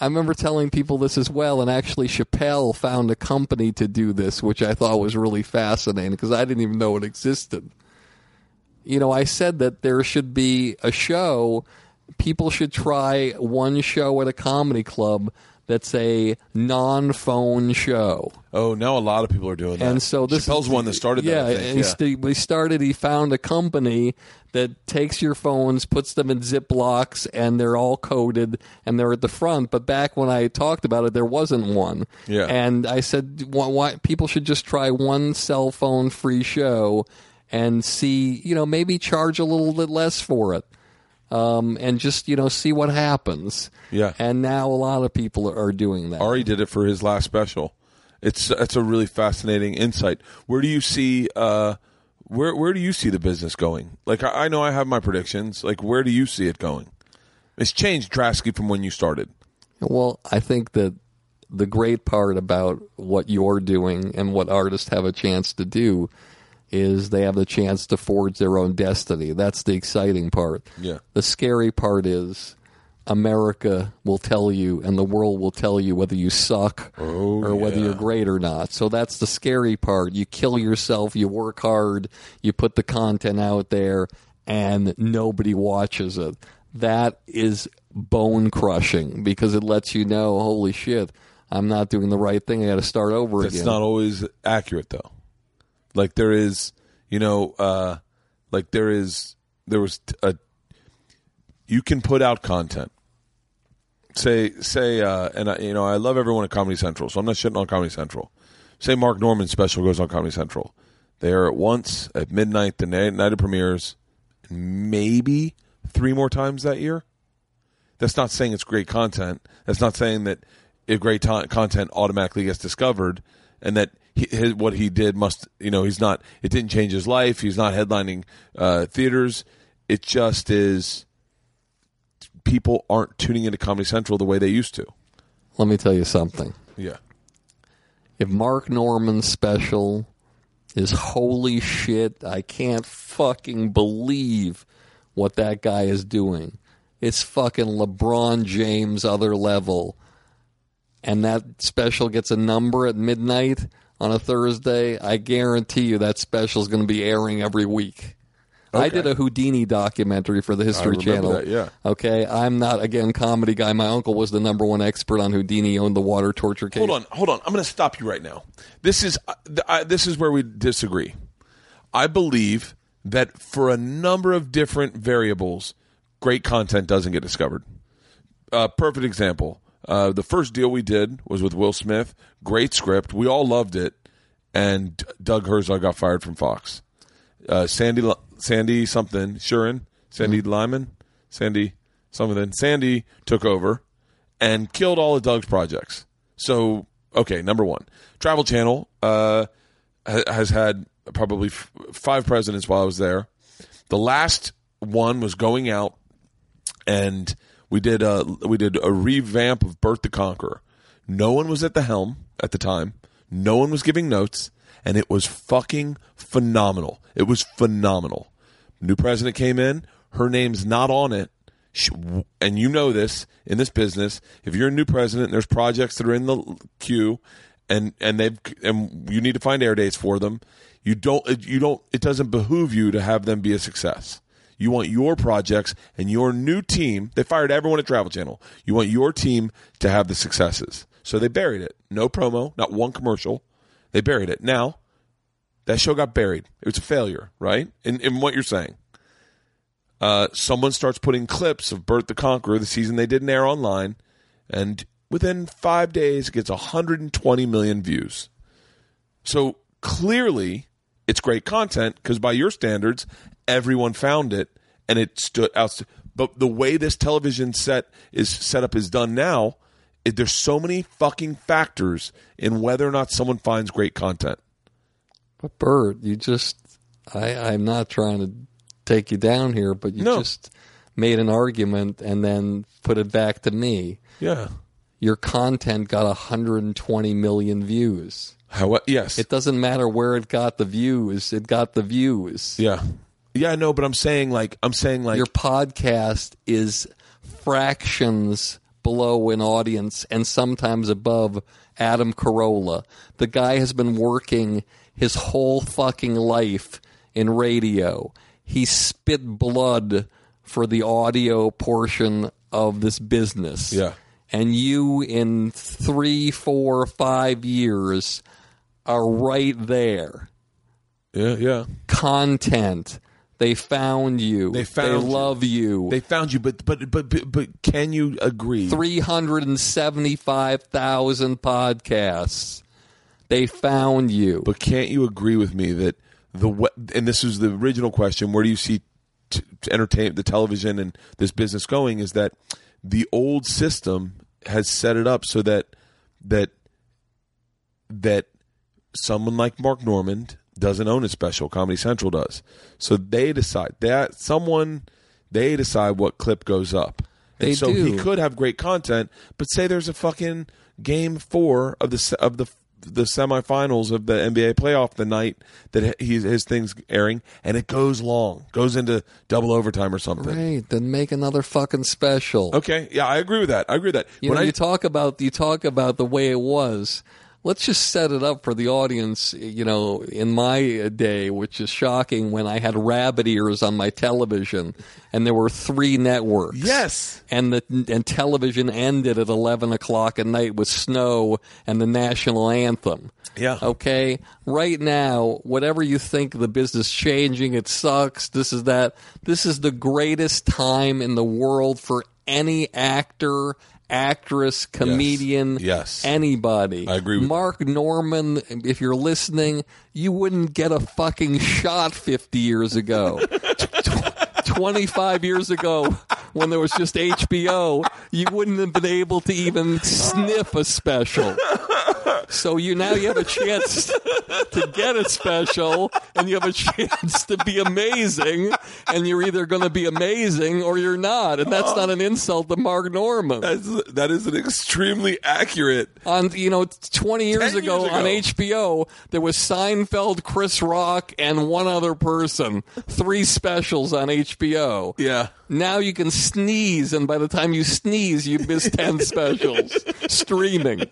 C: I remember telling people this as well, and actually Chappelle found a company to do this, which I thought was really fascinating because I didn't even know it existed. You know, I said that there should be a show, people should try one show at a comedy club that's a non phone show.
B: Oh, now a lot of people are doing that.
C: And so this
B: Chappelle's
C: is,
B: one that started
C: yeah,
B: that. I think.
C: and he, st- he started. He found a company that takes your phones, puts them in Ziplocs, and they're all coded, and they're at the front. But back when I talked about it, there wasn't one.
B: Yeah.
C: and I said, why, why people should just try one cell phone free show and see, you know, maybe charge a little bit less for it. Um, and just you know see what happens.
B: Yeah.
C: And now a lot of people are doing that.
B: Ari did it for his last special, It's that's a really fascinating insight. Where do you see uh, where where do you see the business going? Like I, I know I have my predictions. Like where do you see it going? It's changed drastically from when you started.
C: Well, I think that the great part about what you're doing and what artists have a chance to do is they have the chance to forge their own destiny. That's the exciting part.
B: Yeah.
C: The scary part is America will tell you and the world will tell you whether you suck oh, or whether
B: yeah.
C: you're great or not. So that's the scary part. You kill yourself, you work hard, you put the content out there, and nobody watches it. That is bone crushing because it lets you know, holy shit, I'm not doing the right thing. I got to start over
B: It's
C: again.
B: not always accurate though. Like there is, you know, uh, like there is, there was t- a. You can put out content. Say say, uh, and I, you know, I love everyone at Comedy Central, so I'm not shitting on Comedy Central. Say Mark Normand's special goes on Comedy Central. They are at once at midnight, the night, night of premieres, maybe three more times that year. That's not saying it's great content. That's not saying that if great to- content automatically gets discovered and that he, his, what he did must, you know, he's not, it didn't change his life. He's not headlining uh, theaters. It just is, people aren't tuning into Comedy Central the way they used to.
C: Let me tell you something.
B: Yeah.
C: If Mark Normand's special is holy shit, I can't fucking believe what that guy is doing. It's fucking LeBron James other level. And that special gets a number at midnight on a Thursday. I guarantee you that special is going to be airing every week. I did a Houdini documentary for the History Channel.
B: that, yeah.
C: Okay, I'm not again comedy guy. My uncle was the number one expert on Houdini. Owned the water torture case.
B: Hold on, hold on. I'm going to stop you right now. This is uh, th- I, this is where we disagree. I believe that for a number of different variables, great content doesn't get discovered. Uh, perfect example. Uh, the first deal we did was with Will Smith. Great script. We all loved it. And Doug Herzog got fired from Fox. Uh, Sandy, Sandy something, Shurin, Sandy Lyman, Sandy something. Sandy took over and killed all of Doug's projects. So, okay, number one, Travel Channel uh, ha- has had probably f- five presidents while I was there. The last one was going out, and we did a we did a revamp of Bert the Conqueror. No one was at the helm at the time. No one was giving notes, and it was fucking phenomenal. It was phenomenal. New president came in. Her name's not on it. She, and you know this in this business. If you're a new president, and there's projects that are in the queue, and and they've and you need to find air dates for them. You don't. You don't. It doesn't behoove you to have them be a success. You want your projects and your new team. They fired everyone at Travel Channel. You want your team to have the successes. So they buried it. No promo, not one commercial. They buried it. Now, that show got buried. It was a failure, right? In, in what you're saying. Uh, someone starts putting clips of Bert the Conqueror, the season they didn't air online, and within five days, it gets 120 million views. So clearly, it's great content because by your standards, everyone found it and it stood out. But the way this television set is set up is done now, it, there's so many fucking factors in whether or not someone finds great content.
C: But Bert, you just I, I'm not trying to take you down here, but you
B: No.
C: just made an argument and then put it back to me.
B: Yeah.
C: Your content got 120 million views.
B: How? Yes.
C: It doesn't matter where it got the views; it got the views.
B: yeah. Yeah. I know, but I'm saying like I'm saying like
C: Your podcast is fractions below an audience and sometimes above Adam Carolla. The guy has been working his whole fucking life in radio. He spit blood for the audio portion of this business.
B: Yeah.
C: And you, in three, four, five years, are right there.
B: yeah yeah.
C: Content. They found you.
B: They found you.
C: love you.
B: They found you, but but but but, but can you agree?
C: 375,000 podcasts. They found you.
B: But can't you agree with me that the and this is the original question: Where do you see t- t- entertain the television and this business going? Is that the old system has set it up so that that that someone like Mark Normand doesn't own a special. Comedy Central does. So they decide that someone they decide what clip goes up. And
C: They
B: so he could have great content, but say there's a fucking game four of the of the the semifinals of the NBA playoff the night that he, his thing's airing, and it goes long, goes into double overtime or something.
C: Right, then make another fucking special.
B: Okay, yeah, I agree with that. I agree with that.
C: You
B: when
C: know,
B: I
C: you talk about you talk about the way it was. Let's just set it up for the audience. You know, in my day, which is shocking, when I had rabbit ears on my television, and there were three networks.
B: yes,
C: and the and television ended at eleven o'clock at night with snow and the national anthem.
B: Yeah.
C: Okay. Right now, whatever you think the business changing, it sucks. This is that. This is the greatest time in the world for any actor, actress, comedian,
B: Yes.
C: anybody.
B: I agree with
C: Mark Normand. If you're listening, you wouldn't get a fucking shot fifty years ago. 25 years ago when there was just HBO, you wouldn't have been able to even sniff a special. So you now you have a chance to get a special and you have a chance to be amazing and you're either going to be amazing or you're not and that's not an insult to Mark Normand.
B: that's, that is an extremely accurate.
C: On you know 20 years
B: 10 years
C: ago on. HBO there was Seinfeld, Chris Rock and one other person. Three specials on HBO.
B: Yeah,
C: Now you can sneeze, and by the time you sneeze, you miss 10 specials streaming.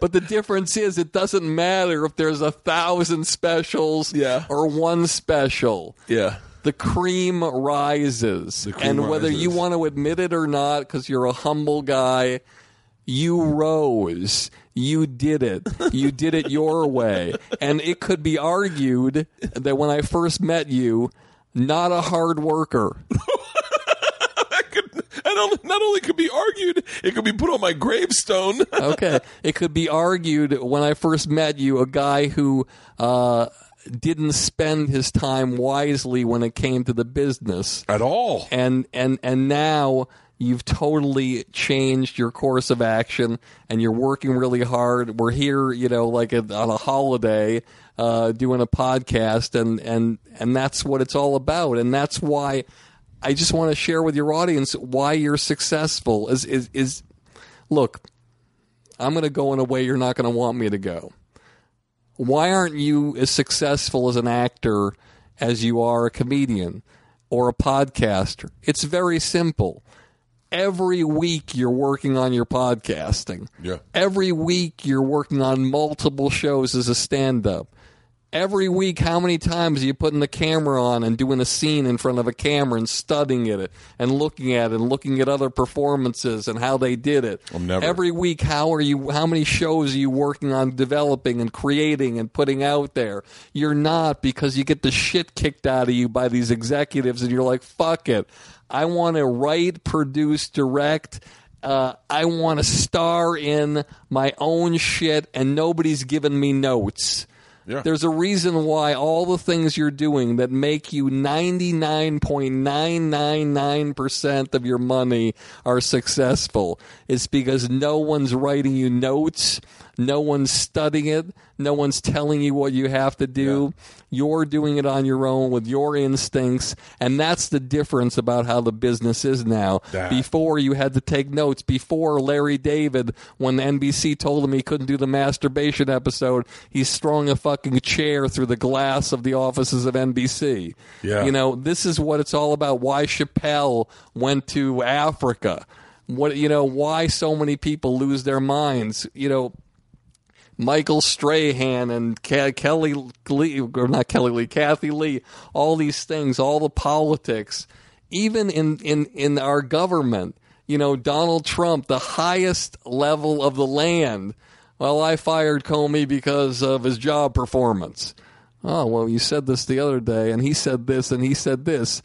C: But the difference is, it doesn't matter if there's a thousand specials
B: Yeah.
C: or one special.
B: yeah.
C: The cream rises.
B: The cream
C: and whether
B: rises.
C: you want to admit it or not, because you're a humble guy, you rose. You did it. You did it your way. And it could be argued that when I first met you, not a hard worker.
B: That could, and not only could be argued, it could be put on my gravestone.
C: okay. It could be argued when I first met you, a guy who uh, didn't spend his time wisely when it came to the business,
B: At all.
C: and and and now you've totally changed your course of action, and you're working really hard. We're here, you know, like at, on a holiday. Uh, doing a podcast and, and and that's what it's all about and that's why I just want to share with your audience why you're successful is is, is look I'm going to go in a way you're not going to want me to go. Why aren't you as successful as an actor as you are a comedian or a podcaster? It's very simple. Every week you're working on your podcasting.
B: Yeah.
C: Every week you're working on multiple shows as a stand up. Every week, how many times are you putting the camera on and doing a scene in front of a camera and studying it and looking at it and looking at other performances and how they did it?
B: I'm never.
C: Every week, how are you? How many shows are you working on developing and creating and putting out there? You're not because you get the shit kicked out of you by these executives, and you're like, "Fuck it, I want to write, produce, direct." Uh, I want to star in my own shit, and nobody's giving me notes.
B: Yeah.
C: There's a reason why all the things you're doing that make you 99.999% of your money are successful It's because no one's writing you notes, no one's studying it, no one's telling you what you have to do. You're doing it on your own with your instincts, and that's the difference about how the business is now.
B: That.
C: Before you had to take notes, before Larry David, when NBC told him he couldn't do the masturbation episode, he's throwing a fucking chair through the glass of the offices of NBC.
B: Yeah.
C: You know, this is what it's all about. Why Chappelle went to Africa. What you know, why so many people lose their minds. You know, Michael Strahan and Ke- Kelly Lee, or not Kelly Lee, Kathie Lee, all these things, all the politics, even in, in, in our government, you know, Donald Trump, the highest level of the land. Well, I fired Comey because of his job performance. Oh, well, you said this the other day, and he said this, and he said this.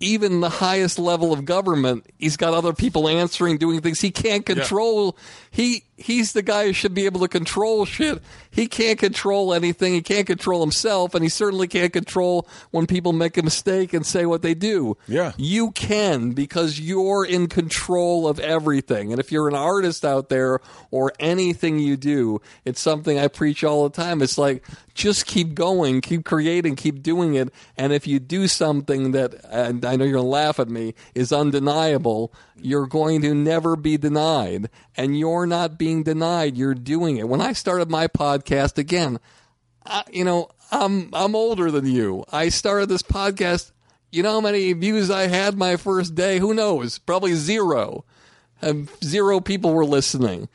C: Even the highest level of government, he's got other people answering, doing things he can't control. He he's the guy who should be able to control shit. He can't control anything. He can't control himself, and he certainly can't control when people make a mistake and say what they do.
B: Yeah.
C: You can because you're in control of everything. And if you're an artist out there or anything you do, it's something I preach all the time. It's like just keep going, keep creating, keep doing it. And if you do something that, and I know you're going to laugh at me, is undeniable, you're going to never be denied. And you're not being denied, you're doing it. When I started my podcast again, I, you know, I'm I'm older than you. I started this podcast. You know how many views I had my first day? Who knows? Probably zero. And zero people were listening.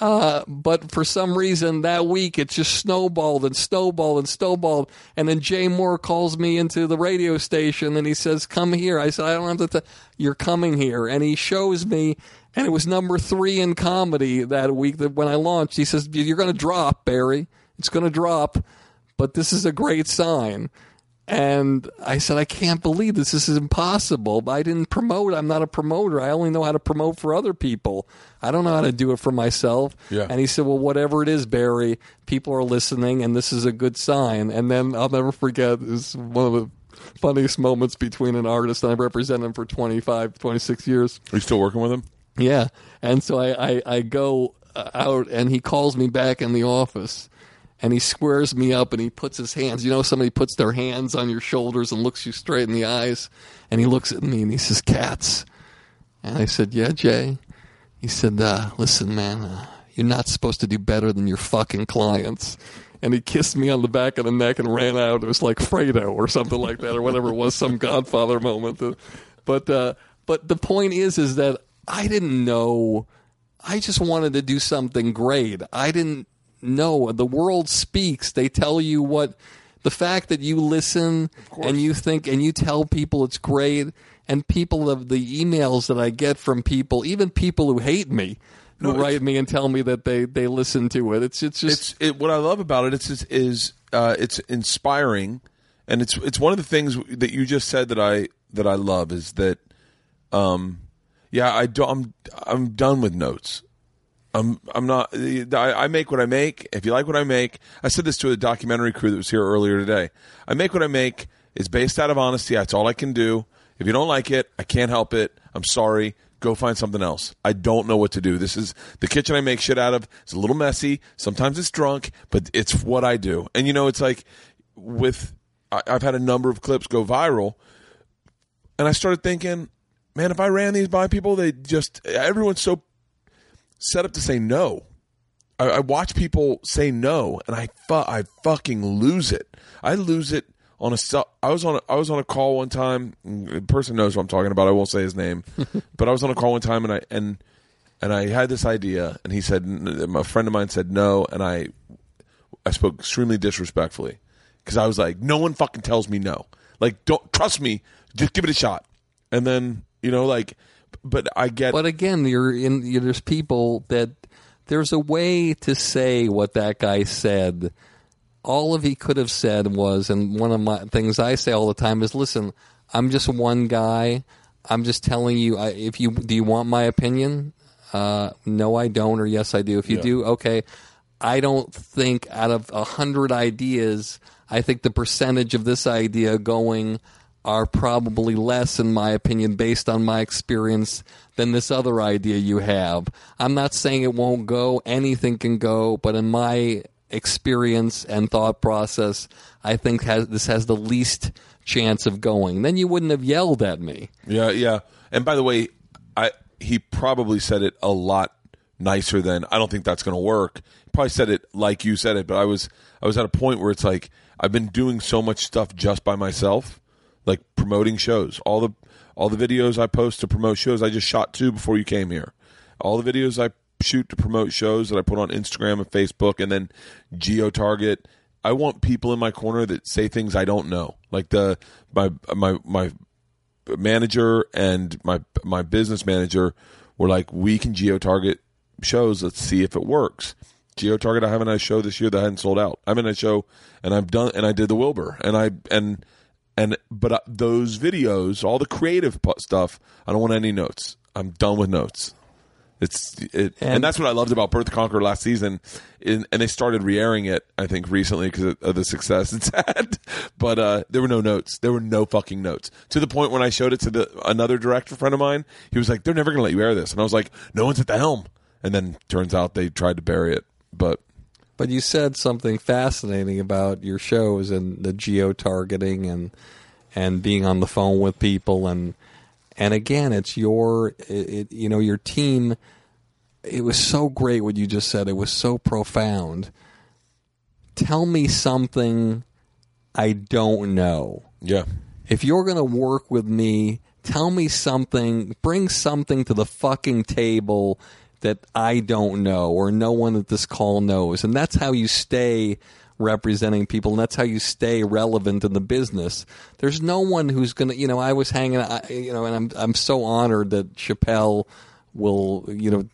C: Uh, but for some reason that week it just snowballed and snowballed and snowballed. And then Jay Mohr calls me into the radio station and he says, "Come here." I said, "I don't have to." T-. You're coming here, and he shows me, and it was number three in comedy that week. That when I launched, he says, "You're going to drop, Barry. It's going to drop, but this is a great sign." And I said, I can't believe this. This is impossible. But I didn't promote. I'm not a promoter. I only know how to promote for other people. I don't know how to do it for myself.
B: Yeah.
C: And he said, Well, whatever it is, Barry, people are listening, and this is a good sign. And then I'll never forget this is one of the funniest moments between an artist and I represented him for 25, 26 years.
B: Are you still working with him?
C: Yeah. And so I, I, I go uh, out and he calls me back in the office and he squares me up and he puts his hands, you know, somebody puts their hands on your shoulders and looks you straight in the eyes. And he looks at me and he says, Katz. And I said, Yeah, Jay. He said, uh, Listen, man, uh, you're not supposed to do better than your fucking clients. And he kissed me on the back of the neck and ran out. It was like Fredo or something like that, or whatever it was, some Godfather moment. But uh, but the point is, is that I didn't know. I just wanted to do something great. I didn't know. The world speaks. They tell you what. The fact that you listen and you think and you tell people it's great, and people of the emails that I get from people, even people who hate me, who
B: No,
C: write me and tell me that they they listen to it. It's it's just
B: it's it, what I love about it. It's is, is uh, it's inspiring, and it's it's one of the things that you just said that I that I love is that, um, yeah, I do, I'm I'm done with notes. I'm I'm not. I, I make what I make. If you like what I make, I said this to a documentary crew that was here earlier today. I make what I make. It's based out of honesty. That's all I can do. If you don't like it, I can't help it. I'm sorry. Go find something else. I don't know what to do. This is the kitchen I make shit out of. It's a little messy. Sometimes it's drunk, but it's what I do. And you know, it's like with I, I've had a number of clips go viral, and I started thinking, man, if I ran these by people, they just everyone's so set up to say no. I, I watch people say no, and I fu- I fucking lose it. I lose it on a. I was on a, I was on a call one time. The person knows what I'm talking about. I won't say his name, but I was on a call one time, and I and and I had this idea, and he said, a friend of mine said no, and I I spoke extremely disrespectfully because I was like, no one fucking tells me no. Like, don't trust me. Just give it a shot. And then you know, like, but I get.
C: But again, you're in. you there's people that there's a way to say what that guy said. All of he could have said was, and one of my things I say all the time is, "Listen, I'm just one guy. I'm just telling you. I, if you do, you want my opinion? Uh, no, I don't, or yes, I do. If you
B: Yeah.
C: do, okay. I don't think out of a hundred ideas, I think the percentage of this idea going are probably less, in my opinion, based on my experience, than this other idea you have. I'm not saying it won't go, anything can go, but in my experience and thought process, I think has, this has the least chance of going. Then you wouldn't have yelled at me.
B: Yeah, yeah. And by the way, I he probably said it a lot nicer than I don't think that's going to work. Probably said it like you said it, but I was I was at a point where it's like I've been doing so much stuff just by myself, like promoting shows. All the all the videos I post to promote shows, I just shot two before you came here. All the videos I shoot to promote shows that I put on Instagram and Facebook and then geo target. I want people in my corner that say things I don't know. Like the my my my manager and my my business manager were like, we can geo target shows. Let's see if it works. Geo target. I haven't had a show this year that hadn't sold out. I'm in a show and I've done and I did the Wilbur and I and and but uh, those videos, all the creative stuff, I don't want any notes. I'm done with notes. It's it, and,
C: And-
B: that's what I loved about Bert the Conqueror last season, in, and they started re-airing it I think recently because of the success it's had. But uh, there were no notes. There were no fucking notes to the point when I showed it to the another director friend of mine. He was like, "They're never gonna let you air this," and I was like, "No one's at the helm." And then turns out they tried to bury it, but
C: But you said something fascinating about your shows and the geo targeting and and being on the phone with people and and again, it's your it, it, you know your team. It was so great what you just said. It was so profound. Tell me something I don't know.
B: yeah,
C: If you're going to work with me, tell me something, bring something to the fucking table that I don't know or no one at this call knows. And that's how you stay representing people and that's how you stay relevant in the business. There's no one who's going to, you know, I was hanging I, you know, and I'm I'm so honored that Chappelle will, you know,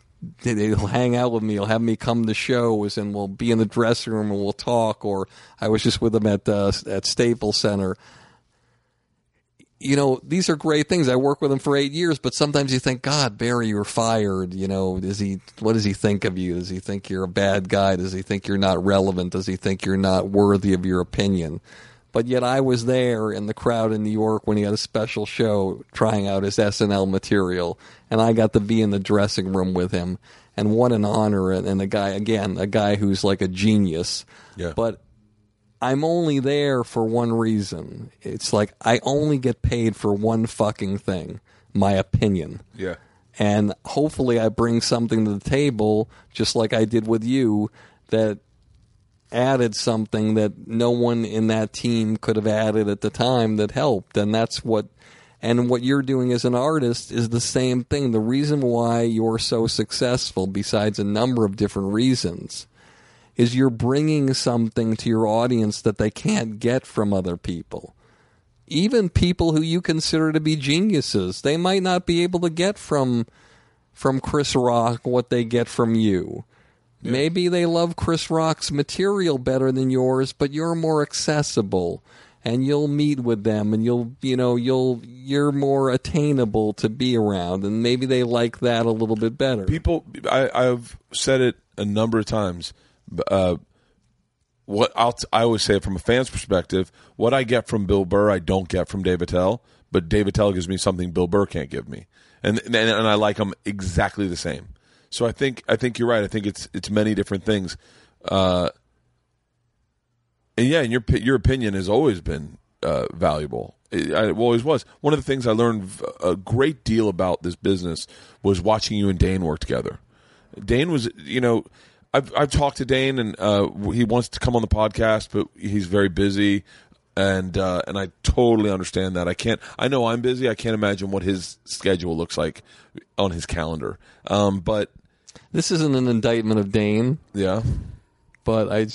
C: he'll hang out with me. He'll have me come to shows, and we'll be in the dressing room and we'll talk. Or I was just with him at uh, at Staples Center. You know, these are great things. I worked with him for eight years, but sometimes you think, God, Barry, you're fired. You know, does he? What does he think of you? Does he think you're a bad guy? Does he think you're not relevant? Does he think you're not worthy of your opinion? But yet, I was there in the crowd in New York when he had a special show trying out his SNL material, and I got to be in the dressing room with him. And what an honor! And, and a guy, again, a guy who's like a genius.
B: Yeah.
C: But I'm only there for one reason. It's like I only get paid for one fucking thing my opinion.
B: yeah,
C: And hopefully, I bring something to the table, just like I did with you, that added something that no one in that team could have added at the time that helped. And that's what. And what you're doing as an artist is the same thing. The reason why you're so successful, besides a number of different reasons, is you're bringing something to your audience that they can't get from other people. Even people who you consider to be geniuses, they might not be able to get from from Chris Rock what they get from you. Maybe they love Chris Rock's material better than yours, but you're more accessible and you'll meet with them and you'll you know you'll you're more attainable to be around and maybe they like that a little bit better.
B: people I, i've said it a number of times uh, what I'll t- I always say it from a fan's perspective what i get from bill burr i don't get from dave attell but dave attell gives me something bill burr can't give me and and, and i like them exactly the same so i think i think you're right i think it's it's many different things uh, and yeah, and your your opinion has always been uh, valuable. It, always was. One of the things I learned a great deal about this business was watching you and Dane work together. Dane was, you know, I've I've talked to Dane and uh, he wants to come on the podcast, but he's very busy, and uh, and I totally understand that. I can't. I know I'm busy. I can't imagine what his schedule looks like on his calendar. Um, but
C: this isn't an indictment of Dane.
B: yeah,
C: but I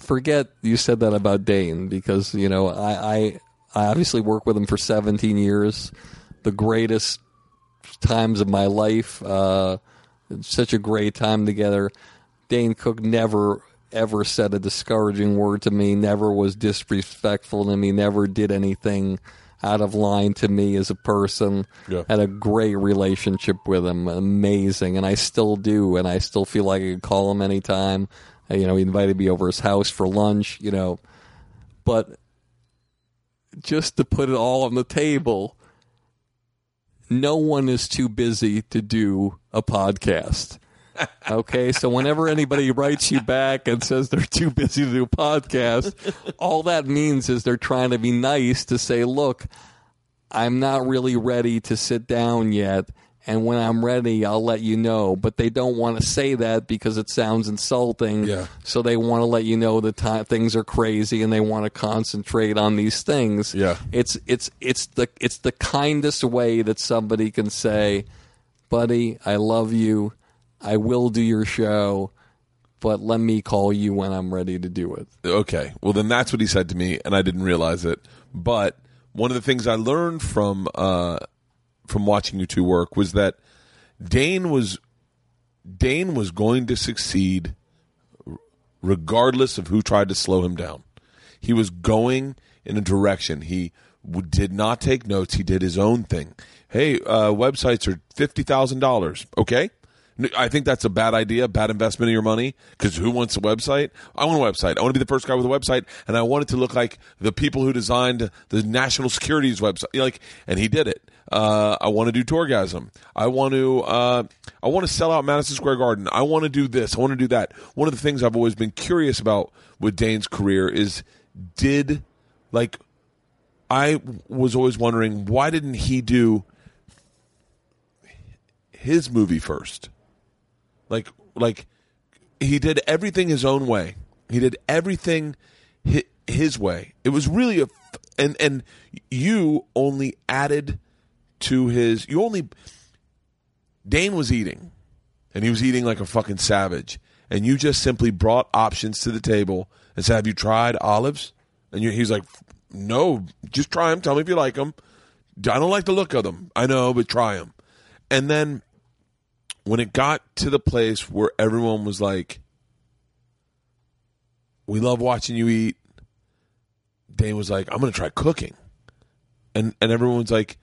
C: forget you said that about Dane because you know I, I I obviously work with him for 17 years, the greatest times of my life. Uh, such a great time together. Dane Cook never ever said a discouraging word to me. Never was disrespectful to me. Never did anything out of line to me as a person.
B: Yeah.
C: Had a great relationship with him, amazing, and I still do, and I still feel like I could call him anytime. Uh, You know, he invited me over his house for lunch. You know, but just to put it all on the table, no one is too busy to do a podcast. Okay, so whenever anybody writes you back and says they're too busy to do a podcast, all that means is they're trying to be nice to say, look, I'm not really ready to sit down yet. And when I'm ready, I'll let you know. But they don't want to say that because it sounds insulting.
B: Yeah.
C: So they want to let you know that things are crazy and they want to concentrate on these things.
B: Yeah.
C: It's it's it's the it's the kindest way that somebody can say, "Buddy, I love you. I will do your show, but let me call you when I'm ready to do it."
B: Okay. Well, then that's what he said to me, and I didn't realize it. But one of the things I learned from uh, from watching you two work was that Dane was Dane was going to succeed regardless of who tried to slow him down. He was going in a direction. He w- did not take notes. He did his own thing. Hey, uh, websites are fifty thousand dollars. Okay, I think that's a bad idea, bad investment of your money. Because who wants a website? I want a website. I want to be the first guy with a website, and I want it to look like the people who designed the national security's website. Like, and he did it. Uh, I want to do Tourgasm. I want to. Uh, I want to sell out Madison Square Garden. I want to do this. I want to do that. One of the things I've always been curious about with Dane's career is, did like, I was always wondering why didn't he do his movie first? Like, like he did everything his own way. He did everything his way. It was really a, and and you only added to his. You only Dane was eating, and he was eating like a fucking savage, and you just simply brought options to the table and said, "Have you tried olives?" And you, he's like, "No, just try them. Tell me if you like them. I don't like the look of them. I know, but try them." And then when it got to the place where everyone was like, "We love watching you eat," Dane was like, "I'm going to try cooking," and and everyone's like,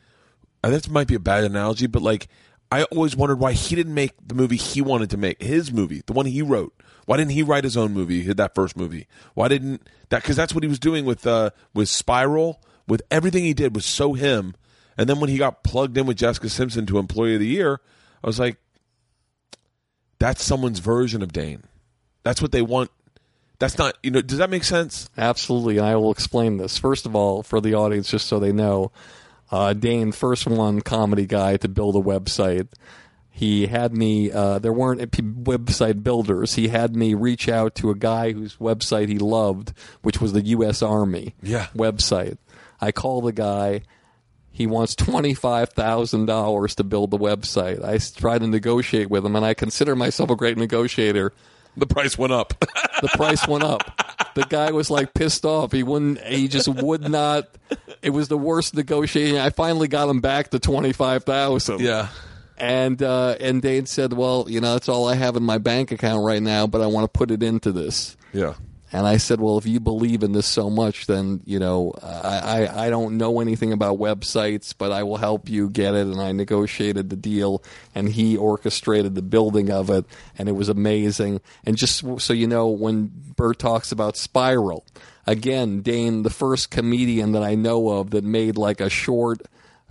B: "That might be a bad analogy, but like." I always wondered why he didn't make the movie he wanted to make, his movie, the one he wrote. Why didn't he write his own movie, that first movie? Why didn't that? Because that's what he was doing with uh, with Spiral. With everything he did was so him. And then when he got plugged in with Jessica Simpson to Employee of the Year, I was like, that's someone's version of Dane. That's what they want. That's not, you know, does that make sense?
C: Absolutely, I will explain this. First of all, for the audience, just so they know, uh, Dane, first one comedy guy to build a website. He had me. Uh, there weren't website builders. He had me reach out to a guy whose website he loved, which was the U.S. Army
B: Yeah.
C: website. I call the guy. He wants twenty five thousand dollars to build the website. I try to negotiate with him, and I consider myself a great negotiator
B: The price went up.
C: the price went up. The guy was like pissed off. He wouldn't. He just would not. It was the worst negotiating. I finally got him back to twenty five thousand.
B: yeah.
C: And uh, and Dane said, "Well, you know, that's all I have in my bank account right now, but I want to put it into this."
B: Yeah.
C: And I said, "Well, if you believe in this so much, then you know, I, I I don't know anything about websites, but I will help you get it." And I negotiated the deal, and he orchestrated the building of it, and it was amazing. And just so you know, when Bert talks about Spiral, again, Dane, the first comedian that I know of that made like a short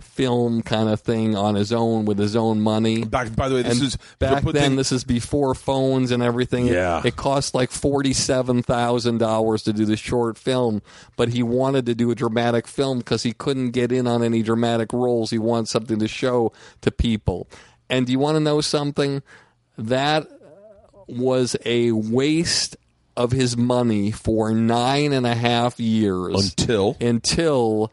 C: film kind of thing on his own with his own money.
B: Back, by the way, this
C: And
B: is
C: back then.
B: thing-
C: this is before phones and everything. It-
B: Yeah.
C: it, cost like forty-seven thousand dollars to do the short film, but he wanted to do a dramatic film because he couldn't get in on any dramatic roles. He wanted something to show to people. And do you want to know something? That was a waste of his money for nine and a half years
B: until
C: until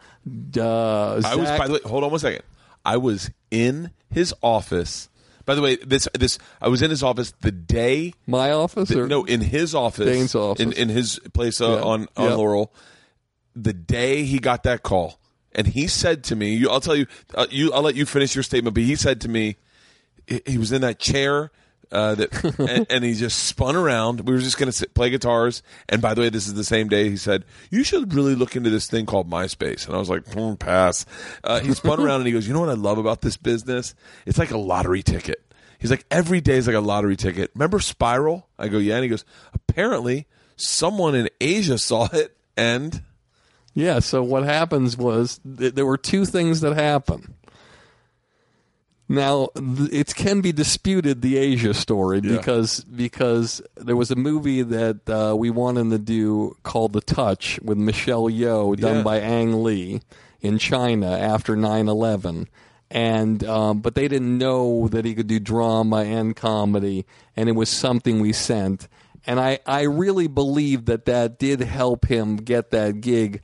C: uh,
B: I was. By the way, hold on one second. I was in his office. By the way, this this I was in his office the day.
C: my office. Or,
B: no, in his office,
C: Dane's office.
B: in in his place uh,
C: Yeah.
B: on on. Laurel. The day he got that call, and he said to me, you, "I'll tell you, uh, you, I'll let you finish your statement." But he said to me, he, he was in that chair. Uh, that and, and he just spun around. We were just going to play guitars. And by the way, this is the same day he said you should really look into this thing called MySpace. And I was like, hmm, pass. Uh, he spun around and he goes, you know what I love about this business? It's like a lottery ticket. He's like, every day is like a lottery ticket. Remember Spiral? I go, yeah. And he goes, apparently someone in Asia saw it and
C: Yeah, so what happens was th- there were two things that happen. Now it can be disputed the Asia story
B: Yeah.
C: because because there was a movie that uh, we wanted to do called The Touch with Michelle Yeoh done
B: Yeah.
C: by Ang Lee in China after 9/11 and um, but they didn't know that he could do drama and comedy and it was something we sent and I, I really believe that that did help him get that gig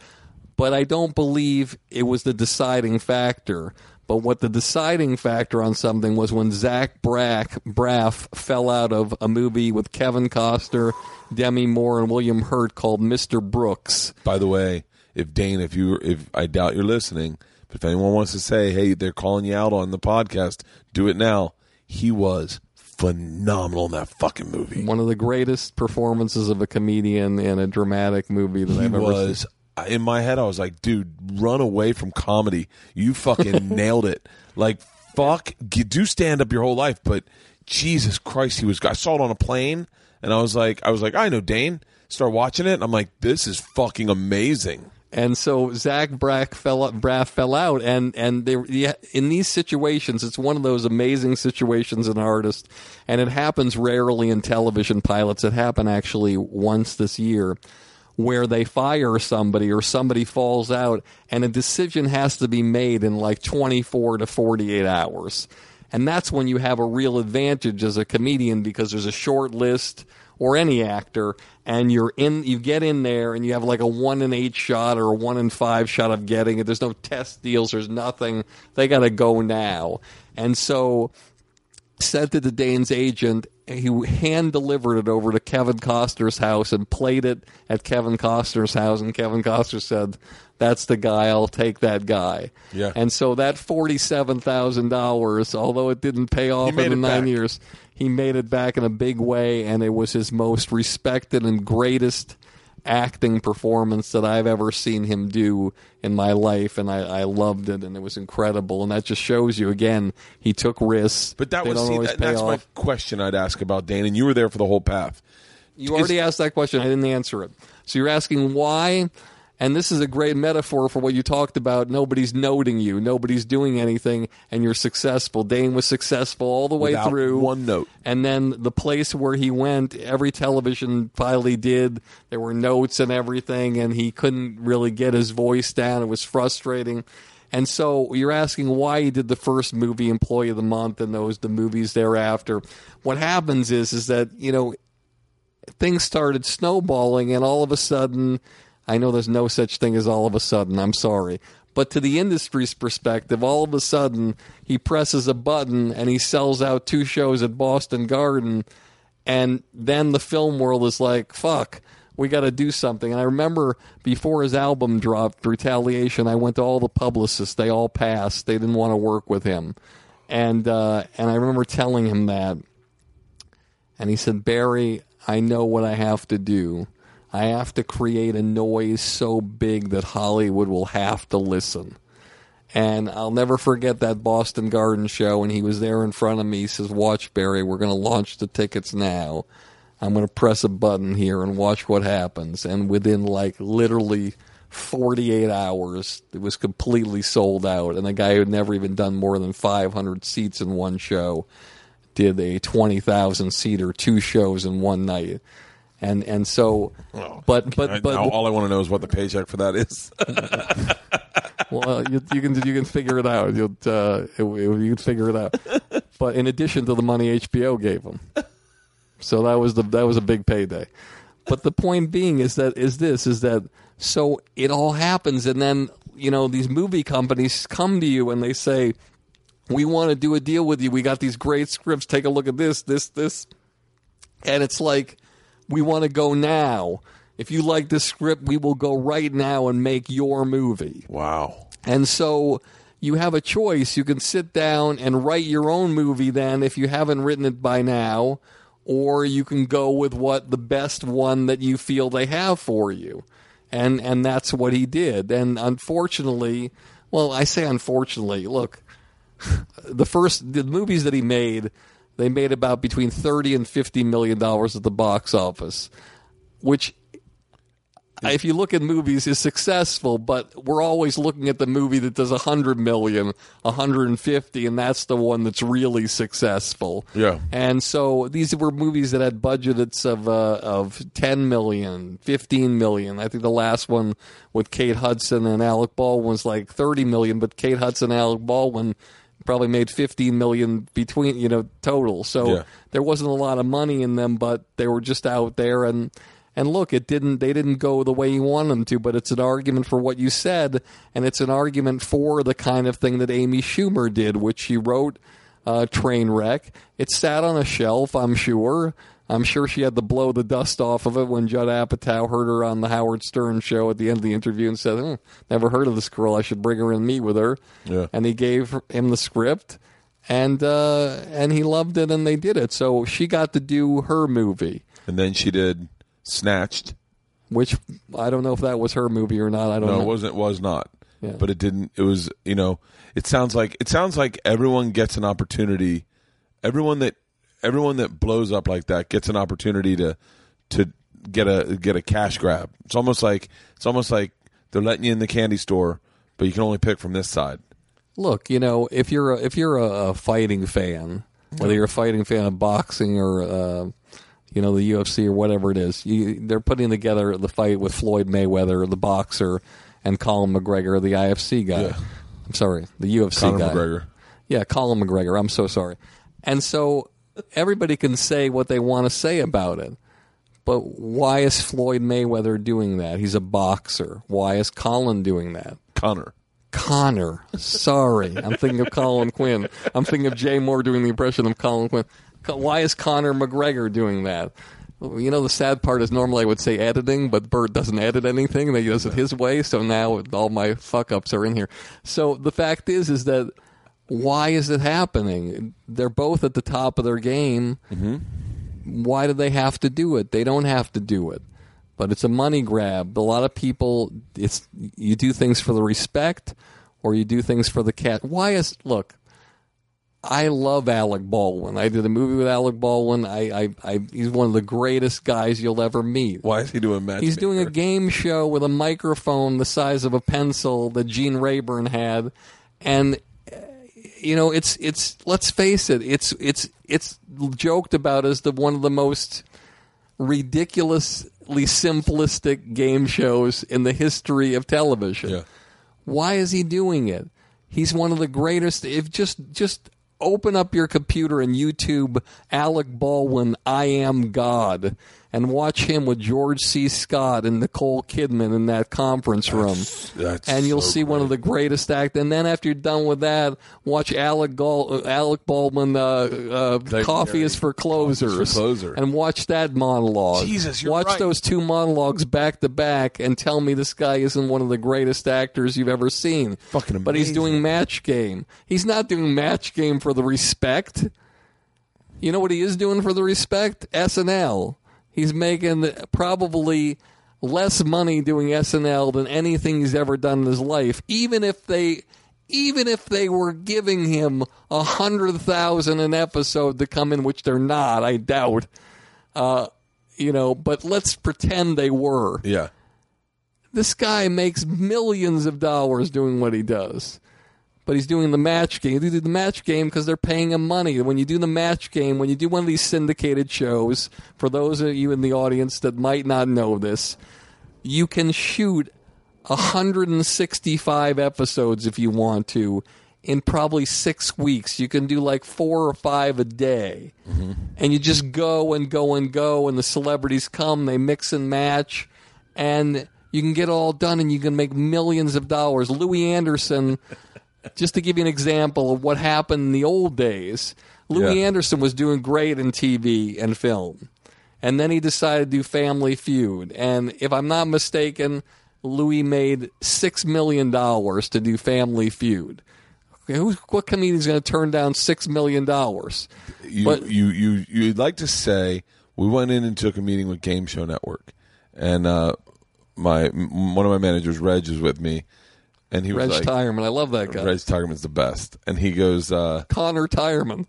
C: but I don't believe it was the deciding factor. But what the deciding factor on something was when Zach Braff, Braff fell out of a movie with Kevin Costner, Demi Moore, and William Hurt called Mr. Brooks.
B: By the way, if Dane, if you, if I doubt you're listening, but if anyone wants to say, hey, they're calling you out on the podcast, do it now. He was phenomenal in that fucking movie.
C: One of the greatest performances of a comedian in a dramatic movie that
B: He
C: I've ever
B: was.
C: seen.
B: In my head, I was like, dude, run away from comedy. You fucking nailed it. Like, fuck, g- do stand up your whole life, but Jesus Christ, he was. I saw it on a plane, and I was like, I was like, I know Dane. Start watching it, and I'm like, this is fucking amazing.
C: And so Zach Braff fell Braff fell out, and and they yeah, in these situations, it's one of those amazing situations in an artist, and it happens rarely in television pilots. It happened actually once this year, where they fire somebody or somebody falls out, and a decision has to be made in like 24 to 48 hours, and that's when you have a real advantage as a comedian because there's a short list or any actor, and you're in, you get in there, and you have like a one in eight shot or a one in five shot of getting it. There's no test deals. There's nothing. They got to go now, and so sent it to Dane's agent. He hand delivered it over to Kevin Costner's house and played it at Kevin Costner's house. And Kevin Costner said, "That's the guy. I'll take that guy."
B: Yeah.
C: And so that forty-seven thousand dollars, although it didn't pay off in the nine
B: back.
C: years, he made it back in a big way, and it was his most respected and greatest acting performance that I've ever seen him do in my life, and I, I loved it, and it was incredible. And that just shows you again, he took risks,
B: But that
C: They
B: was see, that, that's my question I'd ask about Dane, and you were there for the whole path.
C: You already asked that question. I didn't answer it. So you're asking why, and this is a great metaphor for what you talked about. Nobody's noting you, nobody's doing anything, and you're successful. Dane was successful all the way
B: Without
C: through.
B: one note.
C: And then the place where he went, every television file he did, there were notes and everything, and he couldn't really get his voice down. It was frustrating. And so you're asking why he did the first movie Employee of the Month and those the movies thereafter. What happens is is that, you know, things started snowballing and all of a sudden I know there's no such thing as all of a sudden, I'm sorry. But to the industry's perspective, all of a sudden he presses a button and he sells out two shows at Boston Garden and then the film world is like, fuck, we got to do something. And I remember before his album dropped, Retaliation, I went to all the publicists. They all passed. They didn't want to work with him. And uh, and I remember telling him that. And he said, Barry, I know what I have to do. I have to create a noise so big that Hollywood will have to listen. And I'll never forget that Boston Garden show. And he was there in front of me. He says, Watch, Barry, we're going to launch the tickets now. I'm going to press a button here and watch what happens. And within like literally 48 hours, it was completely sold out. And a guy who had never even done more than 500 seats in one show did a 20,000 seater, two shows in one night. And and so, but but
B: I-
C: but
B: all I want to know is what the paycheck for that is.
C: well, you, you can you can figure it out. You'll uh, you can figure it out. But in addition to the money HBO gave him, so that was the that was a big payday. But the point being is that is this is that so it all happens, and then you know these movie companies come to you and they say, "We want to do a deal with you. We got these great scripts. Take a look at this, this, this," and it's like, "We want to go now." If you like this script, we will go right now and make your movie.
B: wow.
C: And so you have a choice. You can sit down and write your own movie then if you haven't written it by now, or you can go with what the best one that you feel they have for you. And and that's what he did. And unfortunately, well, I say unfortunately, look, the first the movies that he made, they made about between 30 and 50 million dollars at the box office, which if you look at movies is successful but we're always looking at the movie that does 100 million 150 and that's the one that's really successful
B: Yeah.
C: and so these were movies that had budgets of uh, of 10 million 15 million i think the last one with kate hudson and alec baldwin was like 30 million but kate hudson and alec baldwin probably made 15 million between you know total so
B: Yeah.
C: there wasn't a lot of money in them, but they were just out there and and look, it didn't they didn't go the way you want them to, but it's an argument for what you said, and it's an argument for the kind of thing that Amy Schumer did, which she wrote uh, Trainwreck. It sat on a shelf, I'm sure. I'm sure she had to blow the dust off of it when Judd Apatow heard her on the Howard Stern show at the end of the interview and said, hmm, "Never heard of this girl. I should bring her in and meet with her."
B: Yeah.
C: And he gave him the script, and uh, and he loved it, and they did it. So she got to do her movie,
B: And then she did Snatched.
C: which I don't know if that was her movie or not. I don't
B: No,
C: know.
B: it wasn't. It was not.
C: Yeah.
B: But it didn't. It was. You know. It sounds like it sounds like everyone gets an opportunity. Everyone that everyone that blows up like that gets an opportunity to to get a get a cash grab. It's almost like it's almost like they're letting you in the candy store, but you can only pick from this side.
C: Look, you know, if you're a, if you're a, fighting fan, whether you're a fighting fan of boxing or uh, you know the UFC or whatever it is, you, they're putting together the fight with Floyd Mayweather, the boxer, and Colin McGregor, the IFC guy.
B: Yeah.
C: I'm sorry, the UFC
B: Conor
C: guy.
B: McGregor.
C: Yeah, Colin McGregor. I'm so sorry. And so everybody can say what they want to say about it. But why is Floyd Mayweather doing that? He's a boxer. Why is Colin doing that?
B: Conor.
C: Conor. Sorry. I'm thinking of Colin Quinn. I'm thinking of Jay Mohr doing the impression of Colin Quinn. Why is Conor McGregor doing that? You know, the sad part is normally I would say editing, but Bert doesn't edit anything. He does it his way, so now all my fuck ups are in here. So the fact is, is that why is it happening? They're both at the top of their game. Mm-hmm. Why do they have to do it? They don't have to do it but it's a money grab. A lot of people, it's you do things for the respect, or you do things for the cat. Why is look? I love Alec Baldwin. I did a movie with Alec Baldwin. I, I, I he's one of the greatest guys you'll ever meet.
B: Why is he doing match?
C: He's doing a game show with a microphone the size of a pencil that Gene Rayburn had, and you know it's it's let's face it, it's it's it's joked about as the one of the most ridiculously simplistic game shows in the history of television.
B: Yeah.
C: Why is he doing it? He's one of the greatest. If just just open up your computer and YouTube Alec Baldwin, I am God, and watch him with George C. Scott and Nicole Kidman in that conference room,
B: that's
C: and you'll
B: so
C: see one of the greatest act. And then after you're done with that, watch Alec Gall, uh, Alec Baldwin. Uh, uh, Coffee is for closers,
B: closer.
C: and watch that monologue.
B: Jesus, you're
C: watch
B: right.
C: those two monologues back to back, and tell me this guy isn't one of the greatest actors you've ever seen.
B: Fucking amazing.
C: But he's doing match game. He's not doing match game for the respect. You know what he is doing for the respect? SNL. He's making probably less money doing SNL than anything he's ever done in his life. Even if they, even if they were giving him a hundred thousand an episode to come in, which they're not, I doubt. Uh, you know, but let's pretend they were
B: Yeah.
C: this guy makes millions of dollars doing what he does. But he's doing the match game. They do the match game because they're paying him money. When you do the match game, when you do one of these syndicated shows, for those of you in the audience that might not know this, you can shoot 165 episodes if you want to in probably six weeks. You can do like four or five a day. Mm-hmm. And you just go and go and go, and the celebrities come, they mix and match, and you can get it all done and you can make millions of dollars. Louie Anderson, just to give you an example of what happened in the old days, Louie
B: Yeah.
C: Anderson was doing great in TV and film. And then he decided to do Family Feud. And if I'm not mistaken, Louie made $6 million to do Family Feud. Okay, who's, what comedian's going to turn down $6 million?
B: You,
C: But-
B: you you you'd like to say we went in and took a meeting with Game Show Network, and uh, my one of my managers, Reg, is with me, and he was
C: Reg
B: like,
C: Tireman. I love that guy.
B: Reg Tigerman's the best, and he goes, uh,
C: Connor Tireman.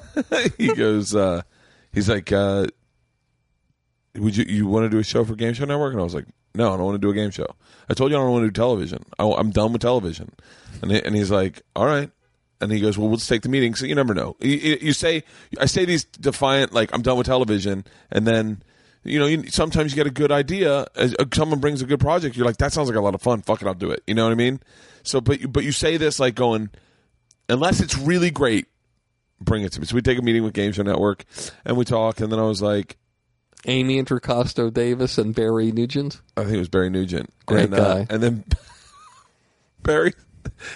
B: he goes, uh, he's like, uh, would you you want to do a show for Game Show Network? And I was like, no, I don't want to do a game show. I told you I don't want to do television. I, am done with television. And he, and he's like, all right. And he goes, well, we'll just take the meeting. So you never know. You you say, I say these defiant, like I'm done with television, and then. You know, you, sometimes you get a good idea. As, uh, someone brings a good project. You're like, that sounds like a lot of fun. Fuck it, I'll do it. You know what I mean? So, but you, but you say this like going, unless it's really great, bring it to me. So we take a meeting with Game Show Network, and we talk. And then I was like,
C: Amy Introcaso Davis and Barry Nugent.
B: I think it was Barry Nugent.
C: Great
B: and,
C: guy.
B: Uh, and then Barry,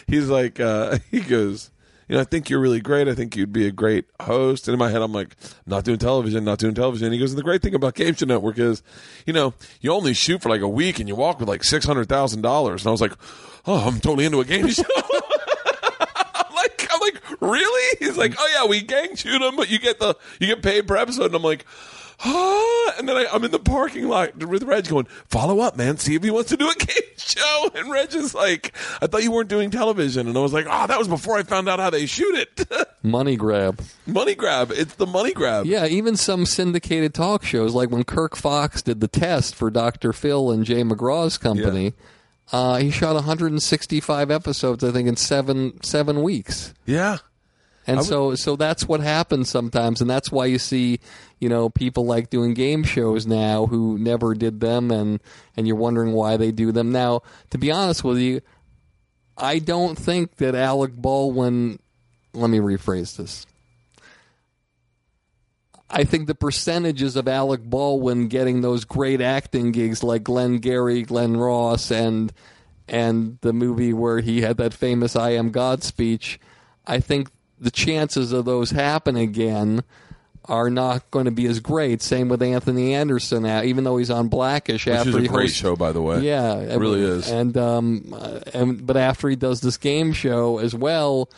B: he's like, uh, he goes, you know, I think you're really great. I think you'd be a great host. And in my head, I'm like, not doing television, not doing television. And he goes, and the great thing about Game Show Network is, you know, you only shoot for like a week and you walk with like six hundred thousand dollars. And I was like, oh, I'm totally into a game show. I'm like, I'm like, really? He's like, oh yeah, we gang shoot them, but you get the you get paid per episode. And I'm like, ah. And then I, I'm in the parking lot with Reg going, follow up, man. See if he wants to do a game show. And Reg is like, I thought you weren't doing television. And I was like, oh, that was before I found out how they shoot it.
C: Money grab.
B: money grab. It's the money grab.
C: Yeah, even some syndicated talk shows, like when Kirk Fox did the test for Dr. Phil and Jay McGraw's company, uh, he shot 165 episodes, I think, in seven seven weeks.
B: Yeah.
C: And
B: would-
C: so, so that's what happens sometimes, and that's why you see, you know, people like doing game shows now who never did them, and and you're wondering why they do them now. To be honest with you, I don't think that Alec Baldwin. Let me rephrase this. I think the percentages of Alec Baldwin getting those great acting gigs like Glenn Gary, Glen Ross, and and the movie where he had that famous "I am God" speech. I think the chances of those happen again are not going to be as great. Same with Anthony Anderson, uh, even though he's on Blackish
B: Which
C: after
B: is a
C: he
B: great
C: hosts-
B: show, by the way.
C: yeah,
B: It really is.
C: And um, uh, and but after he does this game show as well,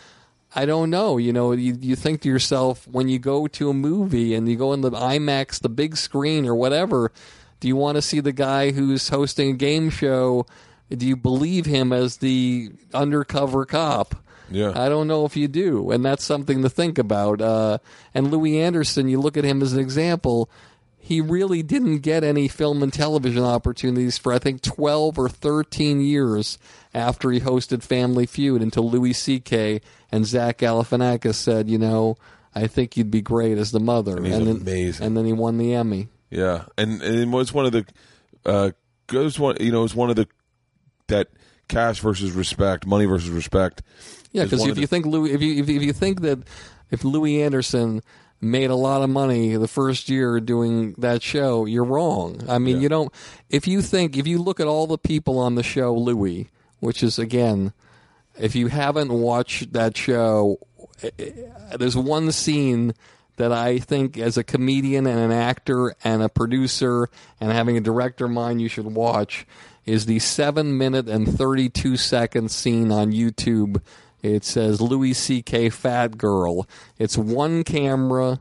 C: I don't know. You know, you you think to yourself when you go to a movie and you go in the IMAX, the big screen or whatever, do you want to see the guy who's hosting a game show? Do you believe him as the undercover cop?
B: Yeah.
C: I don't know if you do, and that's something to think about. Uh, and Louie Anderson, you look at him as an example. He really didn't get any film and television opportunities for I think twelve or thirteen years after he hosted Family Feud until Louis C.K. and Zach Galifianakis said, you know, I think you'd be great as the mother.
B: And he's
C: then,
B: amazing.
C: And then he won the Emmy.
B: Yeah, and and it was one of the uh, goes one you know it was one of the that cash versus respect, money versus respect.
C: Yeah, because if you
B: the-
C: think Louis, if you if, if you think that if Louie Anderson made a lot of money the first year doing that show, you're wrong. I mean,
B: Yeah.
C: you don't. If you think, if you look at all the people on the show, Louis, which is again, if you haven't watched that show, eh, eh, there's one scene that I think, as a comedian and an actor and a producer and having a director mind, you should watch. Is the seven minute and 32 second scene on YouTube. It says Louis C.K. Fat Girl. It's one camera,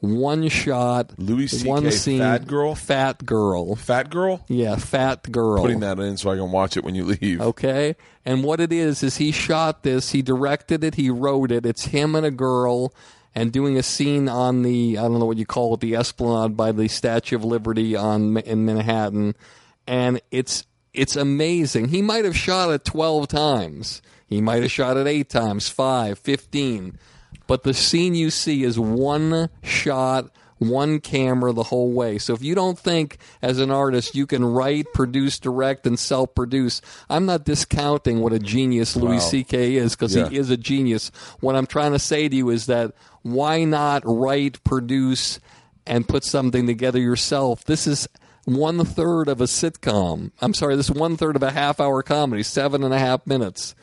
C: one shot,
B: Louis C.K.
C: one scene.
B: Fat Girl?
C: Fat Girl.
B: Fat girl,
C: Yeah, Fat Girl.
B: putting that in so I can watch it when you leave.
C: Okay. And what it is, is he shot this, he directed it, he wrote it. It's him and a girl and doing a scene on the, I don't know what you call it, the Esplanade by the Statue of Liberty on in Manhattan. And it's, it's amazing. He might have shot it 12 times. He might have shot it eight times, five, 15. But the scene you see is one shot, one camera the whole way. So if you don't think as an artist you can write, produce, direct, and self produce, I'm not discounting what a genius Louis
B: Wow.
C: C.K. is because
B: Yeah.
C: he is a genius. What I'm trying to say to you is that why not write, produce, and put something together yourself? This is one third of a sitcom. I'm sorry, this is one third of a half hour comedy, seven and a half minutes.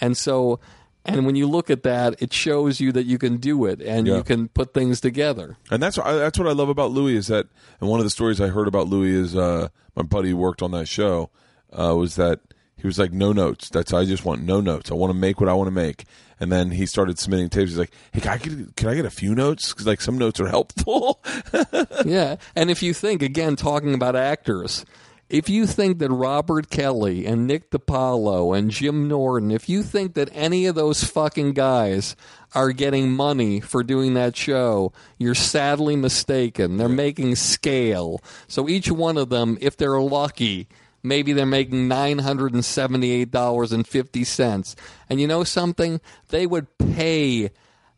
C: And so, and when you look at that, it shows you that you can do it and
B: Yeah.
C: you can put things together.
B: And that's I, that's what I love about Louis is that, and one of the stories I heard about Louis is uh, my buddy worked on that show uh, was that he was like no notes. That's I just want no notes. I want to make what I want to make. And then he started submitting tapes. He's like, "Hey, can I get can I get a few notes? Because like some notes are helpful."
C: yeah. And if you think, again, talking about actors, if you think that Robert Kelly and Nick DiPaolo and Jim Norton, if you think that any of those fucking guys are getting money for doing that show, you're sadly mistaken. They're making scale. So each one of them, if they're lucky, maybe they're making $978.50. And you know something? They would pay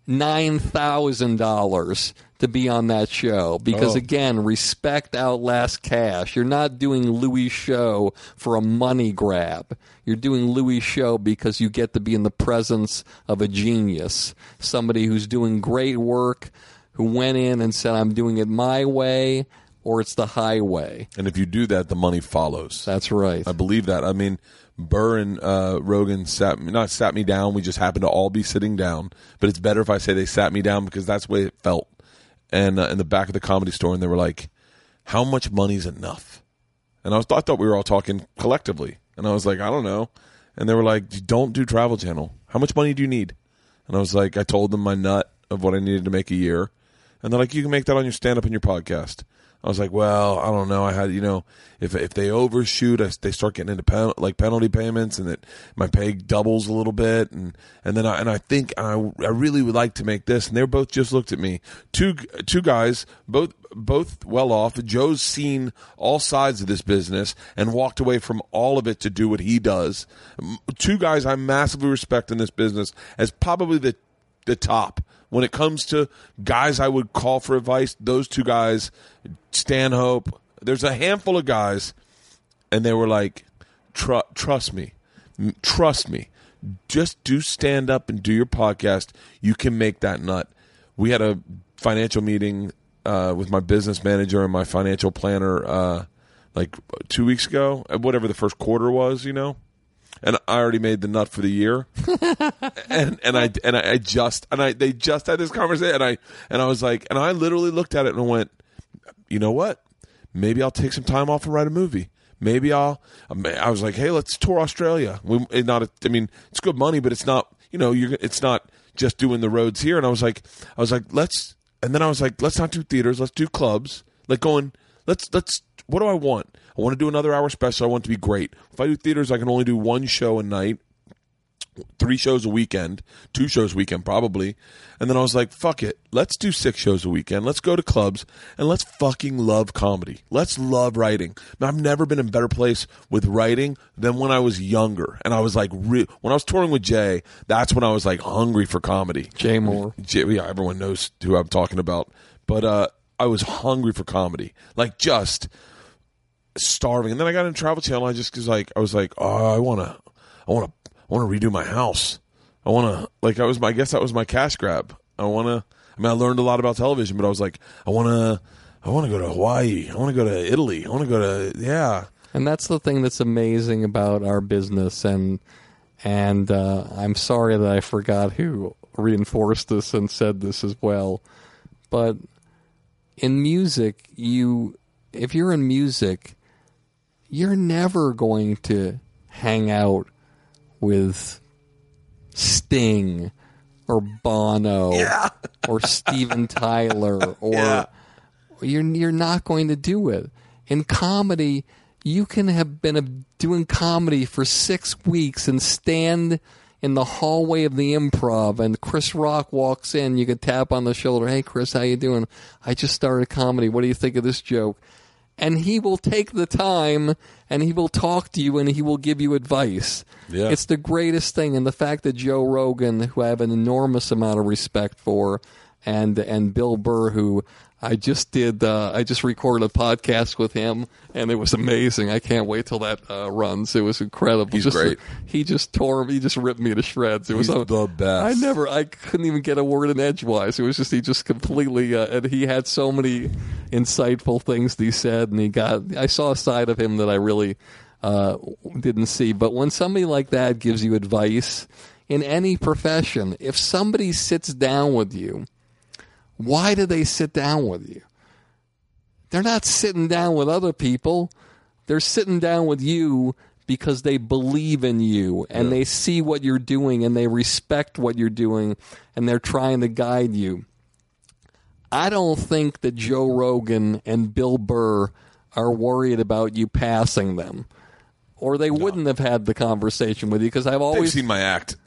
C: nine thousand dollars to be on that show because
B: Oh.
C: again respect outlasts cash you're not doing louis show for a money grab you're doing louis show because you get to be in the presence of a genius somebody who's doing great work who went in and said i'm doing it my way or it's the highway
B: and if you do that, the money follows.
C: that's right
B: I believe that. I mean, Burr and uh, Rogan sat me, not sat me down. We just happened to all be sitting down. But it's better if I say they sat me down because that's the way it felt. And uh, in the back of the comedy store, and they were like, "How much money's enough?" And I was, I thought we were all talking collectively, and I was like, "I don't know." And they were like, "Don't do Travel Channel. How much money do you need?" And I was like, I told them my nut of what I needed to make a year. And they're like, you can make that on your stand up and your podcast. I was like, well, I don't know. I had, you know, if if they overshoot, I, they start getting into pen, like penalty payments, and that my pay doubles a little bit, and and then I and I think I I really would like to make this, and they were both just looked at me. Two two guys, both both well off. Joe's seen all sides of this business and walked away from all of it to do what he does. Two guys I massively respect in this business as probably the the top when it comes to guys I would call for advice. Those two guys, Stanhope. There's a handful of guys, and they were like, "Tru- "Trust me, trust me. Just do stand up and do your podcast. You can make that nut." We had a financial meeting uh, with my business manager and my financial planner uh, like two weeks ago, uh, whatever the first quarter was, you know. And I already made the nut for the year and and I and I, I just and I they just had this conversation and I and I was like and I literally looked at it and went, you know what? Maybe I'll take some time off and write a movie. Maybe I'll. Um, I was like, hey, let's tour Australia. We not. a- I mean, it's good money, but it's not. You know, you're. It's not just doing the roads here. And I was like, I was like, let's. And then I was like, let's not do theaters. Let's do clubs. Like going. Let's let's. What do I want? I want to do another hour special. I want to be great. If I do theaters, I can only do one show a night three shows a weekend, two shows a weekend probably. And then I was like, fuck it. Let's do six shows a weekend. Let's go to clubs and let's fucking love comedy. Let's love writing. Now, I've never been in a better place with writing than when I was younger. And I was like, re- when I was touring with Jay, that's when I was like hungry for comedy.
C: Jay Mohr.
B: Jay, yeah, everyone knows who I'm talking about. But uh, I was hungry for comedy. Like just starving. And then I got in Travel Channel. I just was like, I was like, oh, I want to, I want to, I want to redo my house. I want to, like, I was, my, I guess that was my cash grab. I want to, I mean, I learned a lot about television, but I was like, I want to, I want to go to Hawaii. I want to go to Italy. I want to go to, yeah.
C: And that's the thing that's amazing about our business, and and uh, I'm sorry that I forgot who reinforced this and said this as well. But in music, you if you're in music, you're never going to hang out with Sting or Bono or Steven Tyler or
B: Yeah.
C: you're you're not going to do it. In comedy, you can have been a, doing comedy for six weeks and stand in the hallway of the improv and Chris Rock walks in, you could tap on the shoulder, "Hey Chris, how you doing? I just started comedy. What do you think of this joke?" And he will take the time and he will talk to you and he will give you advice.
B: Yeah.
C: It's the greatest thing and the fact that Joe Rogan, who I have an enormous amount of respect for, and and Bill Burr, who I just did, uh, I just recorded a podcast with him, and it was amazing. I can't wait till that uh, runs. It was incredible.
B: He's
C: just,
B: great.
C: He just tore, me. he just ripped me to shreds. It was
B: He's
C: a-
B: the best.
C: I never, I couldn't even get a word in edgewise. It was just he just completely, uh, and he had so many insightful things that he said, and he got. I saw a side of him that I really uh, didn't see. But when somebody like that gives you advice in any profession, if somebody sits down with you, why do they sit down with you? They're not sitting down with other people. They're sitting down with you because they believe in you and they see what you're doing and they respect what you're doing and they're trying to guide you. I don't think that Joe Rogan and Bill Burr are worried about you passing them. Or they wouldn't have had the conversation with you because I've
B: They've
C: always
B: seen my act.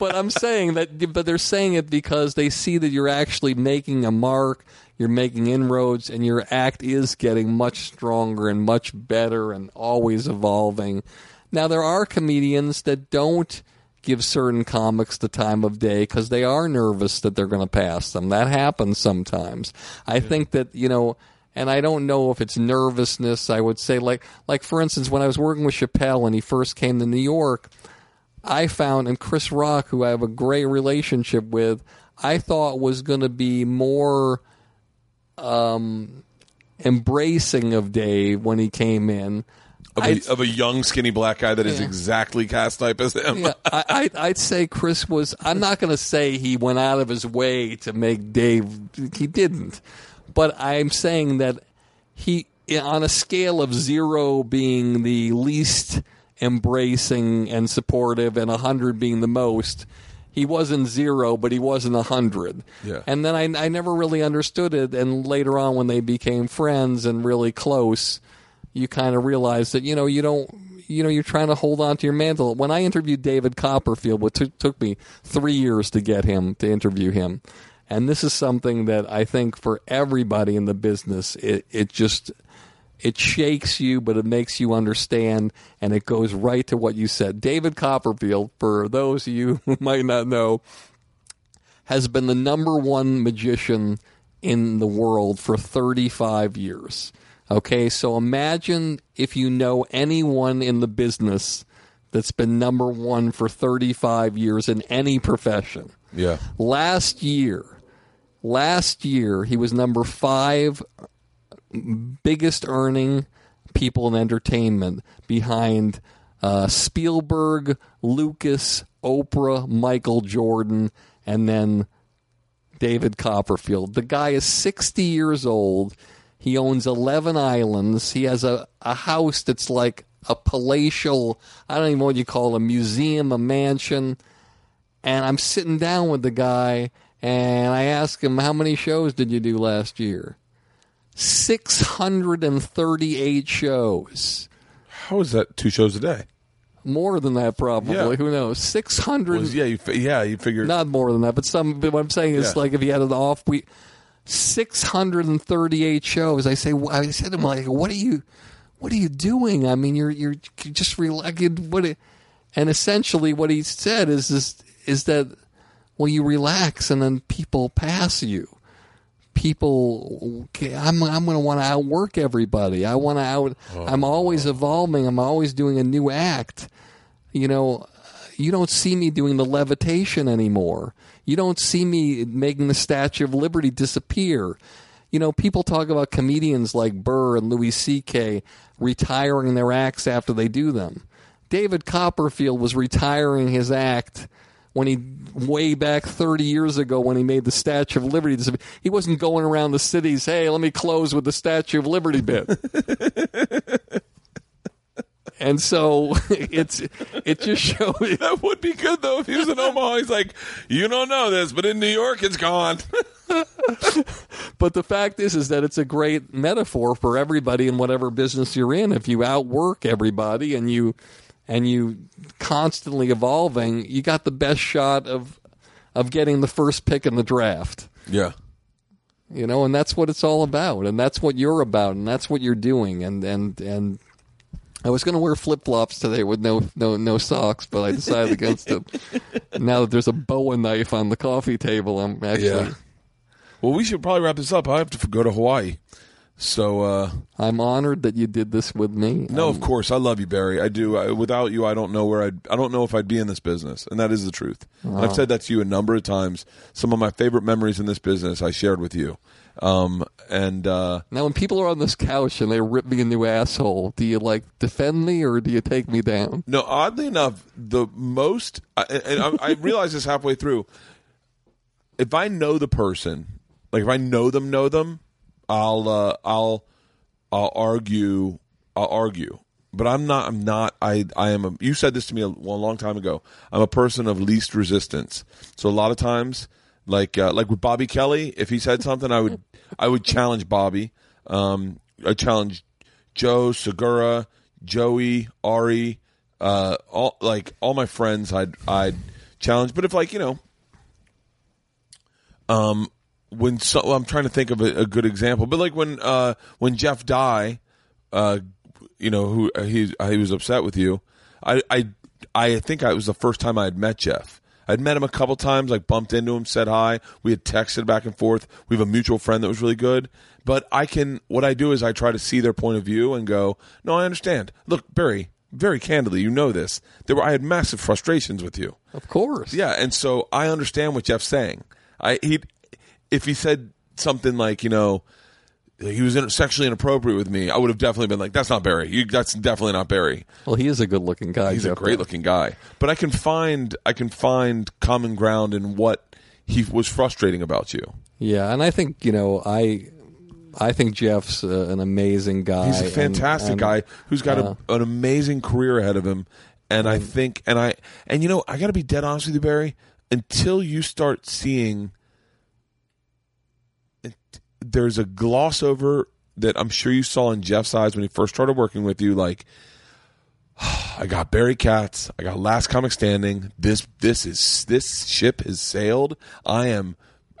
C: but I'm saying that, but they're saying it because they see that you're actually making a mark, you're making inroads, and your act is getting much stronger and much better and always evolving. Now, there are comedians that don't give certain comics the time of day because they are nervous that they're going to pass them. That happens sometimes. I think that, you know, and I don't know if it's nervousness. I would say, like, like for instance, when I was working with Chappelle and he first came to New York, I found, and Chris Rock, who I have a great relationship with, I thought was going to be more um, embracing of Dave when he came in.
B: Of
C: I'd-
B: a, of a young, skinny black guy that is
C: Yeah.
B: exactly cast type as him.
C: yeah, I, I'd, I'd say Chris was. I'm not going to say he went out of his way to make Dave. He didn't, but I'm saying that he, on a scale of zero being the least embracing and supportive, and a hundred being the most. He wasn't zero, but he wasn't a hundred.
B: Yeah.
C: And then I, I never really understood it. And later on, when they became friends and really close, you kind of realize that you know you don't you know you're trying to hold on to your mantle. When I interviewed David Copperfield, what took took me three years to get him to interview him, and this is something that I think for everybody in the business, it it just it shakes you, but it makes you understand, and it goes right to what you said. David Copperfield, for those of you who might not know, has been the number one magician in the world for 35 years. Okay, so imagine if you know anyone in the business that's been number one for 35 years in any profession.
B: Yeah.
C: Last year, last year he was number five biggest earning people in entertainment behind uh, Spielberg, Lucas, Oprah, Michael Jordan, and then David Copperfield. The guy is 60 years old. He owns 11 islands. He has a, a house that's like a palatial, I don't even know what you call it, a museum, a mansion. And I'm sitting down with the guy and I ask him, How many shows did you do last year? 638 shows.
B: How is that two shows a day?
C: More than that, probably.
B: Yeah.
C: Who knows? 600.
B: Was, yeah, you fi- yeah, you figured
C: not more than that, but some. But what I'm saying is,
B: Yeah.
C: like, if you had an off week, 638 shows. I say, I said to him, like, what are you, what are you doing? I mean, you're you're just relax. What? And essentially, what he said is is is that well, you relax, and then people pass you. People, I'm I'm going to want to outwork everybody. I want to out. Oh. I'm always evolving. I'm always doing a new act. You know, you don't see me doing the levitation anymore. You don't see me making the Statue of Liberty disappear. You know, people talk about comedians like Burr and Louis C.K. retiring their acts after they do them. David Copperfield was retiring his act when he way back 30 years ago when he made the Statue of Liberty. He wasn't going around the cities, hey, let me close with the Statue of Liberty bit. and so it's it just shows
B: that would be good though if he was in Omaha. He's like, you don't know this, but in New York, it's gone.
C: But the fact is, is that it's a great metaphor for everybody in whatever business you're in. If you outwork everybody and you and you constantly evolving, you got the best shot of of getting the first pick in the draft.
B: yeah.
C: You know, and that's what it's all about, and that's what you're about, and that's what you're doing, and and and. I was going to wear flip flops today with no no no socks, but I decided against it. Now that there's a boa knife on the coffee table, I'm actually
B: Yeah. Well, we should probably wrap this up. I have to go to Hawaii. So, uh,
C: I'm honored that you did this with me.
B: no,
C: Um,
B: of course, I love you, Barry. I do. I, without you, I don't know where I'd. I don't know if I'd be in this business, and that is the truth. And I've said that to you a number of times. Some of my favorite memories in this business I shared with you. Um, and uh,
C: Now, when people are on this couch and they rip me a new asshole, do you like defend me or do you take me down?
B: No, oddly enough, the most, I- and I, I realized this halfway through. If I know the person, like if I know them, know them, I'll, uh, I'll, I'll argue, I'll argue. But I'm not. I'm not. I. I am. A, you said this to me a, a long time ago. I'm a person of least resistance. So a lot of times, like uh, like with Bobby Kelly, if he said something, I would I would challenge Bobby. Um, I challenge Joe Segura, Joey, Ari, uh, all like all my friends. I'd I'd challenge. But if like you know, um, when so, I'm trying to think of a, a good example, but like when uh when Jeff Dye, uh, you know who uh, he he was upset with you. I I I think I, it was the first time I had met Jeff. I'd met him a couple times, like bumped into him, said hi. We had texted back and forth. We have a mutual friend that was really good. But I can, what I do is I try to see their point of view and go, no, I understand. Look, Barry, very candidly, you know this. There were, I had massive frustrations with you.
C: Of course.
B: Yeah, and so I understand what Jeff's saying. I he, if he said something like, you know, he was sexually inappropriate with me, I would have definitely been like, "That's not Barry. You, that's definitely not Barry.
C: Well, he is a good looking guy.
B: He's a great looking guy." But I can find I can find common ground in what he was frustrating about you.
C: Yeah, and I think you know I I think Jeff's uh, an amazing guy.
B: He's a fantastic
C: and,
B: guy who's got
C: uh,
B: a, an amazing career ahead of him. And I think, and I, and you know, I got to be dead honest with you, Barry. Until you start seeing, there's a gloss over that I'm sure you saw in Jeff's eyes when he first started working with you. Like, I got Barry Katz. I got Last Comic Standing. This this is this ship has sailed. I am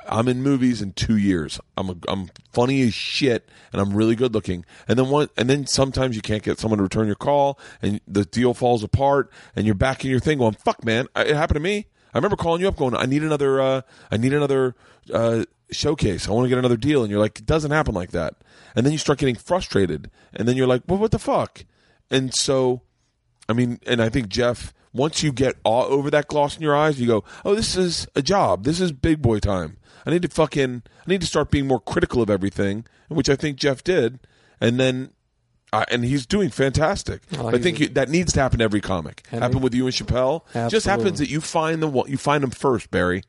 B: I'm in movies in two years. I'm a, I'm funny as shit, and I'm really good looking. And then one and then sometimes you can't get someone to return your call, and the deal falls apart, and you're back in your thing going, "Fuck, man, it happened to me." I remember calling you up going, "I need another uh, I need another uh, showcase. I want to get another deal," and you're like, "It doesn't happen like that." And then you start getting frustrated, and then you're like, "Well, what the fuck?" And so I mean, and I think Jeff, once you get all over that gloss in your eyes, you go, "Oh, this is a job. This is big boy time. I need to fucking, I need to start being more critical of everything," which I think Jeff did, and then, uh, and he's doing fantastic.
C: Oh,
B: I think you, that needs to happen to every comic.
C: And
B: Happened with you and Chappelle. Just happens that you find them, you find them first, Barry.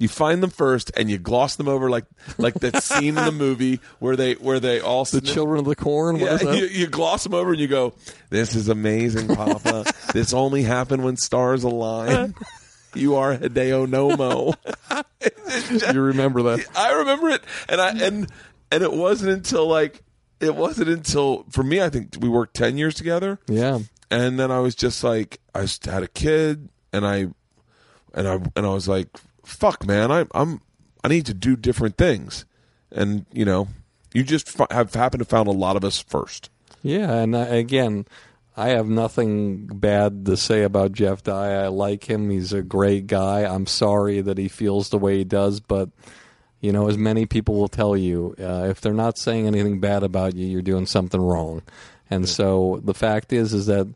B: You find them first, and you gloss them over like like that scene in the movie where they where they all
C: the children of the corn. What
B: yeah, you, you gloss them over and you go, "This is amazing, Papa. this only happened when stars align. you are Hideo Nomo."
C: you remember that?
B: I remember it, and I and and it wasn't until like it wasn't until for me. I think we worked ten years together,
C: Yeah.
B: and then I was just like, I had a kid, and I and I and I was like, "Fuck, man, I, I'm I need to do different things," and you know, you just f- have happened to found a lot of us first.
C: Yeah, and I, again, I have nothing bad to say about Jeff Dye. I like him. He's a great guy. I'm sorry that he feels the way he does, but you know, as many people will tell you, uh, if they're not saying anything bad about you, you're doing something wrong. And so the fact is, is that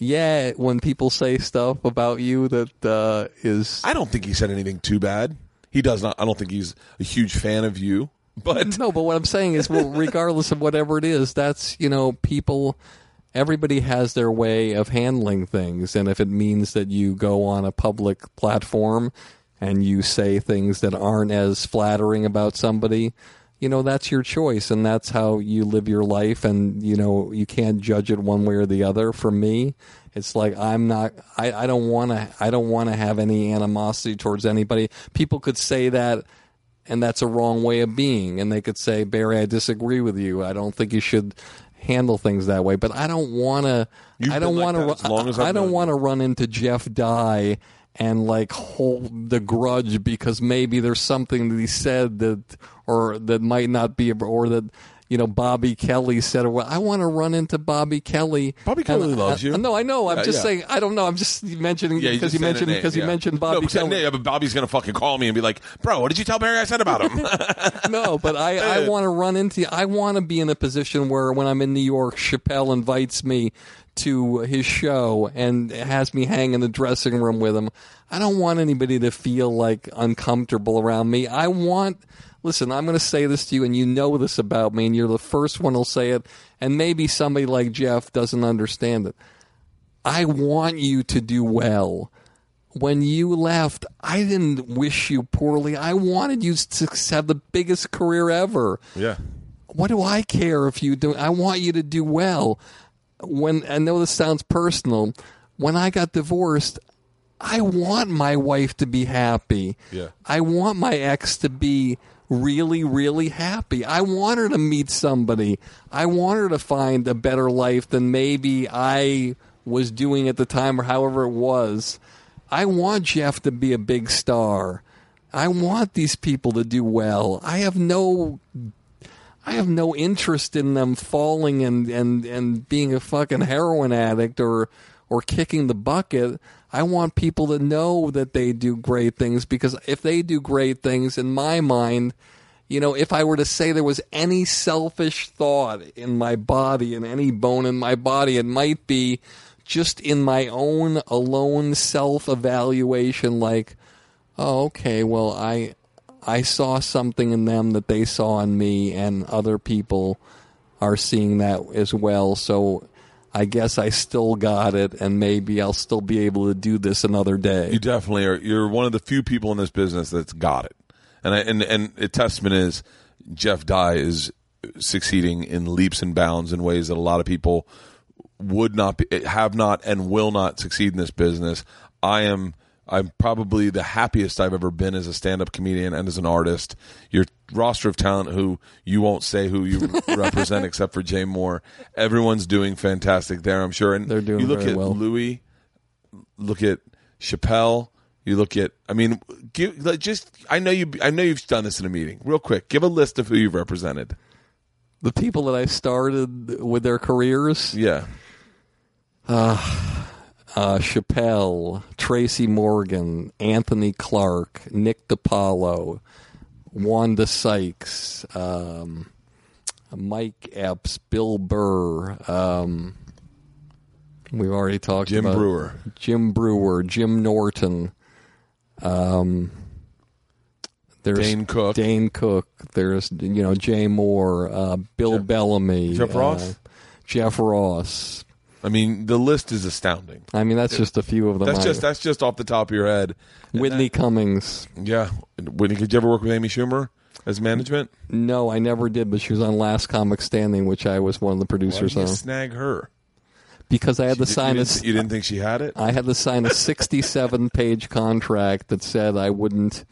C: yeah, when people say stuff about you that uh, is
B: I don't think he said anything too bad. He does not. I don't think he's a huge fan of you, but
C: no, but what I'm saying is, well, regardless of whatever it is, that's you know, people. Everybody has their way of handling things, and if it means that you go on a public platform and you say things that aren't as flattering about somebody, you know, that's your choice, and that's how you live your life, and you know, you can't judge it one way or the other. For me, it's like I'm not. I, I don't want to. I don't want to have any animosity towards anybody. People could say that and that's a wrong way of being. And they could say, Barry, I disagree with you. I don't think you should handle things that way. But I don't want to. I don't
B: like
C: want
B: that as long
C: to.
B: as
C: I don't want to run into Jeff Dye and like hold the grudge because maybe there's something that he said that or that might not be or that. You know, Bobby Kelly said, "Well, I want to run into Bobby Kelly."
B: Bobby Kelly loves you.
C: no, I know. I'm
B: Yeah,
C: just
B: yeah.
C: saying. I don't know. I'm just mentioning
B: yeah,
C: because
B: just
C: you mentioned because you mentioned Bobby
B: because-
C: Kelly.
B: Yeah, but Bobby's gonna fucking call me and be like, "Bro, what did you tell Barry I said about him?"
C: no, but I, I want to run into. I want to be in a position where when I'm in New York, Chappelle invites me to his show and has me hang in the dressing room with him. I don't want anybody to feel like uncomfortable around me. I want. Listen, I'm going to say this to you, and you know this about me, and you're the first one who'll say it. And maybe somebody like Jeff doesn't understand it. I want you to do well when you left, I didn't wish you poorly. I wanted you to have the biggest career ever.
B: yeah.
C: What do I care if you do? I want you to do well. When I know this sounds personal, when I got divorced, I want my wife to be happy.
B: Yeah.
C: I want my ex to be really, really happy. I want her to meet somebody. I want her to find a better life than maybe I was doing at the time or however it was. I want Jeff to be a big star. I want these people to do well. I have no I have no interest in them falling and, and, and being a fucking heroin addict or or kicking the bucket. I want people to know that they do great things because if they do great things, in my mind, you know, if I were to say there was any selfish thought in my body and any bone in my body, it might be just in my own alone self evaluation like, oh, okay, well, I I saw something in them that they saw in me, and other people are seeing that as well. So I guess I still got it, and maybe I'll still be able to do this another day.
B: You definitely are. You're one of the few people in this business that's got it, and I, and and a testament is Jeff Dye is succeeding in leaps and bounds in ways that a lot of people would not be, have not and will not succeed in this business. I am I'm probably the happiest I've ever been as a stand-up comedian and as an artist. Your roster of talent, who you won't say who you represent, except for Jay Mohr, everyone's doing fantastic there. I'm sure. And
C: They're doing
B: You look at
C: well.
B: Louis, look at Chappelle. You look at. I mean, give like, just. I know you. I know you've done this in a meeting. Real quick, give a list of who you've represented.
C: The people that I started with their careers,
B: Yeah.
C: uh, Chappelle, Tracy Morgan, Anthony Clark, Nick DiPaolo, Wanda Sykes, um, Mike Epps, Bill Burr. Um, we've already talked about
B: Jim
C: about
B: Breuer.
C: Jim Breuer, Jim Norton. Um, there's
B: Dane Cook.
C: Dane Cook. There's you know Jay Mohr, uh, Bill Bellamy,
B: Jeff
C: uh,
B: Ross?
C: Jeff Ross.
B: I mean, the list is astounding.
C: I mean, that's just a few of them.
B: That's
C: I-
B: just that's just off the top of your head.
C: Whitney Cummings.
B: Yeah. Whitney, did you ever work with Amy Schumer as management?
C: No, I never did, but she was on Last Comic Standing, which I was one of the
B: Why
C: producers
B: did you
C: on.
B: snag her?
C: Because I had to
B: You
C: sign a,
B: didn't, you didn't think she had it?
C: I had to sign a 67 page contract that said I wouldn't,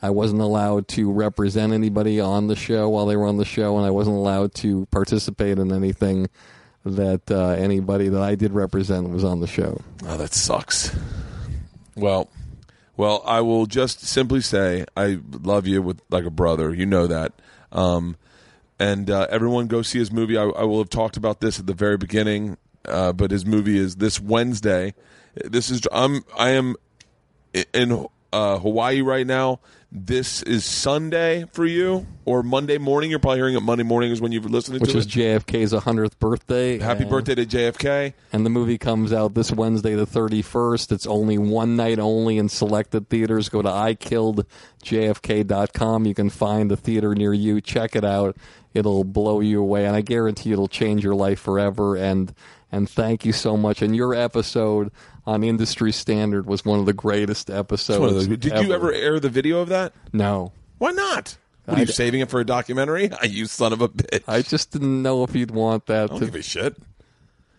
C: I wasn't allowed to represent anybody on the show while they were on the show, and I wasn't allowed to participate in anything that uh, anybody that I did represent was on the show.
B: Oh, that sucks. Well, well, I will just simply say I love you with like a brother. You know that. Um, and uh, everyone go see his movie. I, I will have talked about this at the very beginning, uh, but his movie is this Wednesday. This is I'm I am in uh, Hawaii right now. This is Sunday for you, or Monday morning. You're probably hearing it Monday morning is when you've listened
C: Which
B: it.
C: Which
B: is
C: JFK's 100th birthday.
B: Happy
C: and-
B: birthday to JFK.
C: And the movie comes out this Wednesday, the 31st. It's only one night only in selected theaters. Go to ikilledjfk.com. You can find the theater near you. Check it out. It'll blow you away. And I guarantee it'll change your life forever. And, and thank you so much. And your episode on Industry Standard was one of the greatest episodes.
B: One of those- Did you ever air the video of that?
C: No.
B: Why not? What are you saving it for a documentary? you son of a bitch!
C: I just didn't know if you'd want that
B: don't
C: to.
B: give a shit.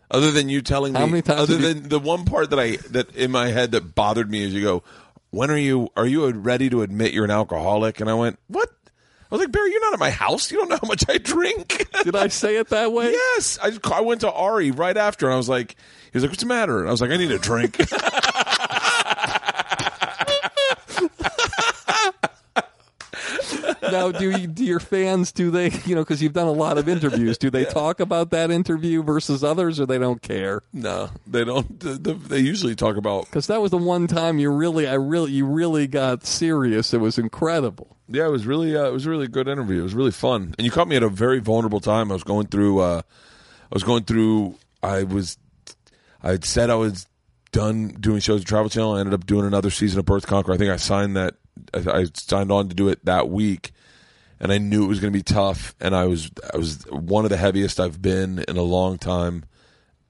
B: Other than you telling
C: How
B: me,
C: many times
B: other
C: have you-
B: than the one part that I that in my head that bothered me is you go, when are you are you ready to admit you're an alcoholic? And I went, what? I was like, Barry, you're not at my house. You don't know how much I drink.
C: Did I say it that way?
B: yes, I, I went to Ari right after, and I was like, he was like, what's the matter? And I was like, I need a drink.
C: now, do, you, do your fans do they you know because you've done a lot of interviews? Do they talk about that interview versus others, or they don't care?
B: no, they don't. The, the, they usually talk about
C: Because that was the one time you really, I really, you really got serious. It was incredible.
B: Yeah, it was really uh, it was a really good interview. It was really fun, and you caught me at a very vulnerable time. I was going through. Uh, I was going through. I was. I had said I was done doing shows at Travel Channel. I ended up doing another season of Bert the Conqueror. I think I signed that. I, I signed on to do it that week, and I knew it was going to be tough. And I was I was one of the heaviest I've been in a long time,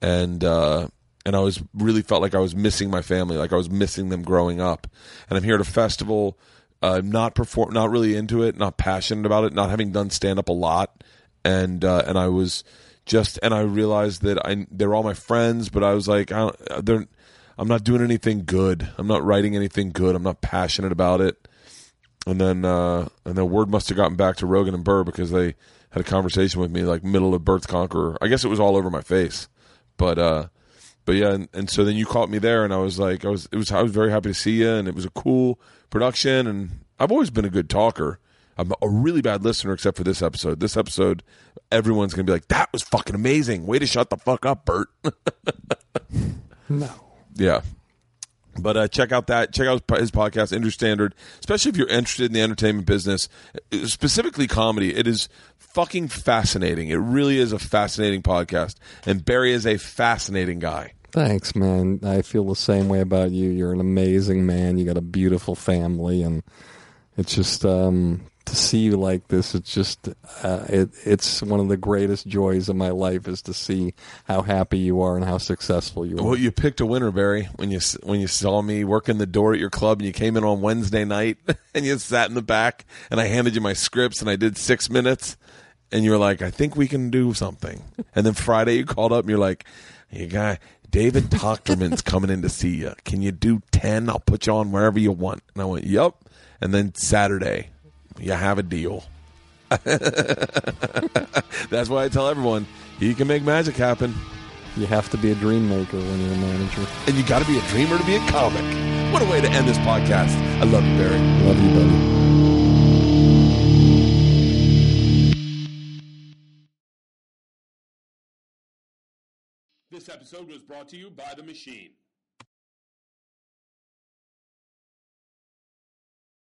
B: and uh, and I was really felt like I was missing my family, like I was missing them growing up. And I'm here at a festival, uh, not perform, not really into it, not passionate about it, not having done stand up a lot, and uh, and I was just and I realized that I they're all my friends, but I was like I they're. I'm not doing anything good. I'm not writing anything good. I'm not passionate about it. And then uh, and then word must have gotten back to Rogan and Burr because they had a conversation with me like middle of Bert the Conqueror. I guess it was all over my face, but uh, but yeah, and, and so then you caught me there, and I was like, I was it was I was very happy to see you, and it was a cool production, and I've always been a good talker. I'm a really bad listener, except for this episode. This episode, everyone's gonna be like, "That was fucking amazing! Way to shut the fuck up, Bert."
C: No.
B: Yeah. But uh, check out that check out his podcast, Industry Standard. Especially if you're interested in the entertainment business, uh, specifically comedy. It is fucking fascinating. It really is a fascinating podcast, and Barry is a fascinating guy.
C: Thanks, man. I feel the same way about you. You're an amazing man. You got a beautiful family, and it's just um, to see you like this. It's just uh, it, it's one of the greatest joys of my life is to see how happy you are and how successful you are.
B: Well, you picked a winner, Barry. When you when you saw me working the door at your club, and you came in on Wednesday night, and you sat in the back, and I handed you my scripts, and I did six minutes, and you're like, I think we can do something. And then Friday you called up and you're like, you guy, David Tochterman's coming in to see you. Can you do ten? I'll put you on wherever you want. And I went, Yep. And then Saturday, you have a deal. That's why I tell everyone he can make magic happen.
C: You have to be a dream maker when you're a manager.
B: And you got to be a dreamer to be a comic. What a way to end this podcast. I love you, Barry.
C: Love you, buddy.
B: This episode was brought to you by The Machine.